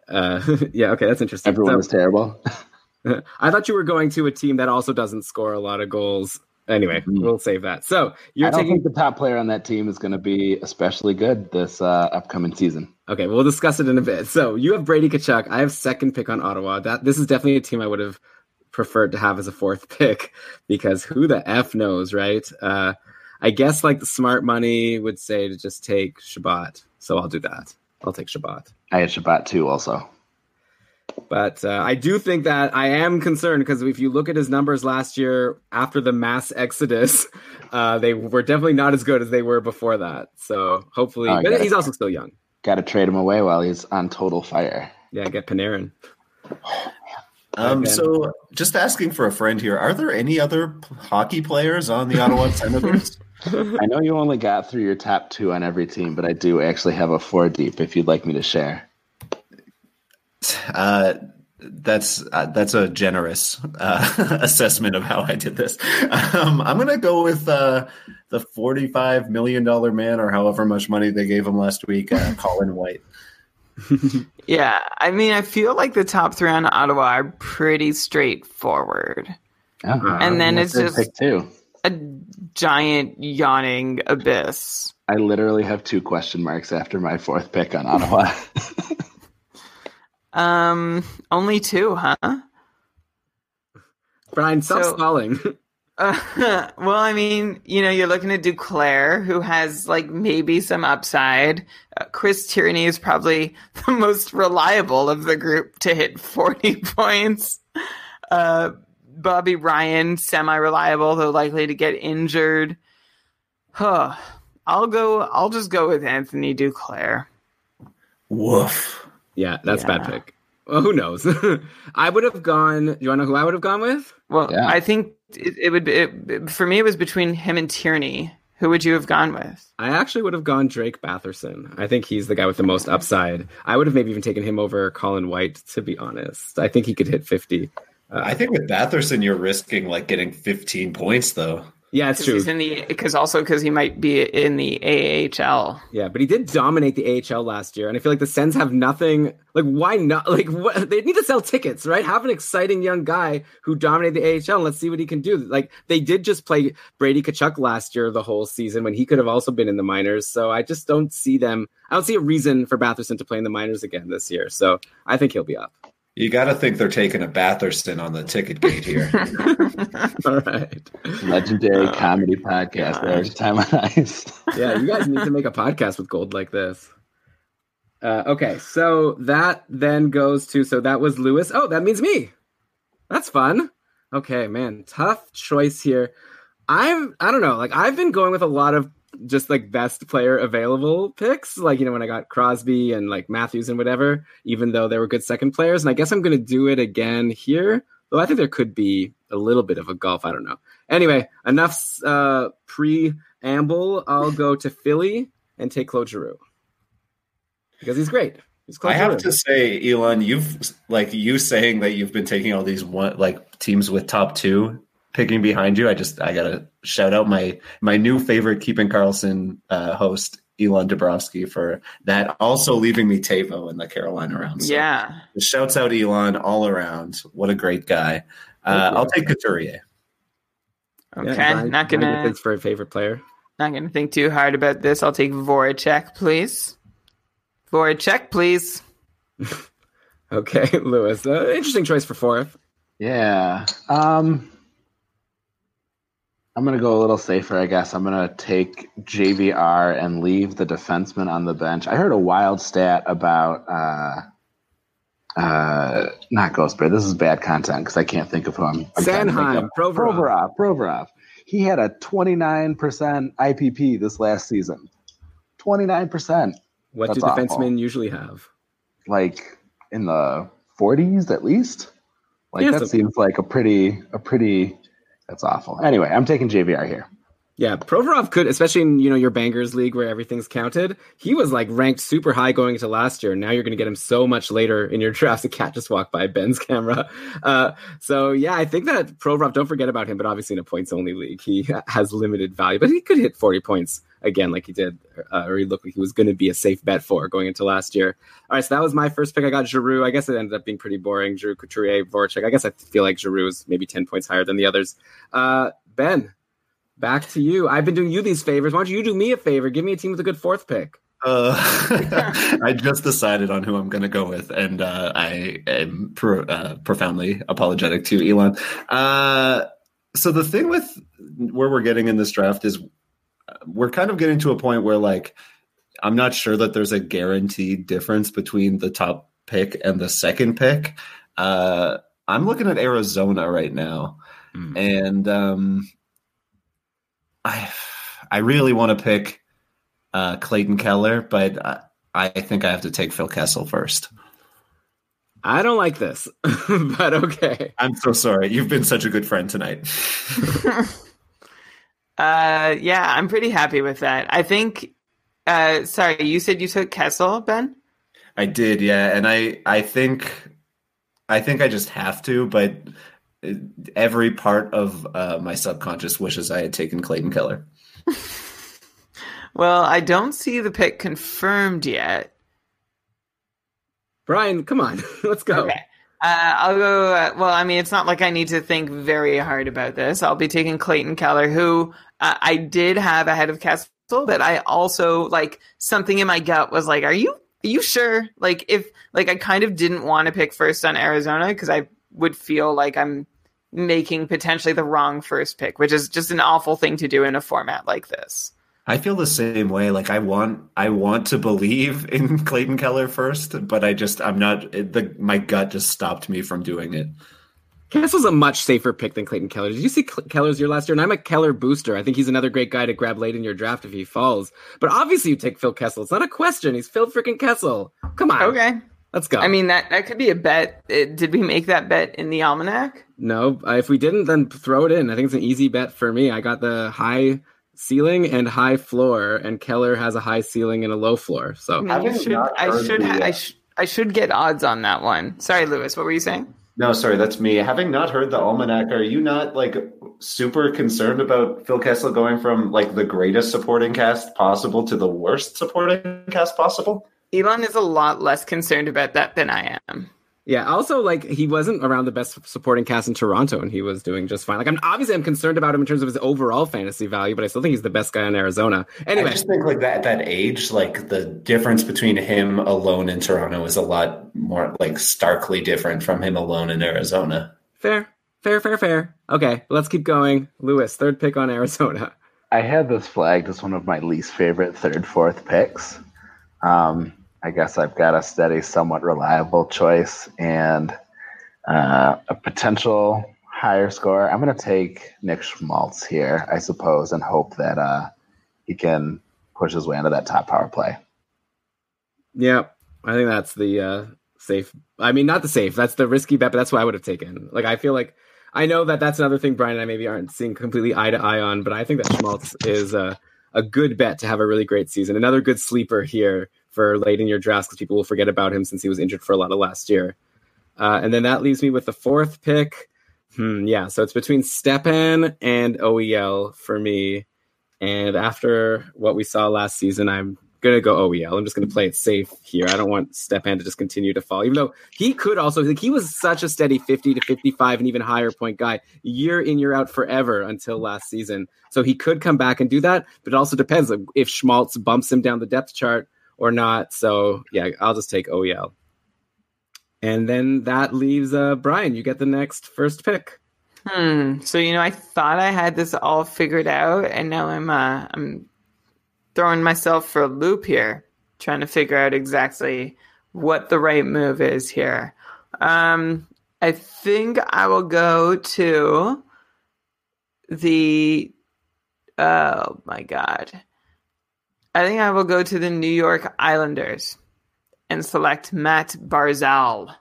uh, yeah, okay, that's interesting. Everyone So- was terrible. I thought you were going to a team that also doesn't score a lot of goals. Anyway, Mhm. we'll save that. So you're I don't taking think the top player on that team is going to be especially good this uh, upcoming season. Okay, we'll discuss it in a bit. So you have Brady Tkachuk. I have second pick on Ottawa. That this is definitely a team I would have preferred to have as a fourth pick because who the f knows, right? Uh, I guess like the smart money would say to just take Chabot. So I'll do that. I'll take Chabot. I had Chabot too, also. But uh, I do think that I am concerned because if you look at his numbers last year after the mass exodus, uh, they were definitely not as good as they were before that. So hopefully, Oh, but got it. he's also still young. Got to trade him away while he's on total fire. Yeah, get Panarin. Um, so, just asking for a friend here, are there any other hockey players on the Ottawa Senators? I know you only got through your top two on every team, but I do actually have a four deep if you'd like me to share. Uh, that's uh, that's a generous uh, assessment of how I did this. Um, I'm going to go with uh, the 45 million dollar man, or however much money they gave him last week, uh, Colin White. Yeah, I mean, I feel like the top three on Ottawa are pretty straightforward. Oh, And then that's it's just- pick two. A giant yawning abyss. I literally have two question marks after my fourth pick on Ottawa. Um, only two, huh? Brian, stop So- stalling. Uh, well, I mean, you know, you're looking at Duclair, who has like maybe some upside. Uh, Chris Tierney is probably the most reliable of the group to hit 40 points. Uh, Bobby Ryan, semi reliable, though likely to get injured. Huh. I'll go, I'll just go with Anthony Duclair. Woof. Yeah, that's a bad pick. Well, who knows? I would have gone. Do you want to know who I would have gone with? Well, Yeah. I think it, it would be, it, for me, it was between him and Tierney. Who would you have gone with? I actually would have gone Drake Batherson. I think he's the guy with the most upside. I would have maybe even taken him over Colin White, to be honest. I think he could hit 50. Uh, I think with Batherson, you're risking like getting 15 points, though. Yeah, it's true. he's in the because also because he might be in the AHL. Yeah, but he did dominate the AHL last year, and I feel like the Sens have nothing. Like, why not? Like, what, they need to sell tickets, right? Have an exciting young guy who dominated the AHL, and let's see what he can do. Like, they did just play Brady Tkachuk last year, the whole season, when he could have also been in the minors. So I just don't see them. I don't see a reason for Batherson to play in the minors again this year. So I think he'll be up. You got to think they're taking a Batherson on the ticket gate here. All right. Legendary Oh, comedy podcast. There's time on ice. yeah, you guys need to make a podcast with gold like this. Uh, okay, so that then goes to so that was Lewis. Oh, that means me. That's fun. Okay, man, tough choice here. I've I don't know, like I've been going with a lot of just like best player available picks, like you know when I got Crosby and like Matthews and whatever, even though they were good second players. And I guess I'm gonna do it again here, though I think there could be a little bit of a golf. I don't know. Anyway, enough uh, preamble. I'll go to Philly and take Claude Giroux because he's great. He's I have Giroux. to say, Elon, you've like you saying that you've been taking all these one like teams with top two picking behind you. I just I gotta shout out my my new favorite Keeping Karlsson uh, host, Elon Dabrowski, for that. Also leaving me Tavo in the Carolina round. So Yeah. shouts out Elon all around. What a great guy. Uh, I'll take Couturier. Okay. Yeah, Brian- not gonna Gittins for a favorite player. not gonna think too hard about this. I'll take Voracek, please. Voracek, please. Okay, Lewis. Uh, interesting choice for fourth. Yeah. Um I'm gonna go a little safer, I guess. I'm gonna take JVR and leave the defenseman on the bench. I heard a wild stat about uh uh not Ghostbear. This is bad content because I can't think of who I'm, I'm trying to think Sanheim. Provorov. Provorov. Provorov. He had a 29% IPP this last season. 29%. What do That's awful. defensemen usually have? Like in the 40s at least. Like Yeah, that seems like a pretty a pretty that's awful. Anyway, I'm taking JVR here. Yeah, Provorov could, especially in you know your bangers league where everything's counted. He was like ranked super high going into last year. Now you're going to get him so much later in your drafts. A cat just walked by Ben's camera. Uh, so yeah, I think that Provorov. Don't forget about him. But obviously in a points only league, he has limited value. But he could hit 40 points again, like he did, uh, or he looked like he was going to be a safe bet for going into last year. All right, so that was my first pick. I got Giroux. I guess it ended up being pretty boring. Giroux, Couturier, Voracek. I guess I feel like Giroux is maybe 10 points higher than the others. Uh, ben, back to you. I've been doing you these favors. Why don't you do me a favor? Give me a team with a good fourth pick. Uh, I just decided on who I'm going to go with, and uh, I am pro, uh, profoundly apologetic to Elon. Uh, so the thing with where we're getting in this draft is we're kind of getting to a point where, like, I'm not sure that there's a guaranteed difference between the top pick and the second pick. Uh, I'm looking at Arizona right now, Hmm. and um, I I really want to pick uh, Clayton Keller, but I, I think I have to take Phil Kessel first. I don't like this, but okay. I'm so sorry. You've been such a good friend tonight. Uh, yeah, I'm pretty happy with that. I think. Uh, sorry, you said you took Kessel, Ben. I did, yeah, and I I think I think I just have to, but every part of uh, my subconscious wishes I had taken Clayton Keller. Well, I don't see the pick confirmed yet. Brian, come on. Let's go. Okay. Uh, I'll go. Uh, well, I mean, it's not like I need to think very hard about this. I'll be taking Clayton Keller, who uh, I did have ahead of Kessel, but I also like something in my gut was like, "Are you? Are you sure?" Like, if like I kind of didn't want to pick first on Arizona because I would feel like I'm making potentially the wrong first pick, which is just an awful thing to do in a format like this. I feel the same way. Like I want, I want to believe in Clayton Keller first, but I just, I'm not. The my gut just stopped me from doing it. Kessel's a much safer pick than Clayton Keller. Did you see Keller's year last year? And I'm a Keller booster. I think he's another great guy to grab late in your draft if he falls. But obviously, you take Phil Kessel. It's not a question. He's Phil freaking Kessel. Come on. Okay. Let's go. I mean that that could be a bet. Uh, Did we make that bet in the almanac? no, uh, if we didn't, then throw it in. I think it's an easy bet for me. I got the high ceiling and high floor, and Keller has a high ceiling and a low floor. So I, mean, should, I should, the, ha- uh, I, sh- I should get odds on that one. Sorry, Lewis. What were you saying? No, sorry, that's me. Having not heard the almanac, are you not like super concerned about Phil Kessel going from like the greatest supporting cast possible to the worst supporting cast possible? Elon is a lot less concerned about that than I am. Yeah. Also, like he wasn't around the best supporting cast in Toronto, and he was doing just fine. Like I'm obviously I'm concerned about him in terms of his overall fantasy value, but I still think he's the best guy in Arizona. Anyway, I just think like that that age, like the difference between him alone in Toronto is a lot more like starkly different from him alone in Arizona. fair, fair, fair, fair. Okay, let's keep going. Lewis, third pick on Arizona. I had this flagged as one of my least favorite third, fourth picks. Um, I guess I've got a steady, somewhat reliable choice and uh, a potential higher score. I'm going to take Nick Schmaltz here, I suppose, and hope that uh, he can push his way into that top power play. Yeah, I think that's the uh, safe. I mean, not the safe. That's the risky bet, but that's what I would have taken. Like, I feel like I know that that's another thing Brian and I maybe aren't seeing completely eye to eye on, but I think that Schmaltz is a, a good bet to have a really great season. Another good sleeper here for late in your drafts because people will forget about him since he was injured for a lot of last year. Uh, and then that leaves me with the fourth pick. Hmm, yeah, so it's between Stepan and OEL for me. And after what we saw last season, I'm gonna go OEL. I'm just gonna play it safe here. I don't want Stepan to just continue to fall, even though he could also like he was such a steady 50 to 55 and even higher point guy year in year out forever until last season. So he could come back and do that, but it also depends if Schmaltz bumps him down the depth chart or not. So yeah, I'll just take OEL. And then that leaves uh, Brian. You get the next first pick. Hmm. So you know, I thought I had this all figured out, and now I'm uh, I'm throwing myself for a loop here, trying to figure out exactly what the right move is here. Um, I think I will go to the. Oh my god! I think I will go to the New York Islanders and select Matt Barzal.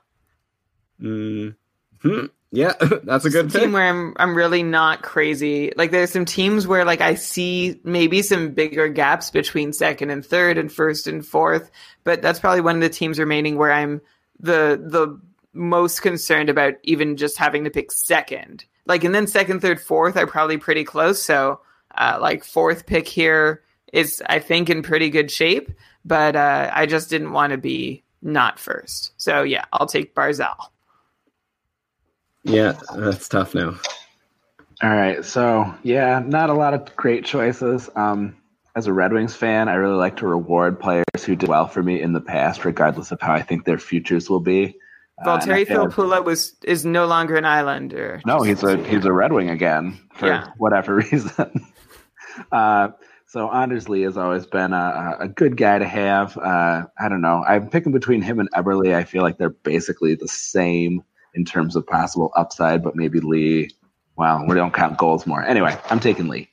Mm. Hmm. Yeah, that's a good team where I'm I'm really not crazy. Like there's some teams where like I see maybe some bigger gaps between second and third and first and fourth, but that's probably one of the teams remaining where I'm the the most concerned about even just having to pick second. Like and then second, third, fourth are probably pretty close. So uh, like fourth pick here is I think in pretty good shape, but uh, I just didn't want to be not first. So yeah, I'll take Barzal. Yeah, that's tough now. All right, so yeah, not a lot of great choices. Um, as a Red Wings fan, I really like to reward players who did well for me in the past, regardless of how I think their futures will be. Valtteri uh, Filppula was is no longer an Islander. No, he's a he's a Red Wing again for Yeah. whatever reason. uh, so Anders Lee has always been a, a good guy to have. Uh, I don't know. I'm picking between him and Eberle. I feel like they're basically the same in terms of possible upside, but maybe Lee. Well, we don't count goals more. Anyway, I'm taking Lee.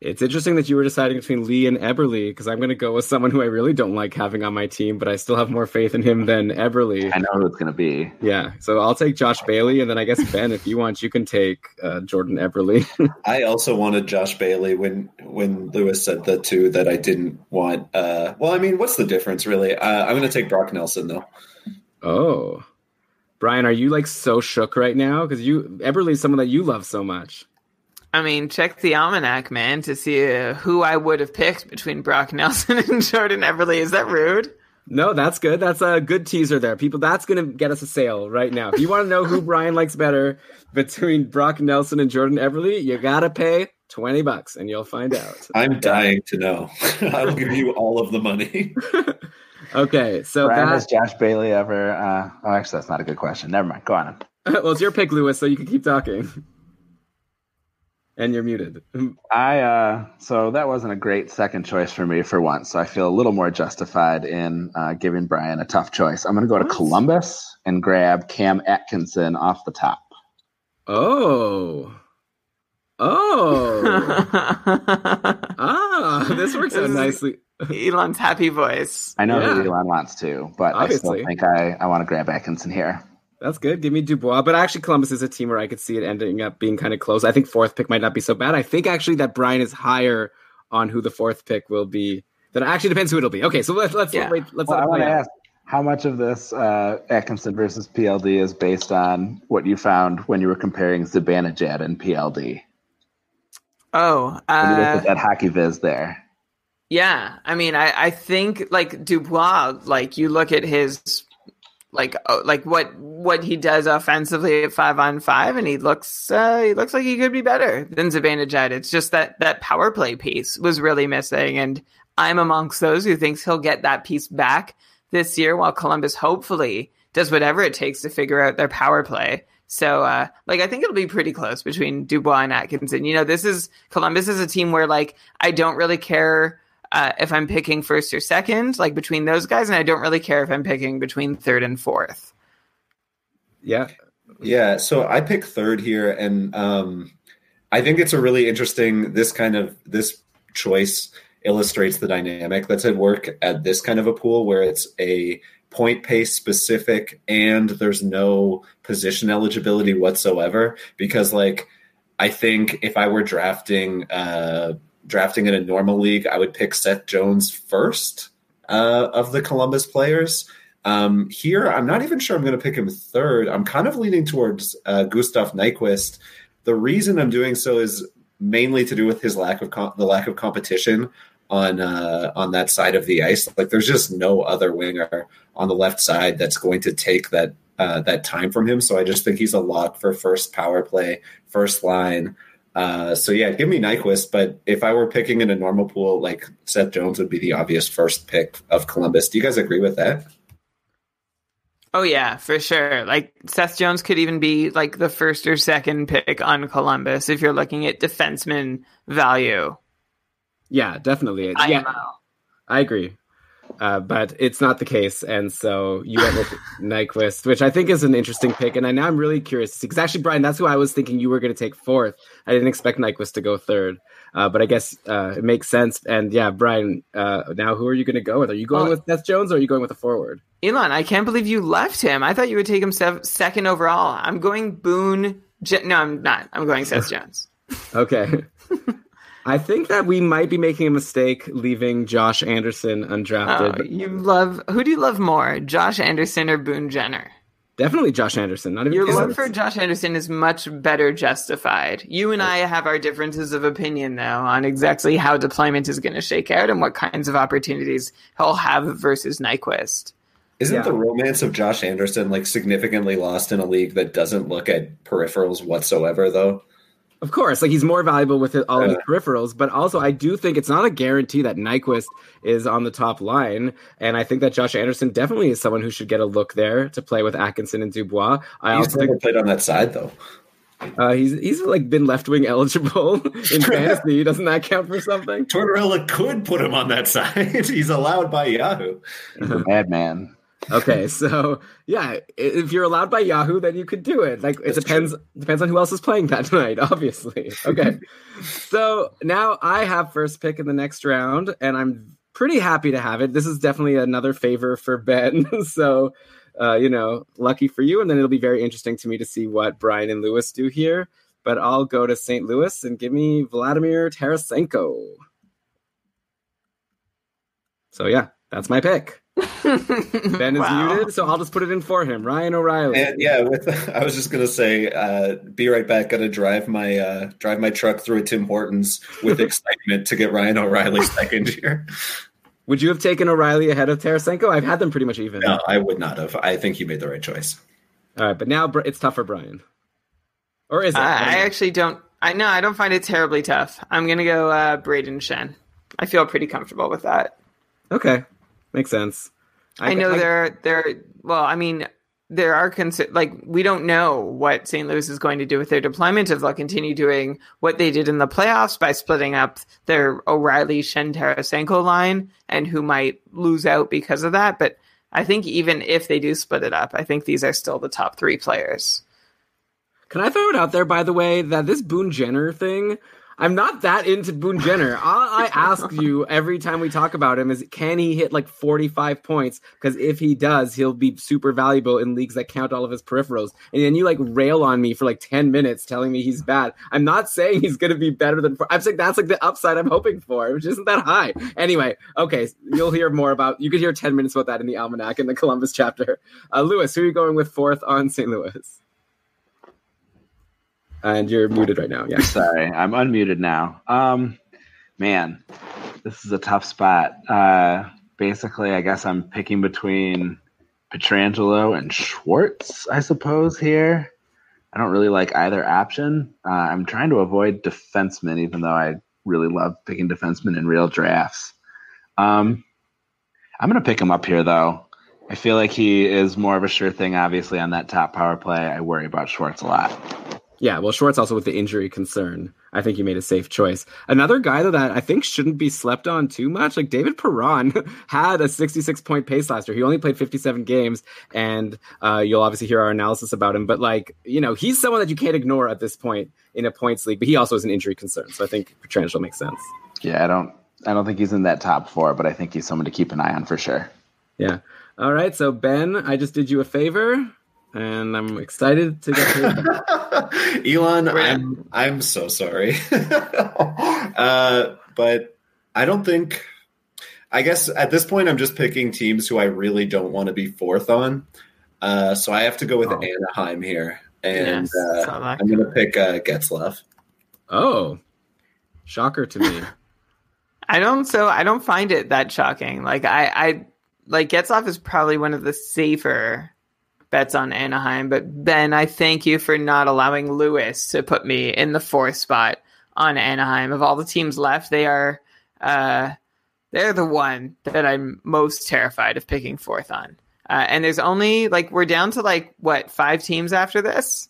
It's interesting that you were deciding between Lee and Eberle because I'm going to go with someone who I really don't like having on my team, but I still have more faith in him than Eberle. I know who it's going to be. Yeah, so I'll take Josh Bailey, and then I guess Ben, if you want, you can take uh, Jordan Eberle. I also wanted Josh Bailey when when Lewis said the two that I didn't want. Uh, well, I mean, what's the difference really? Uh, I'm going to take Brock Nelson though. oh, Brian, are you like so shook right now because you Eberle's someone that you love so much? I mean, check the almanac, man, to see uh, who I would have picked between Brock Nelson and Jordan Eberle. Is that rude? No, that's good. That's a good teaser there, people. That's going to get us a sale right now. If you want to know who Brian likes better between Brock Nelson and Jordan Eberle, you gotta pay twenty bucks, and you'll find out. I'm dying to know. I'll give you all of the money. Okay, so Brian, that has Josh Bailey ever? Uh, oh, actually, that's not a good question. Never mind. Go on. well, it's your pick, Lewis, so you can keep talking. And you're muted. I uh, so that wasn't a great second choice for me for once. So I feel a little more justified in uh, giving Brian a tough choice. I'm going to go to Columbus and grab Cam Atkinson off the top. Oh. Oh. ah, this works out nicely. Elon's happy voice. I know Yeah. who Elon wants to, but Obviously. I still think I, I want to grab Atkinson here. That's good. Give me Dubois. But actually, Columbus is a team where I could see it ending up being kind of close. I think fourth pick might not be so bad. I think actually that Brian is higher on who the fourth pick will be. That actually depends who it'll be. Okay, so let's let's Yeah. wait. Let's Well, let I want to ask how much of this uh, Atkinson versus PLD is based on what you found when you were comparing Zibanejad and PLD? Oh, When you uh, looked at that hockey viz there. yeah. I mean, I, I think like Dubois, like you look at his, like uh, like what what he does offensively at five on five, and he looks uh, he looks like he could be better than Zibanejad. It's just that that power play piece was really missing, and I'm amongst those who thinks he'll get that piece back this year, while Columbus hopefully does whatever it takes to figure out their power play. So, uh, like, I think it'll be pretty close between Dubois and Atkinson. You know, this is Columbus is a team where, like, I don't really care uh, if I'm picking first or second, like between those guys, and I don't really care if I'm picking between third and fourth. Yeah. Yeah, so I pick third here, and um, I think it's a really interesting. This kind of this choice illustrates the dynamic that's at work at this kind of a pool, where it's a point pace specific, and there's no position eligibility whatsoever. Because, like, I think if I were drafting uh, drafting in a normal league, I would pick Seth Jones first uh, of the Columbus players. Um, here, I'm not even sure I'm going to pick him third. I'm kind of leaning towards uh, Gustav Nyquist. The reason I'm doing so is mainly to do with his lack of com- the lack of competition on uh, on that side of the ice. Like, there's just no other winger on the left side that's going to take that uh, that time from him. So I just think he's a lock for first power play, first line. Uh, so yeah, give me Nyquist. But if I were picking in a normal pool, like Seth Jones would be the obvious first pick of Columbus. Do you guys agree with that? Oh yeah, for sure. Like Seth Jones could even be like the first or second pick on Columbus if you're looking at defenseman value. Yeah, definitely. I yeah, know. I agree. Uh, but it's not the case, and so you went with Nyquist, which I think is an interesting pick. And I, now I'm really curious because actually, Brian, that's who I was thinking you were going to take fourth. I didn't expect Nyquist to go third, uh, but I guess uh, it makes sense. And yeah, Brian, uh, now who are you going to go with? Are you going Well- with Seth Jones or are you going with a forward? Elon, I can't believe you left him. I thought you would take him sev- second overall. I'm going Boone. Je- no, I'm not. I'm going Seth Jones. Okay. I think that we might be making a mistake leaving Josh Anderson undrafted. Oh, you love who do you love more, Josh Anderson or Boone Jenner? Definitely Josh Anderson. Not even Your love for Josh Anderson is much better justified. You and I have our differences of opinion, though, on exactly how deployment is going to shake out and what kinds of opportunities he'll have versus Nyquist. Isn't Yeah. the romance of Josh Anderson like significantly lost in a league that doesn't look at peripherals whatsoever, though? Of course, like he's more valuable with all of Yeah. the peripherals, but also I do think it's not a guarantee that Nyquist is on the top line, and I think that Josh Anderson definitely is someone who should get a look there to play with Atkinson and Dubois. I He's also never think played on that side, though. uh, he's he's like been left wing eligible in fantasy. Doesn't that count for something? Tortorella could put him on that side. He's allowed by Yahoo. He's a madman. Okay, so yeah, if you're allowed by Yahoo, then you could do it. Like it That's depends depends on who else is playing that night, obviously. Okay, so now I have first pick in the next round, and I'm pretty happy to have it. This is definitely another favor for Ben. so, uh, you know, lucky for you, and then it'll be very interesting to me to see what Brian and Lewis do here. But I'll go to St. Louis and give me Vladimir Tarasenko. So yeah, that's my pick. Ben is Wow. muted, so I'll just put it in for him. Ryan O'Reilly. And yeah, with I was just gonna say, uh, be right back. Gonna drive my uh, drive my truck through a Tim Hortons with excitement to get Ryan O'Reilly second here. Would you have taken O'Reilly ahead of Tarasenko? I've had them pretty much even. No, I would not have. I think you made the right choice. All right, but now it's tough for Brian. Or is it? I, I actually don't. I no, I don't find it terribly tough. I'm gonna go uh, Brayden Schenn. I feel pretty comfortable with that. Okay, makes sense. I, know there are there. Well, I mean, there are consi- like we don't know what St. Louis is going to do with their deployment. If they'll continue doing what they did in the playoffs by splitting up their O'Reilly Schenn Tarasenko line, and who might lose out because of that. But I think even if they do split it up, I think these are still the top three players. Can I throw it out there, by the way, that this Boone Jenner thing, I'm not that into Boone Jenner. All I ask you every time we talk about him is can he hit like 45 points? Because if he does, he'll be super valuable in leagues that count all of his peripherals. And then you like rail on me for like 10 minutes telling me he's bad. I'm not saying he's going to be better than, I'm saying that's like the upside I'm hoping for, which isn't that high. Anyway, okay, you'll hear more about, you could hear 10 minutes about that in the Almanac in the Columbus chapter. Uh, Lewis, who are you going with fourth on St. Louis? And you're muted right now. Yeah. Sorry, I'm unmuted now. Um, man, this is a tough spot. Uh, basically, I guess I'm picking between Pietrangelo and Schwartz. I suppose here. I don't really like either option. Uh, I'm trying to avoid defensemen, even though I really love picking defensemen in real drafts. Um, I'm going to pick him up here, though. I feel like he is more of a sure thing, obviously, on that top power play. I worry about Schwartz a lot. Yeah, well, Schwartz also with the injury concern. I think you made a safe choice. Another guy though that I think shouldn't be slept on too much, like David Perron had a 66 point pace last year. He only played 57 games, and uh, you'll obviously hear our analysis about him. But like, you know, he's someone that you can't ignore at this point in a points league. But he also has an injury concern, so I think Pietrangelo makes sense. Yeah, I don't I don't think he's in that top four, but I think he's someone to keep an eye on for sure. Yeah. All right. So Ben, I just did you a favor and I'm excited to get paid. Elon, I'm I'm so sorry, uh, but I don't think. I guess at this point, I'm just picking teams who I really don't want to be fourth on. Uh, so I have to go with oh. Anaheim here, and yes, uh, I'm going to pick uh, Getzlaf. Oh, shocker to me. I don't. So I don't find it that shocking. Like I, I like Getzlaf is probably one of the safer bets on Anaheim. But Ben, I thank you for not allowing Lewis to put me in the fourth spot on Anaheim. Of all the teams left, they are uh, they're the one that I'm most terrified of picking fourth on. Uh, and there's only like we're down to like what five teams after this.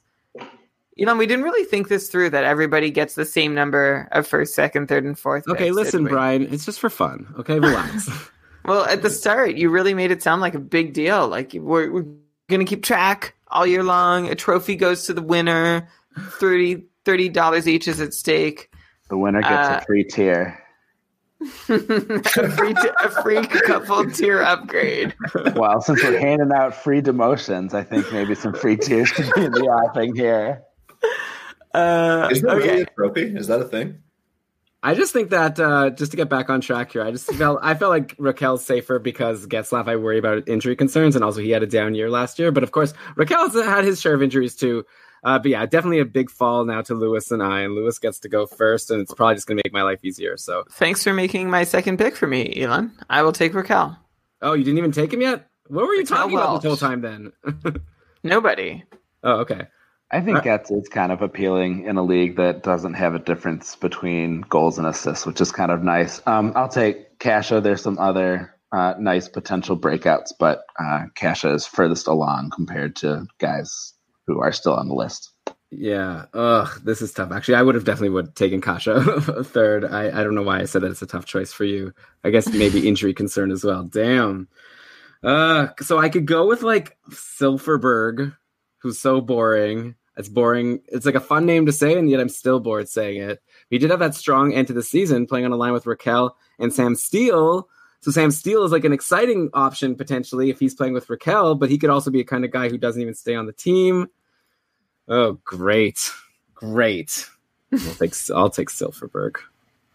You know, we didn't really think this through that everybody gets the same number of first, second, third, and fourth. Okay, picks, listen, Brian, it's just for fun. Okay, relax. well, at the start, you really made it sound like a big deal. Like we're, we're going to keep track all year long. A trophy goes to the winner. 30 dollars each is at stake. The winner gets uh, a free tier. a free t- a free couple tier upgrade. Well, since we're handing out free demotions, I think maybe some free tiers should be in the offing here. Uh, is that okay. really a trophy? Is that a thing? I just think that uh, just to get back on track here, I just felt I felt like Rakell's safer because Getzlaf I worry about injury concerns, and also he had a down year last year. But of course, Rakell's had his share of injuries too. Uh, but yeah, definitely a big fall now to Lewis and I, and Lewis gets to go first, and it's probably just going to make my life easier. So thanks for making my second pick for me, Elon. I will take Rakell. Oh, you didn't even take him yet? What were you Rakell talking Welch. about the whole time then? Nobody. Oh, okay. I think that's is kind of appealing in a league that doesn't have a difference between goals and assists, which is kind of nice. Um, I'll take Kase. There's some other uh, nice potential breakouts, but uh, Kase is furthest along compared to guys who are still on the list. Yeah. Ugh, this is tough. Actually, I would have definitely would taken Kase third. I, I don't know why I said that it's a tough choice for you. I guess maybe injury concern as well. Damn. Uh, so I could go with like Silfverberg, who's so boring. It's boring. It's like a fun name to say, and yet I'm still bored saying it. He did have that strong end to the season, playing on a line with Rakell and Sam Steele. So Sam Steele is like an exciting option potentially if he's playing with Rakell, but he could also be a kind of guy who doesn't even stay on the team. Oh, great, great. I'll take I'll take Silfverberg.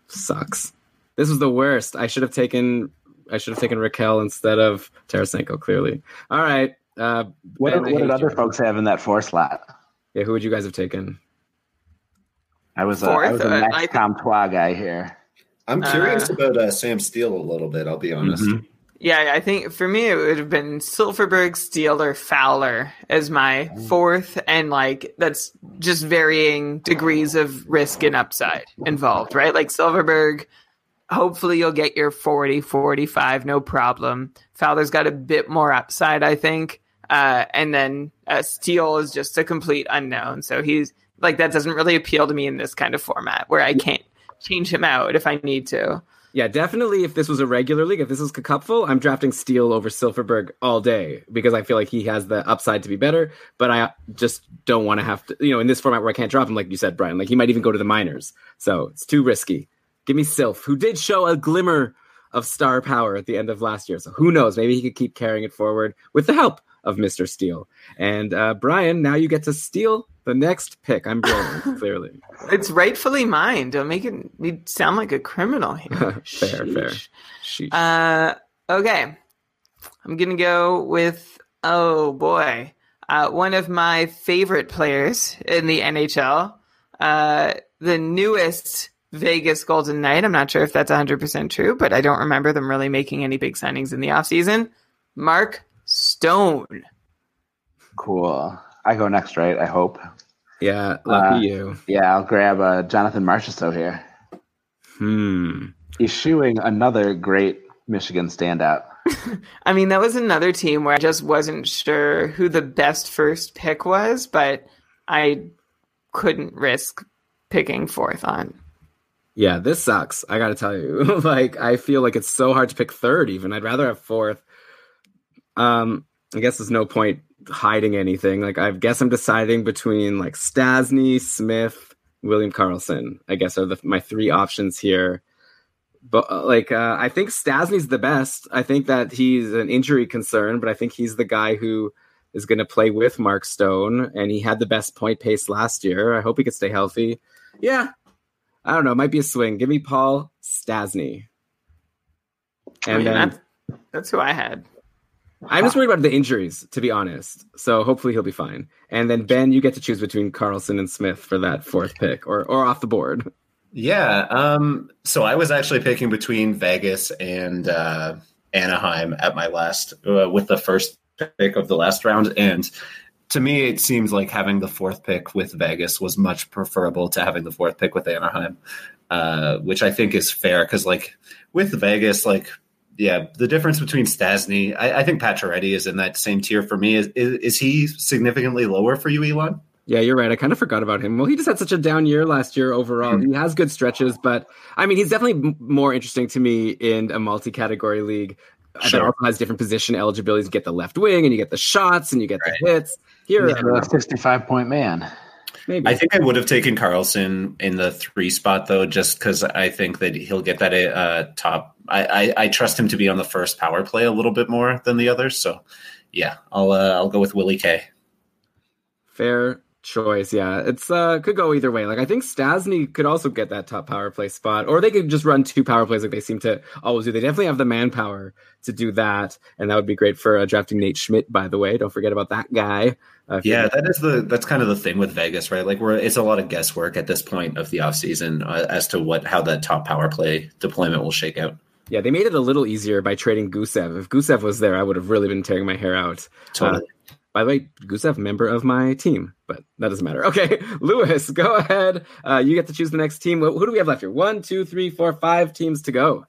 Sucks. This was the worst. I should have taken I should have taken Rakell instead of Tarasenko. Clearly. All right. Uh, what, ben, what did other folks have in that four slot? Yeah, who would you guys have taken? I was a, I was a uh, Max Comtois guy here. I'm curious uh, about uh, Sam Steele a little bit. I'll be honest. Mm-hmm. Yeah, I think for me it would have been Silfverberg, Steele, or Fowler as my mm. fourth, and like that's just varying degrees of risk and upside involved, right? Like Silfverberg, hopefully you'll get your 40, 45, no problem. Fowler's got a bit more upside, I think. Uh, and then uh, Steele is just a complete unknown. So he's like that doesn't really appeal to me in this kind of format where I can't change him out if I need to. Yeah, definitely. If this was a regular league, if this was cupful, I'm drafting Steele over Silfverberg all day because I feel like he has the upside to be better. But I just don't want to have to, you know, in this format where I can't drop him, like you said, Brian. Like he might even go to the minors, so it's too risky. Give me Silf, who did show a glimmer of star power at the end of last year. So who knows? Maybe he could keep carrying it forward with the help of Mr. Steele. And uh, Brian, now you get to steal the next pick. I'm blowing, clearly. It's rightfully mine. Don't make it me sound like a criminal here. fair, Sheesh. fair. Sheesh. Uh, okay. I'm going to go with, oh boy, uh, one of my favorite players in the NHL, uh, the newest Vegas Golden Knight. I'm not sure if that's 100% true, but I don't remember them really making any big signings in the offseason. Mark Stone. Cool. I go next, right? I hope. Yeah, lucky uh, you. Yeah, I'll grab uh, Jonathan Marchessault here. Hmm. He's shooing another great Michigan standout. I mean, that was another team where I just wasn't sure who the best first pick was, but I couldn't risk picking fourth on. Yeah, this sucks. I gotta tell you. like, I feel like it's so hard to pick third. Even I'd rather have fourth. Um, I guess there's no point hiding anything. Like, I guess I'm deciding between like Stastny, Smith, William Karlsson. I guess are the, my three options here. But uh, like, uh, I think Stastny's the best. I think that he's an injury concern, but I think he's the guy who is going to play with Mark Stone, and he had the best point pace last year. I hope he could stay healthy. Yeah, I don't know. It might be a swing. Give me Paul Stastny. I mean, that's, that's who I had. I'm just worried about the injuries, to be honest. So hopefully he'll be fine. And then Ben, you get to choose between Karlsson and Smith for that fourth pick, or or off the board. Yeah. Um, so I was actually picking between Vegas and uh, Anaheim at my last uh, with the first pick of the last round, and to me, it seems like having the fourth pick with Vegas was much preferable to having the fourth pick with Anaheim, uh, which I think is fair because, like, with Vegas, like, yeah, the difference between Stastny, I, I think Pacioretty is in that same tier for me. Is, is, is he significantly lower for you, Elon? Yeah, you're right. I kind of forgot about him. Well, he just had such a down year last year overall. Mm-hmm. He has good stretches, but I mean, he's definitely more interesting to me in a multi-category league sure. that also has different position eligibilities. You get the left wing, and you get the shots, and you get right. the hits. Here, yeah, a 65 point man. Maybe. I think I would have taken Karlsson in the three spot though, just because I think that he'll get that uh, top. I, I, I trust him to be on the first power play a little bit more than the others. So, yeah, I'll uh, I'll go with Willie K. Fair choice. Yeah, it's uh could go either way. Like I think Stastny could also get that top power play spot, or they could just run two power plays like they seem to always do. They definitely have the manpower to do that, and that would be great for uh, drafting Nate Schmidt. By the way, don't forget about that guy. Uh, yeah, that is the that's kind of the thing with Vegas, right? Like we're it's a lot of guesswork at this point of the offseason uh, as to what how that top power play deployment will shake out. Yeah, they made it a little easier by trading Gusev. If Gusev was there, I would have really been tearing my hair out. Totally. Uh, by the way, Gusev, member of my team, but that doesn't matter. Okay, Lewis, go ahead. Uh, you get to choose the next team. Who do we have left here? One, two, three, four, five teams to go.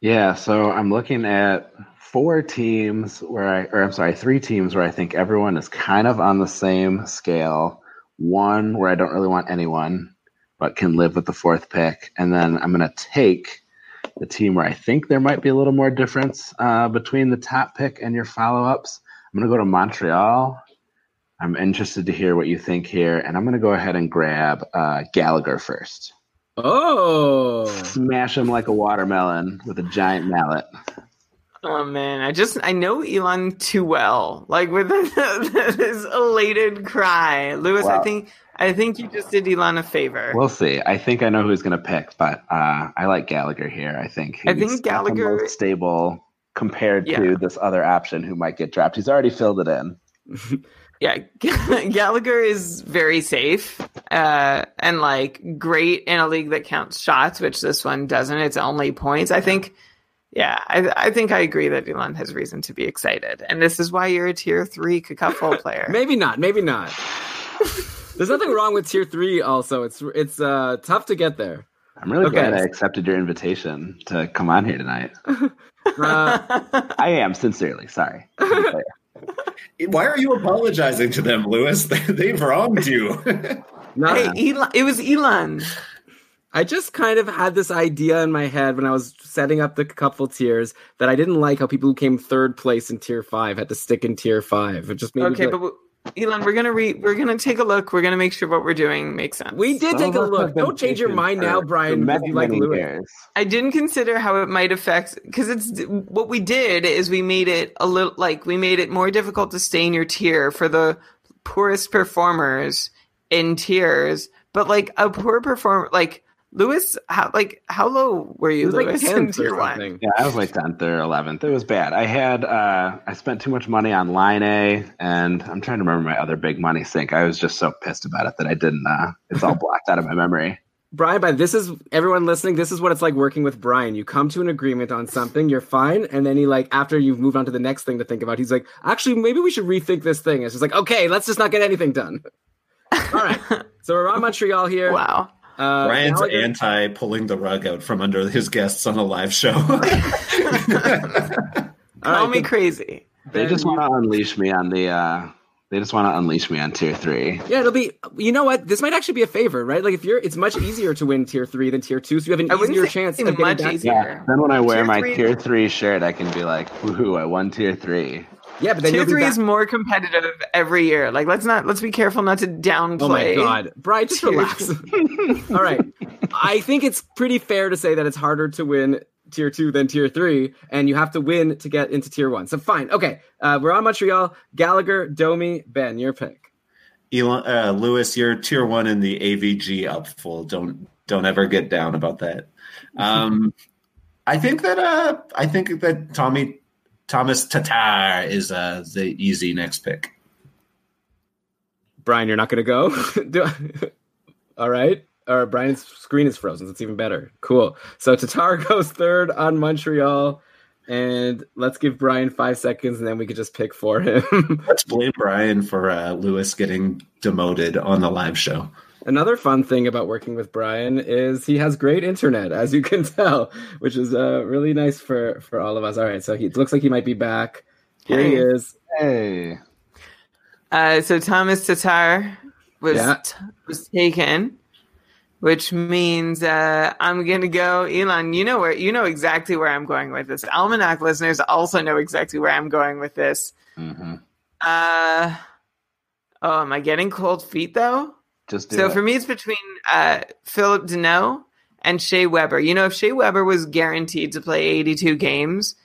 Yeah, so I'm looking at four teams where I, or I'm sorry, three teams where I think everyone is kind of on the same scale. One where I don't really want anyone, but can live with the fourth pick. And then I'm going to take the team where I think there might be a little more difference uh, between the top pick and your follow ups. I'm going to go to Montreal. I'm interested to hear what you think here, and I'm going to go ahead and grab uh, Gallagher first. Oh, smash him like a watermelon with a giant mallet. Oh man, I just I know Elon too well. Like with this elated cry, Lewis. Well, I think I think you just did Elon a favor. We'll see. I think I know who's going to pick, but uh, I like Gallagher here. I think I think Gallagher stable compared yeah. to this other option who might get dropped. He's already filled it in. yeah, Gallagher is very safe uh, and like great in a league that counts shots, which this one doesn't. It's only points. I think. Yeah, I, I think I agree that Elon has reason to be excited, and this is why you're a tier three Cacufo player. maybe not. Maybe not. There's nothing wrong with tier three. Also, it's it's uh, tough to get there. I'm really okay. glad I accepted your invitation to come on here tonight. Uh, I am sincerely sorry. Why are you apologizing to them, Lewis? They've wronged you. no, hey, Elon, it was Elon. I just kind of had this idea in my head when I was setting up the couple tiers that I didn't like how people who came third place in tier five had to stick in tier five. It just made okay, but Elon, we're gonna re we're gonna take a look. We're gonna make sure what we're doing makes sense. We did take a look. Don't change your mind now, Brian. you like Lewis. I didn't consider how it might affect because it's what we did is we made it a little like we made it more difficult to stay in your tier for the poorest performers in tiers. But like a poor performer, like Lewis, how like how low were you, Lewis? Like tenth or something. Yeah, I was like tenth or eleventh. It was bad. I had uh I spent too much money on Laine, and I'm trying to remember my other big money sink. I was just so pissed about it that I didn't. uh It's all blocked out of my memory. Brian, but this is everyone listening. This is what it's like working with Brian. You come to an agreement on something, you're fine, and then he like after you've moved on to the next thing to think about, he's like, actually, maybe we should rethink this thing. It's just like, okay, let's just not get anything done. All right, so we're on Montreal here. Wow. Uh, Brian's anti pulling the rug out from under his guests on a live show. Call me crazy. They just want to unleash me on the uh, They just want to unleash me on tier three. Yeah, it'll be. You know what? This might actually be a favor, right? Like if you're, it's much easier to win tier three than tier two, so you have an I easier chance it's of getting much back. easier. Yeah. Then when I wear Tier my three- tier three shirt, I can be like, "Woohoo! I won tier three. Yeah, but then Tier you'll three is more competitive every year. Like let's not let's be careful not to downplay. Oh my god, Brian, just Tier relax. All right, I think it's pretty fair to say that it's harder to win tier two than tier three, and you have to win to get into tier one. So fine, okay, uh, we're on Montreal. Gallagher, Domi, Ben, your pick. Elon, uh, Lewis, you're tier one in the AVG up full. Don't don't ever get down about that. Um, I think that uh, I think that Tommy Thomas Tatar is uh, the easy next pick. Brian, you're not going to go. All right. Or Brian's screen is frozen. So it's even better. Cool. So Tatar goes third on Montreal. And let's give Brian five seconds and then we could just pick for him. Let's blame Brian for uh, Lewis getting demoted on the live show. Another fun thing about working with Brian is he has great internet, as you can tell, which is uh, really nice for, for all of us. All right. So he it looks like he might be back. Here he is. Hey, Uh, so Thomas Tatar was Yeah. was taken, which means uh, I'm gonna go. Elon, you know where you know exactly where I'm going with this. Almanac listeners also know exactly where I'm going with this. hmm Uh, oh, am I getting cold feet though? Just So it. for me, it's between uh, Phillip Danault and Shea Weber. You know, if Shea Weber was guaranteed to play 82 games,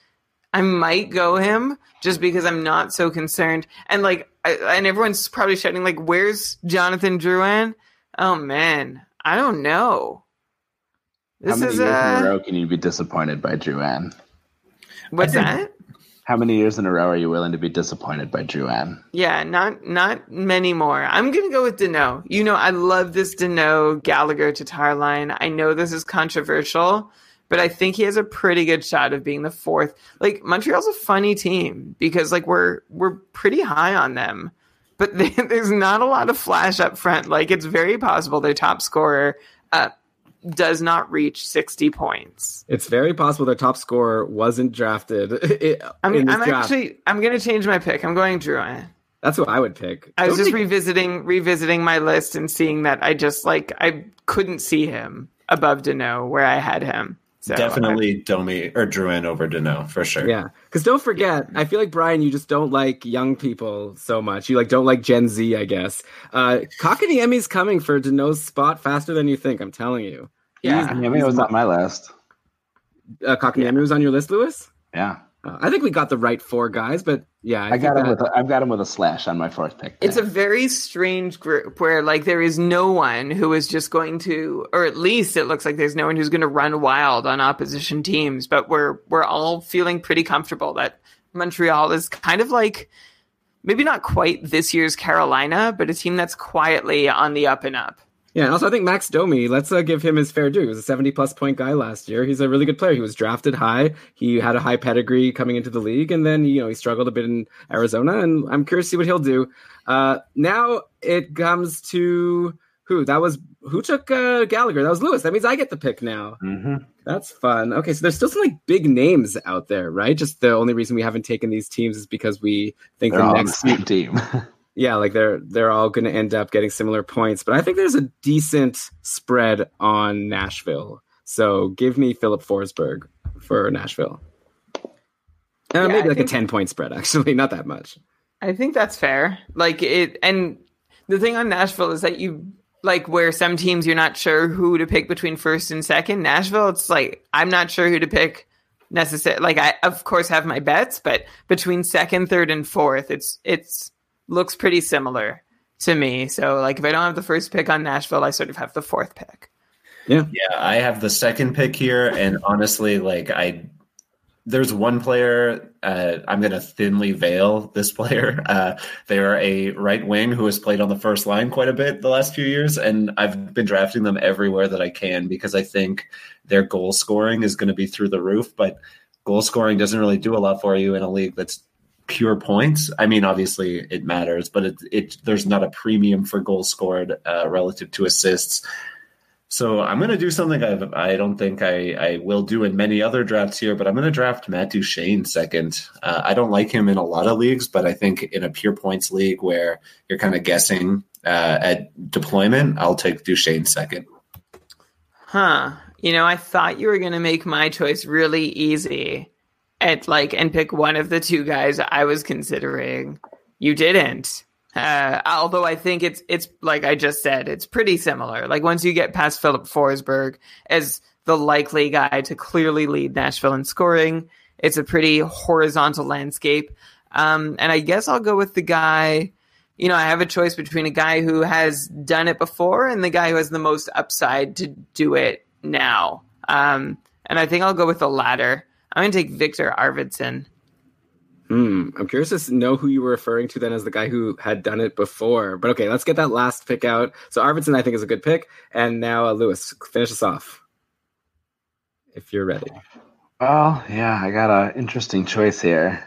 I might go him just because I'm not so concerned. And like, I, and everyone's probably shouting like, "Where's Jonathan Drouin?" Oh man, I don't know. How many is years in a uh, row can you be disappointed by Ann? what's that? How many years in a row are you willing to be disappointed by Ann? Yeah, not not many more. I'm gonna go with Danault. You know, I love this Danault Gallagher Tatar line. I know this is controversial, but I think he has a pretty good shot of being the fourth. Like Montreal's a funny team because like we're we're pretty high on them, but there's not a lot of flash up front. Like it's very possible their top scorer uh, does not reach 60 points. It's very possible their top scorer wasn't drafted. i- I'm, in this I'm draft. actually I'm gonna change my pick. I'm going Drouin. That's what I would pick. I was Don't just think- revisiting revisiting my list and seeing that I just like I couldn't see him above Danault where I had him. So Definitely Domi or Drouin over Danault for sure. Yeah, because don't forget, I feel like Brian, you just don't like young people so much. You like don't like Gen Z, I guess. Uh, Emmy's coming for Danault's spot faster than you think. I'm telling you. Yeah. I mean, it was not my last. Uh, Kotkaniemi was on your list, Lewis. Yeah, Uh, I think we got the right four guys, but yeah, I, think got him that- with. A, I've got him with a slash on my fourth pick. It's a very strange group where like there is no one who is just going to or at least it looks like there's no one who's going to run wild on opposition teams, but we're we're all feeling pretty comfortable that Montreal is kind of like maybe not quite this year's Carolina, but a team that's quietly on the up and up. Yeah, and also I think Max Domi, let's uh, give him his fair due. He was a 70 plus point guy last year. He's a really good player. He was drafted high. He had a high pedigree coming into the league, and then you know he struggled a bit in Arizona. And I'm curious to see what he'll do. Uh, now it comes to who? That was who took uh, Gallagher. That was Lewis. That means I get the pick now. Mhm. That's fun. Okay, so there's still some like big names out there, right? Just the only reason we haven't taken these teams is because we think They're the next team. yeah, like they're they're all going to end up getting similar points, but I think there's a decent spread on Nashville. So give me Filip Forsberg for Nashville. Uh, Yeah, maybe I like think- a ten point spread, actually, not that much. I think that's fair. Like it, and the thing on Nashville is that you like where some teams you're not sure who to pick between first and second. Nashville, it's like I'm not sure who to pick necessarily. Like I, of course, have my bets, but between second, third, and fourth, it's it's looks pretty similar to me. So like if I don't have the first pick on Nashville, I sort of have the fourth pick. Yeah, Yeah, I have the second pick here, and honestly, like I, there's one player uh, I'm going to thinly veil this player. Uh, they are a right wing who has played on the first line quite a bit the last few years, and I've been drafting them everywhere that I can because I think their goal scoring is going to be through the roof. But goal scoring doesn't really do a lot for you in a league that's pure points. I mean, obviously it matters, but it, it there's not a premium for goals scored uh, relative to assists. So I'm going to do something I've, I don't think I, I will do in many other drafts here, but I'm going to draft Matt Duchene second. Uh, I don't like him in a lot of leagues, but I think in a pure points league where you're kind of guessing uh, at deployment, I'll take Duchene second. Huh. You know, I thought you were going to make my choice really easy at like and pick one of the two guys I was considering. You didn't. Uh, although I think it's it's like I just said, it's pretty similar. Like once you get past Filip Forsberg as the likely guy to clearly lead Nashville in scoring, it's a pretty horizontal landscape. Um, and I guess I'll go with the guy. You know, I have a choice between a guy who has done it before and the guy who has the most upside to do it now. Um, and I think I'll go with the latter. I'm going to take Viktor Arvidsson. Hmm. I'm curious to know who you were referring to then as the guy who had done it before. But okay, let's get that last pick out. So Arvidsson, I think, is a good pick. And now, uh, Lewis, finish us off if you're ready. Well, yeah, I got an interesting choice here.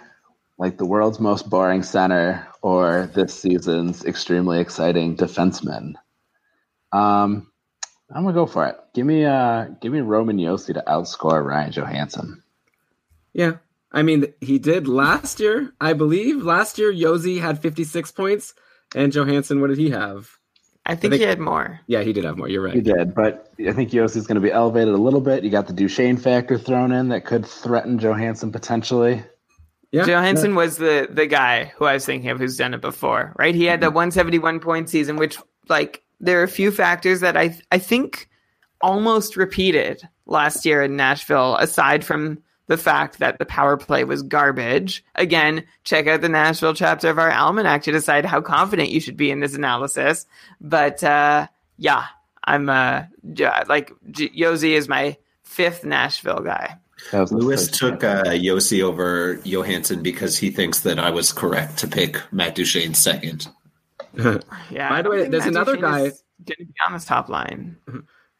Like the world's most boring center or this season's extremely exciting defenseman. Um, I'm gonna go for it. Give me uh give me Roman Josi to outscore Ryan Johansen. Yeah, I mean, he did last year, I believe. Last year, Josi had 56 points, and Johansen, what did he have? I think, I think, he had more. Yeah, he did have more. You're right. He did, but I think Josi's going to be elevated a little bit. You got the Duchene factor thrown in that could threaten Johansen potentially. Yeah, Johansen was the the guy who I was thinking of who's done it before, right? He had the mm-hmm. 171 point season, which like there are a few factors that I I think almost repeated last year in Nashville, aside from the fact that the power play was garbage. Again, check out the Nashville chapter of our almanac to decide how confident you should be in this analysis. But uh, yeah, I'm uh, like Josi is my fifth Nashville guy. Lewis took uh, Josi over Johansen because he thinks that I was correct to pick Matt Duchene second. yeah. By the way, there's Matt another Duchene guy. Going to be on this top line.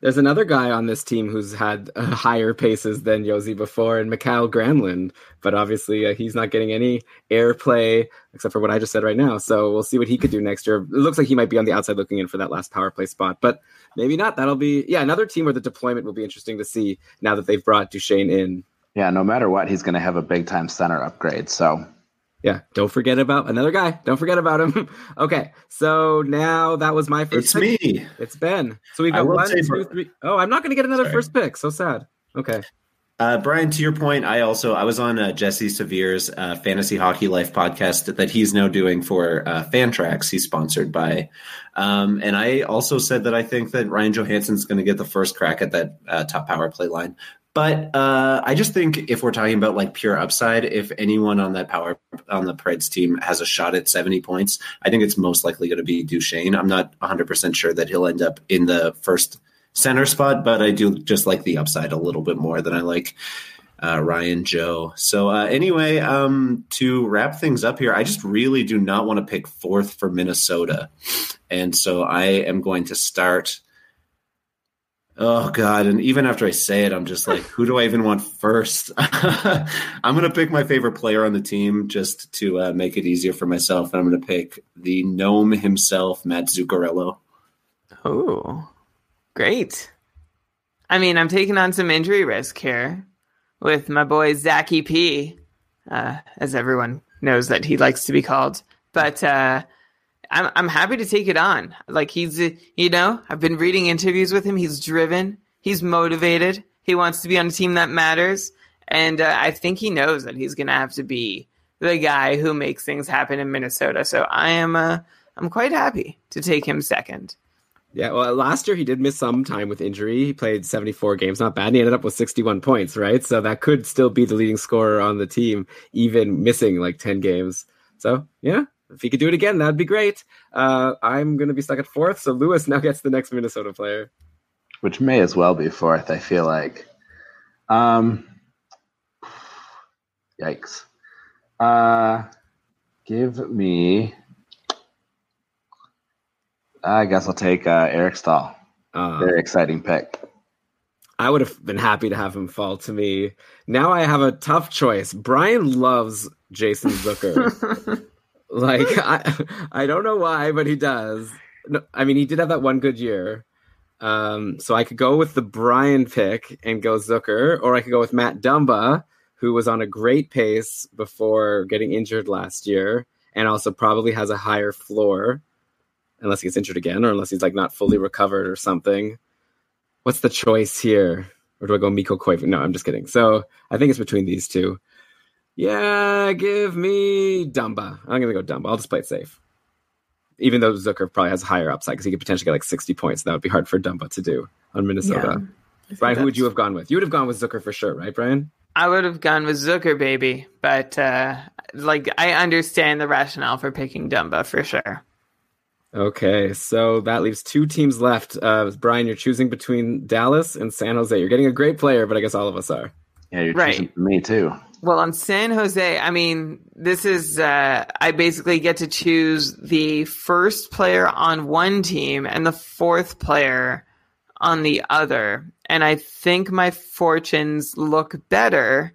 There's another guy on this team who's had uh, higher paces than Josi before, and Mikael Granlund. But obviously, uh, he's not getting any airplay except for what I just said right now. So we'll see what he could do next year. It looks like he might be on the outside looking in for that last power play spot, but maybe not. That'll be yeah another team where the deployment will be interesting to see now that they've brought Duchene in. Yeah, no matter what, he's going to have a big time center upgrade. So yeah, don't forget about another guy. Don't forget about him. okay, so now that was my first. It's pick. me. It's Ben. So we've got one, two, three. Oh, I'm not going to get another Sorry. first pick. So sad. Okay. Uh, Brian, to your point, I also I was on uh, Jesse Severe's uh, Fantasy Hockey Life podcast that he's now doing for uh, Fantrax. He's sponsored by, um, and I also said that I think that Ryan Johansen's going to get the first crack at that uh, top power play line. But uh, I just think if we're talking about like pure upside, if anyone on that power on the Preds team has a shot at 70 points, I think it's most likely going to be Duchene. I'm not 100% sure that he'll end up in the first center spot, but I do just like the upside a little bit more than I like uh, Ryan Joe. So uh, anyway, um, to wrap things up here, I just really do not want to pick fourth for Minnesota, and so I am going to start Oh God! And even after I say it, I'm just like, who do I even want first? I'm gonna pick my favorite player on the team just to uh, make it easier for myself, and I'm gonna pick the gnome himself, Matt Zuccarello. Oh, great! I mean, I'm taking on some injury risk here with my boy Zachy P, uh, as everyone knows that he likes to be called. But uh, I'm I'm happy to take it on. Like he's you know I've been reading interviews with him. He's driven. He's motivated. He wants to be on a team that matters, and uh, I think he knows that he's going to have to be the guy who makes things happen in Minnesota. So I am uh, I'm quite happy to take him second. Yeah, well, last year he did miss some time with injury. He played 74 games, not bad. And he ended up with 61 points, right? So that could still be the leading scorer on the team, even missing like 10 games. So yeah, if he could do it again, that'd be great. Uh, I'm going to be stuck at fourth, so Lewis now gets the next Minnesota player. Which may as well be fourth, I feel like. Um, yikes. Uh, give me. I guess I'll take uh, Eric Staal. Uh, Very exciting pick. I would have been happy to have him fall to me. Now I have a tough choice. Brian loves Jason Zucker. Like I, I don't know why, but he does. No, I mean, he did have that one good year, Um, so I could go with the Brian pick and go Zucker, or I could go with Matt Dumba, who was on a great pace before getting injured last year, and also probably has a higher floor, unless he gets injured again, or unless he's like not fully recovered or something. What's the choice here? Or do I go Mikko Koivu? No, I'm just kidding. So I think it's between these two. Yeah, give me Dumba. I'm gonna go Dumba. I'll just play it safe. Even though Zucker probably has a higher upside because he could potentially get like 60 points. That would be hard for Dumba to do on Minnesota. Yeah. Brian, who would you have gone with? You would have gone with Zucker for sure, right, Brian? I would have gone with Zucker, baby. But uh, like, I understand the rationale for picking Dumba for sure. Okay, so that leaves two teams left. Uh, Brian, you're choosing between Dallas and San Jose. You're getting a great player, but I guess all of us are. Yeah, you're Right. choosing me too. Well, on San Jose, I mean, this is, uh, I basically get to choose the first player on one team and the fourth player on the other. And I think my fortunes look better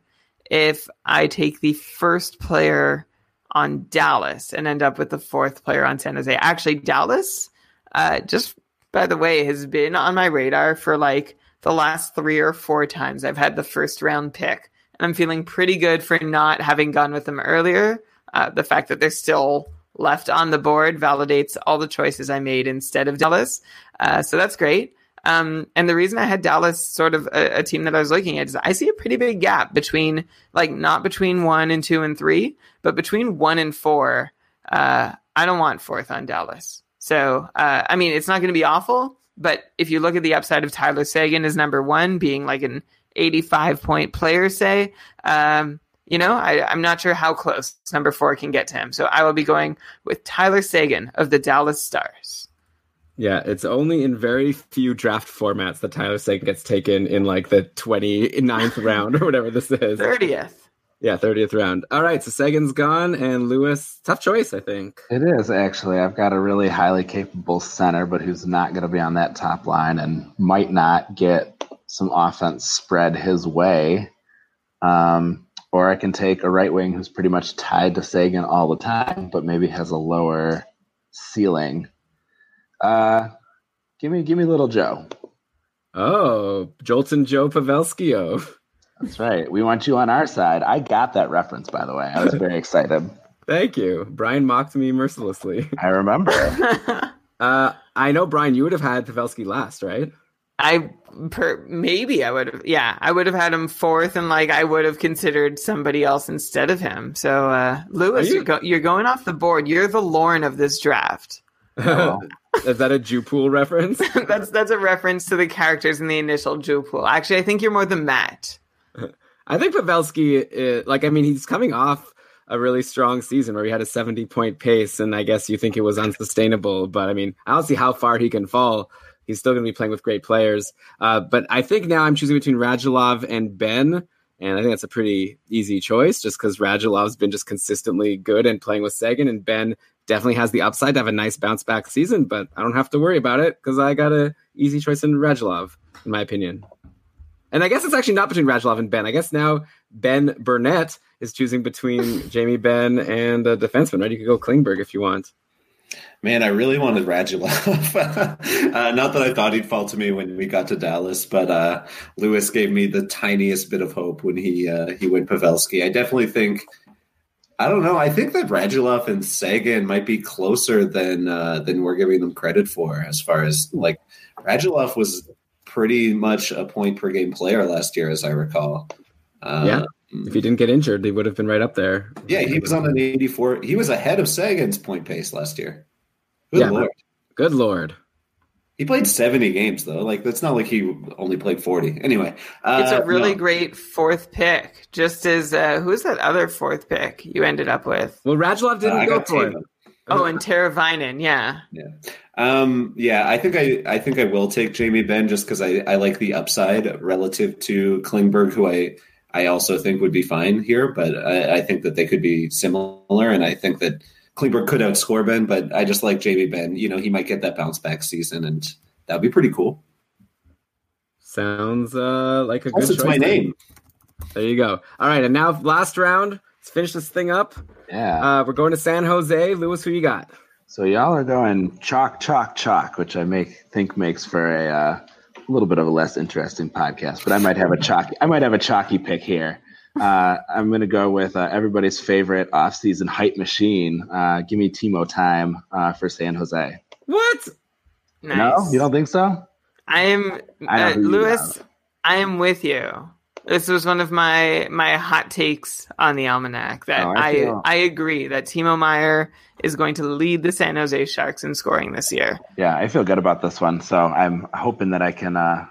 if I take the first player on Dallas and end up with the fourth player on San Jose. Actually, Dallas, uh, just by the way, has been on my radar for like the last three or four times I've had the first round pick. I'm feeling pretty good for not having gone with them earlier. Uh, the fact that they're still left on the board validates all the choices I made instead of Dallas. Uh, so that's great. Um, and the reason I had Dallas sort of a, a team that I was looking at is I see a pretty big gap between, like, not between one and two and three, but between one and four. Uh, I don't want fourth on Dallas. So, uh, I mean, it's not going to be awful, but if you look at the upside of Tyler Seguin as number one, being like an 85 point player, say, um, you know, I, I'm not sure how close number four can get to him. So I will be going with Tyler Seguin of the Dallas Stars. Yeah, it's only in very few draft formats that Tyler Seguin gets taken in like the 29th round or whatever this is. 30th. Yeah, 30th round. All right, so Seguin's gone and Lewis, tough choice, I think. It is actually. I've got a really highly capable center, but who's not going to be on that top line and might not get some offense spread his way. Um, or I can take a right wing who's pretty much tied to Seguin all the time, but maybe has a lower ceiling. Uh, give me, give me little Joe. Oh, Jolton Joe Pavelskio. That's right. We want you on our side. I got that reference, by the way. I was very excited. Thank you. Brian mocked me mercilessly. I remember. Uh, I know, Brian, you would have had Pavelski last, right? I per, maybe I would have yeah I would have had him fourth and like I would have considered somebody else instead of him. So uh, Lewis, Are you- are go, you're going off the board. You're the Lorne of this draft. Oh. Is that a Jew pool reference? that's that's a reference to the characters in the initial Jew pool. Actually, I think you're more the Matt. I think Pavelski, uh, like, I mean, he's coming off a really strong season where he had a 70 point pace, and I guess you think it was unsustainable. But I mean, I don't see how far he can fall. He's still going to be playing with great players. Uh, but I think now I'm choosing between Radulov and Benn. And I think that's a pretty easy choice just because Radulov's been just consistently good and playing with Seguin, and Benn definitely has the upside to have a nice bounce back season, but I don't have to worry about it because I got a easy choice in Radulov, in my opinion. And I guess it's actually not between Radulov and Benn. I guess now Ben Burnett is choosing between Jamie Benn and a defenseman, right? You could go Klingberg if you want. Man, I really wanted Radulov. uh, not that I thought he'd fall to me when we got to Dallas, but uh, Lewis gave me the tiniest bit of hope when he uh, he went Pavelski. I definitely think. I don't know. I think that Radulov and Seguin might be closer than uh, than we're giving them credit for. As far as like Radulov was pretty much a point per game player last year, as I recall. Uh, Yeah. If he didn't get injured, he would have been right up there. yeah, he was on an 84. He was ahead of Seguin's point pace last year. Good Yeah, lord. Good lord. He played 70 games though. Like that's not like he only played 40. Anyway, uh, It's a really no. great fourth pick. Just as uh, who's that other fourth pick you ended up with? Well, Radulov Uh, didn't I go for it. Oh, and Teravainen, yeah. Um, yeah, I think I I think I will take Jamie Benn just because I, I like the upside relative to Klingberg, who I I also think would be fine here, but I, I think that they could be similar, and I think that Klingberg could outscore Benn, but I just like Jamie Benn. You know, he might get that bounce back season, and that'd be pretty cool. Sounds uh, like a good Also, choice. it's my name. There you go. All right, and now last round. Let's finish this thing up. Yeah. Uh, we're going to San Jose. Lewis, who you got? So y'all are going chalk, chalk, chalk, which I make think makes for a uh, little bit of a less interesting podcast. But I might have a chalky, I might have a chalky pick here. Uh, I'm going to go with uh, everybody's favorite offseason hype machine. Uh, give me Timo time uh, for San Jose. What? Nice. No, you don't think so? I am I know uh, who you Lewis. I am with you. This was one of my my hot takes on the almanac. That Oh, I I feel- I agree that Timo Meier is going to lead the San Jose Sharks in scoring this year. Yeah, I feel good about this one. So I'm hoping that I can. Uh,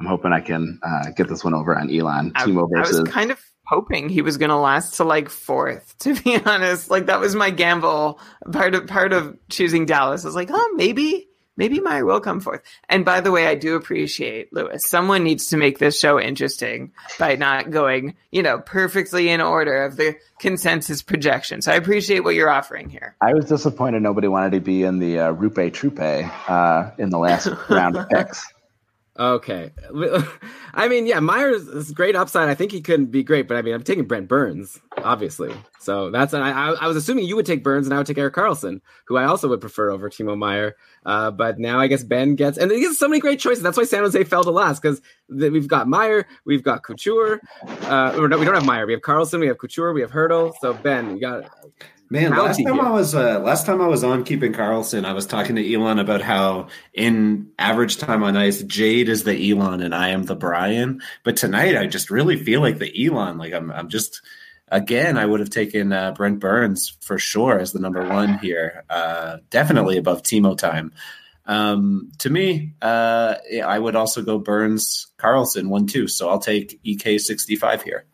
I'm hoping I can uh, get this one over on Elon. I, Timo I versus. was kind of hoping he was going to last to like fourth. To be honest, like that was my gamble. Part of part of choosing Dallas I was like, oh, maybe maybe Meier will come forth. And by the way, I do appreciate Lewis. Someone needs to make this show interesting by not going, you know, perfectly in order of the consensus projection. So I appreciate what you're offering here. I was disappointed nobody wanted to be in the uh, Rupe Trupe uh, in the last round of picks. Okay. I mean, yeah, Meier's is great upside. I think he couldn't be great, but I mean, I'm taking Brent Burns, obviously. So that's, I, I, was assuming you would take Burns and I would take Erik Karlsson, who I also would prefer over Timo Meier. Uh, but now I guess Ben gets, and he gets so many great choices. That's why San Jose fell to last because we've got Meier, we've got Couture. Uh, or no, we don't have Meier. We have Karlsson, we have Couture, we have Hertl. So Ben, you got, Man, last time. I was uh, last time I was on keeping Karlsson, I was talking to Elon about how in average time on ice, Jade is the Elon and I am the Brian. But tonight, I just really feel like the Elon. Like I'm, I'm just again, I would have taken uh, Brent Burns for sure as the number one here, uh, definitely above Timo time. Um, to me, uh, I would also go Burns Karlsson one two. So I'll take EK sixty five here.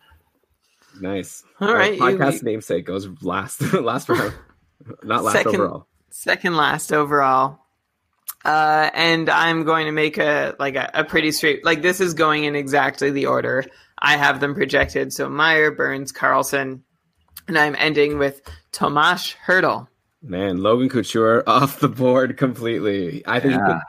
Nice. All right, you- Podcast namesake goes last, last round, not last Second. overall. second last overall. Uh, and I'm going to make a like a, a pretty straight like this is going in exactly the order I have them projected. So Meier, Burns, Karlsson, and I'm ending with Tomas Hertl. Man, Logan Couture off the board completely. I think. Yeah. could-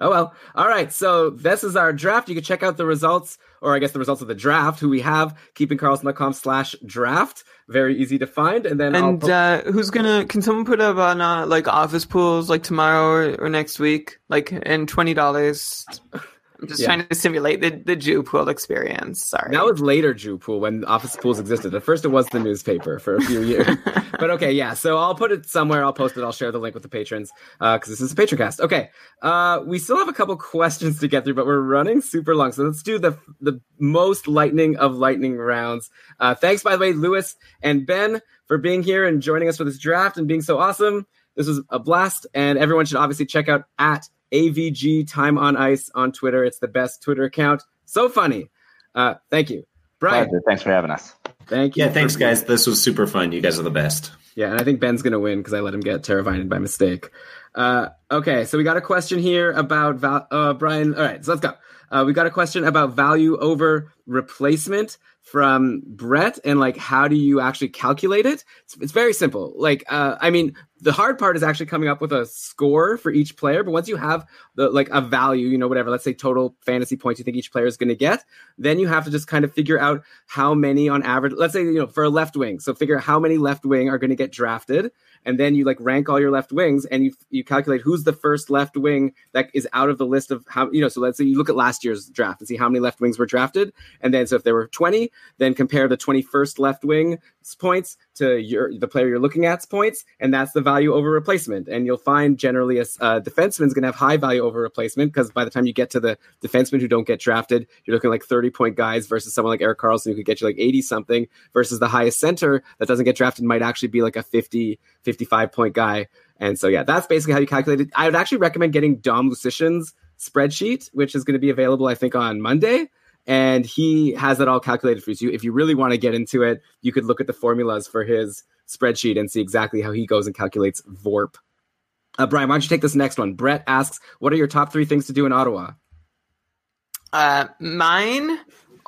oh well. All right. So this is our draft. You can check out the results, or I guess the results of the draft. Who we have keepingkarlsson.com slash draft. Very easy to find. And then And po- uh, who's gonna? Can someone put up on uh, like office pools like tomorrow or, or next week? Like and twenty dollars. I'm just Yeah. trying to simulate the the Jew pool experience. Sorry. that was later Jew Pool when office pools existed. At first, it was the newspaper for a few years. but okay, yeah. So I'll put it somewhere. I'll post it. I'll share the link with the patrons because this is a patron cast. Okay. Uh, we still have a couple questions to get through, but we're running super long. So let's do the the most lightning of lightning rounds. Uh, thanks, by the way, Lewis and Ben, for being here and joining us for this draft and being so awesome. This was a blast, and everyone should obviously check out at AVG Time on Ice on Twitter. It's the best Twitter account. So funny. Uh, thank you, Brian. Pleasure. Thanks for having us. Thank you. Yeah, thanks for- guys. This was super fun. You guys are the best. Yeah, and I think Ben's gonna win because I let him get Teravainen by mistake. Uh, okay, so we got a question here about val- uh, Brian. All right, so let's go. Uh, we got a question about value over replacement from Brett, and like, how do you actually calculate it? It's, it's very simple. Like, uh, I mean, the hard part is actually coming up with a score for each player. But once you have the like a value, you know, whatever, let's say total fantasy points you think each player is going to get, then you have to just kind of figure out how many on average. Let's say you know for a left wing, so figure out how many left wing are going to get drafted, and then you like rank all your left wings, and you you calculate who's the first left wing that is out of the list of how you know. So let's say you look at last year's draft and see how many left wings were drafted, and then so if there were twenty, then compare the twenty first left wing points to your the player you're looking at's points, and that's the value over replacement. And you'll find generally a uh, defenseman's going to have high value over replacement because by the time you get to the defensemen who don't get drafted, you're looking like 30 point guys versus someone like Erik Karlsson who could get you like 80 something versus the highest center that doesn't get drafted might actually be like a 50, 55 point guy. And so, yeah, that's basically how you calculate it. I would actually recommend getting Dom Luszczyszyn's spreadsheet, which is going to be available, I think, on Monday and he has it all calculated for you. If you really want to get into it, you could look at the formulas for his spreadsheet and see exactly how he goes and calculates VORP. Uh, Brian, why don't you take this next one? Brett asks, "What are your top three things to do in Ottawa?" Uh, mine,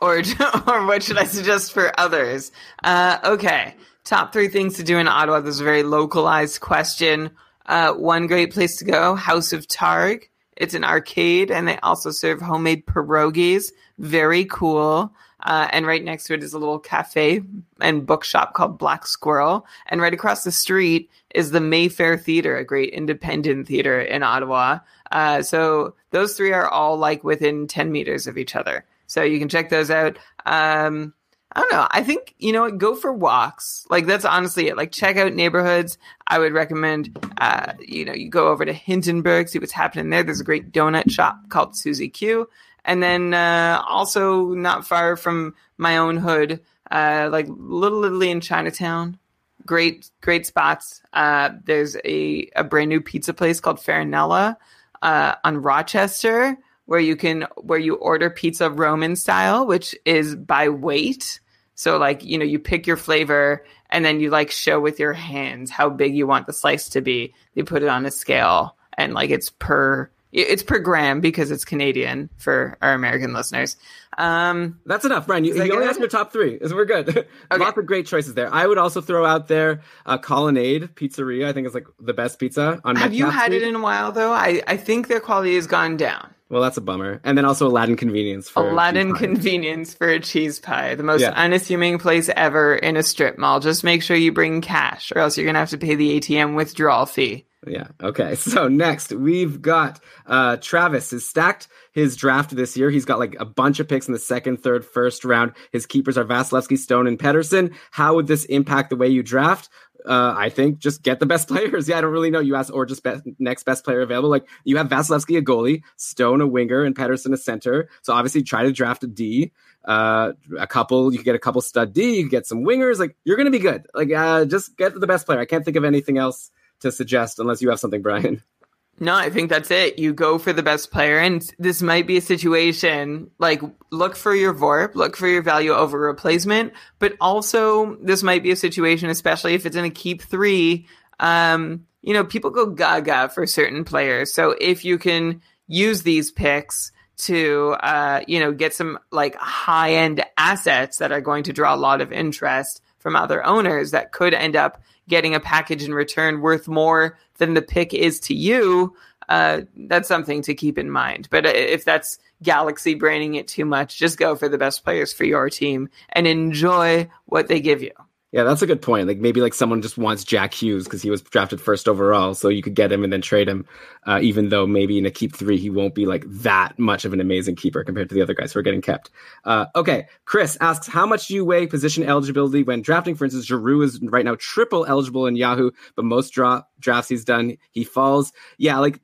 or or what should I suggest for others? Uh, okay, top three things to do in Ottawa. This is a very localized question. Uh, one great place to go: House of Targ. It's an arcade, and they also serve homemade pierogies. Very cool. Uh, and right next to it is a little cafe and bookshop called Black Squirrel. And right across the street is the Mayfair Theater, a great independent theater in Ottawa. Uh, so those three are all like within 10 meters of each other. So you can check those out. Um, I don't know. I think, you know what, go for walks. Like that's honestly it. Like check out neighborhoods. I would recommend uh, you know, you go over to Hintonburg, see what's happening there. There's a great donut shop called Susie Q. And then uh, also not far from my own hood, uh, like Little Italy in Chinatown. Great, great spots. Uh, there's a, a brand new pizza place called Farinella uh, on Rochester where you can where you order pizza Roman style, which is by weight. So like, you know, you pick your flavor and then you like show with your hands how big you want the slice to be. You put it on a scale and like it's per it's per gram because it's Canadian for our American listeners. Um, That's enough, Brian. You, you only asked for top three. so We're good. Okay. Lots of great choices there. I would also throw out there uh, Colonnade Pizzeria. I think is like the best pizza on. Have you had Street. it in a while though? I, I think their quality has gone down. Well, that's a bummer. And then also Aladdin Convenience for Aladdin Convenience for a cheese pie, the most yeah. unassuming place ever in a strip mall. Just make sure you bring cash, or else you're gonna have to pay the ATM withdrawal fee. Yeah. Okay. So next we've got uh, Travis has stacked his draft this year. He's got like a bunch of picks in the second, third, first round. His keepers are Vasilevskiy, Stone, and Pettersson. How would this impact the way you draft? Uh, I think just get the best players. Yeah, I don't really know. You ask, or just best, next best player available. Like you have Vasilevskiy a goalie, Stone a winger, and Pettersson a center. So obviously try to draft a D. Uh, a couple, you get a couple stud D. You get some wingers. Like you're gonna be good. Like uh, just get the best player. I can't think of anything else to suggest unless you have something, Brian. No, I think that's it. You go for the best player, and this might be a situation like look for your VORP, look for your value over replacement, but also this might be a situation, especially if it's in a keep three. Um, you know, people go gaga for certain players. So if you can use these picks to, uh, you know, get some like high end assets that are going to draw a lot of interest from other owners that could end up getting a package in return worth more than the pick is to you, uh, that's something to keep in mind. But if that's galaxy braining it too much, just go for the best players for your team and enjoy what they give you. Yeah, that's a good point. Like maybe like someone just wants Jack Hughes because he was drafted first overall, so you could get him and then trade him. Uh, even though maybe in a keep three he won't be like that much of an amazing keeper compared to the other guys who are getting kept. Uh, okay, Chris asks how much do you weigh position eligibility when drafting? For instance, Giroux is right now triple eligible in Yahoo, but most draw drafts he's done he falls. Yeah, like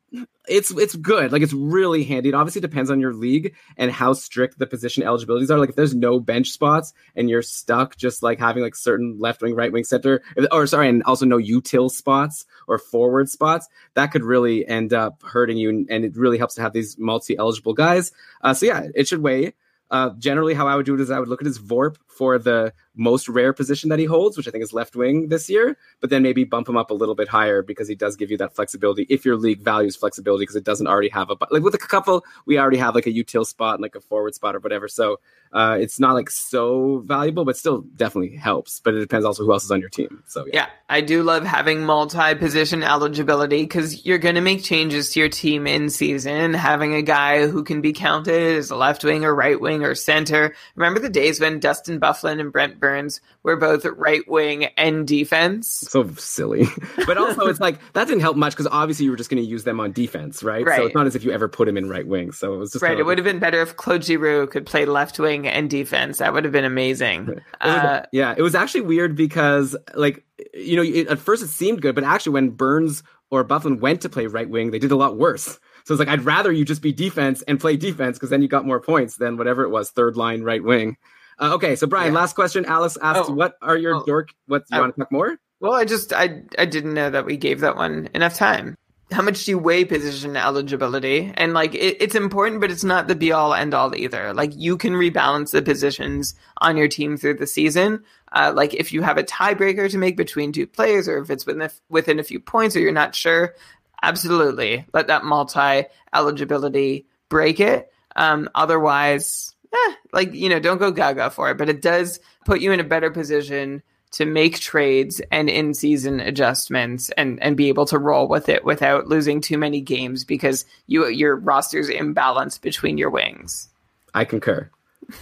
it's it's good. Like it's really handy. It obviously depends on your league and how strict the position eligibilities are. Like if there's no bench spots and you're stuck just like having like certain left wing, right wing center, or sorry, and also no util spots or forward spots, that could really end up hurting you. And it really helps to have these multi eligible guys. Uh, so yeah, it should weigh. Uh, generally, how I would do it is I would look at his VORP for the most rare position that he holds, which I think is left wing this year, but then maybe bump him up a little bit higher because he does give you that flexibility if your league values flexibility because it doesn't already have a like with a couple we already have like a util spot and like a forward spot or whatever. So uh, it's not like so valuable, but still definitely helps. But it depends also who else is on your team. So yeah, yeah I do love having multi-position eligibility because you're going to make changes to your team in season. Having a guy who can be counted as a left wing or right wing or center. Remember the days when Dustin Byfuglien and Brent Burns were both right wing and defense. So silly. But also, it's like that didn't help much because obviously you were just going to use them on defense, right? right? So it's not as if you ever put him in right wing. So it was just right. It would have been better if Claude Giroux could play left wing and defense. That would have been amazing. Uh, yeah, it was actually weird because like you know it, at first it seemed good, but actually when Burns or Byfuglien went to play right wing, they did a lot worse. So it's like I'd rather you just be defense and play defense because then you got more points than whatever it was third line right wing. Uh, okay, so Brian, yeah. last question. Alice asked, oh, "What are your oh, dork? What you want to talk more?" Well, I just I I didn't know that we gave that one enough time. How much do you weigh position eligibility? And like it, it's important, but it's not the be all end all either. Like you can rebalance the positions on your team through the season. Uh, like if you have a tiebreaker to make between two players, or if it's within a, within a few points, or you're not sure, absolutely let that multi eligibility break it. Um, otherwise, eh, like you know, don't go gaga for it, but it does put you in a better position to make trades and in season adjustments and and be able to roll with it without losing too many games because you your roster's imbalanced between your wings. I concur.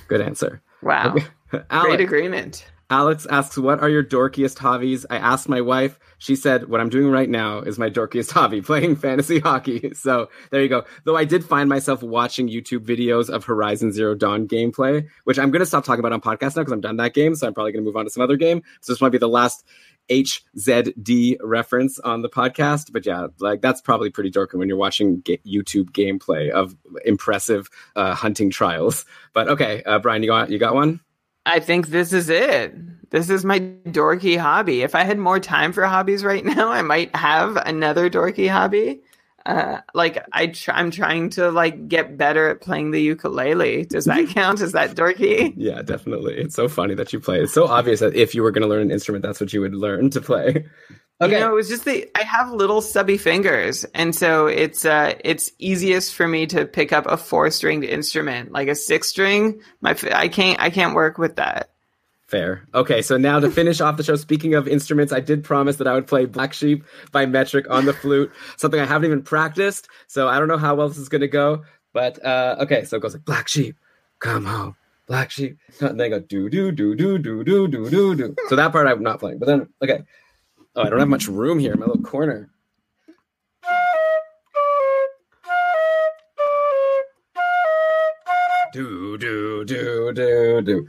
Good answer. Wow. Great agreement. Alex asks, "What are your dorkiest hobbies?" I asked my wife. She said, "What I'm doing right now is my dorkiest hobby, playing fantasy hockey." So there you go. Though I did find myself watching YouTube videos of Horizon Zero Dawn gameplay, which I'm going to stop talking about on podcast now because I'm done that game. So I'm probably going to move on to some other game. So this might be the last HZD reference on the podcast. But yeah, like that's probably pretty dorky when you're watching ga- YouTube gameplay of impressive uh, hunting trials. But okay, uh, Brian, you got you got one. I think this is it. This is my dorky hobby. If I had more time for hobbies right now, I might have another dorky hobby. Uh, like I tr- I'm trying to like get better at playing the ukulele. Does that count? Is that dorky? Yeah, definitely. It's so funny that you play. It's so obvious that if you were going to learn an instrument, that's what you would learn to play. Okay. You know, it was just the I have little stubby fingers, and so it's uh it's easiest for me to pick up a four stringed instrument, like a six string. My I can't I can't work with that. Fair. Okay, so now to finish off the show, speaking of instruments, I did promise that I would play Black Sheep by Metric on the flute, something I haven't even practiced. So I don't know how well this is going to go. But uh, okay, so it goes like Black Sheep, come home, Black Sheep. And then go do do do do do do do do do. So that part I'm not playing. But then okay, oh I don't have much room here in my little corner. Do do do do do.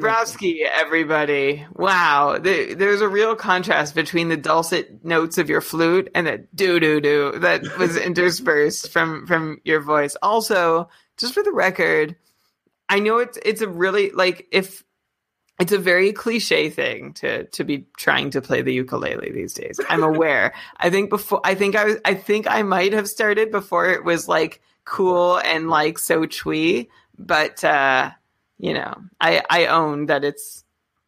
Dabrowski, everybody. Wow, the, there's a real contrast between the dulcet notes of your flute and the doo doo doo that was interspersed from from your voice. Also, just for the record, I know it's it's a really like if it's a very cliche thing to to be trying to play the ukulele these days. I'm aware. I think before I think I was I think I might have started before it was like cool and like so twee, but uh you know, I I own that it's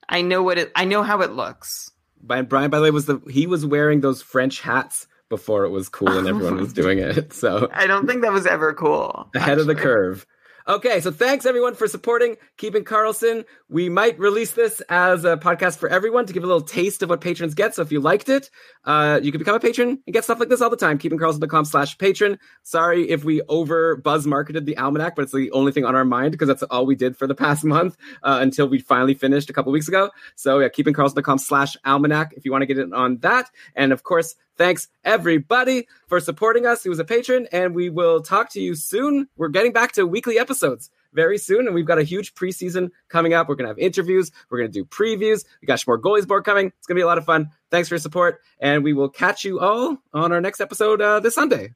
I know what it I know how it looks. By Brian, by the way, was the he was wearing those French hats before it was cool and everyone was doing it. So I don't think that was ever cool. ahead of the curve. Okay, so thanks everyone for supporting Keeping Karlsson. We might release this as a podcast for everyone to give a little taste of what patrons get. So if you liked it, uh, you can become a patron and get stuff like this all the time. keepingkarlsson.com slash patron. Sorry if we over buzz marketed the almanac, but it's the only thing on our mind because that's all we did for the past month uh, until we finally finished a couple weeks ago. So yeah, keepingkarlsson.com slash almanac if you want to get it on that. And of course, Thanks everybody for supporting us who was a patron, and we will talk to you soon. We're getting back to weekly episodes very soon, and we've got a huge preseason coming up. We're gonna have interviews, we're gonna do previews. We got more goalies board coming. It's gonna be a lot of fun. Thanks for your support, and we will catch you all on our next episode uh, this Sunday.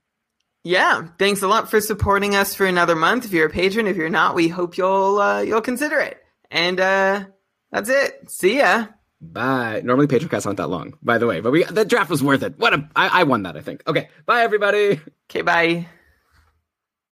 Yeah, thanks a lot for supporting us for another month. If you're a patron, if you're not, we hope you'll uh, you'll consider it. And uh, that's it. See ya. Bye. Normally, patron casts aren't that long, by the way, but we the draft was worth it. What a I, I won that, I think. Okay, bye everybody. Okay, bye.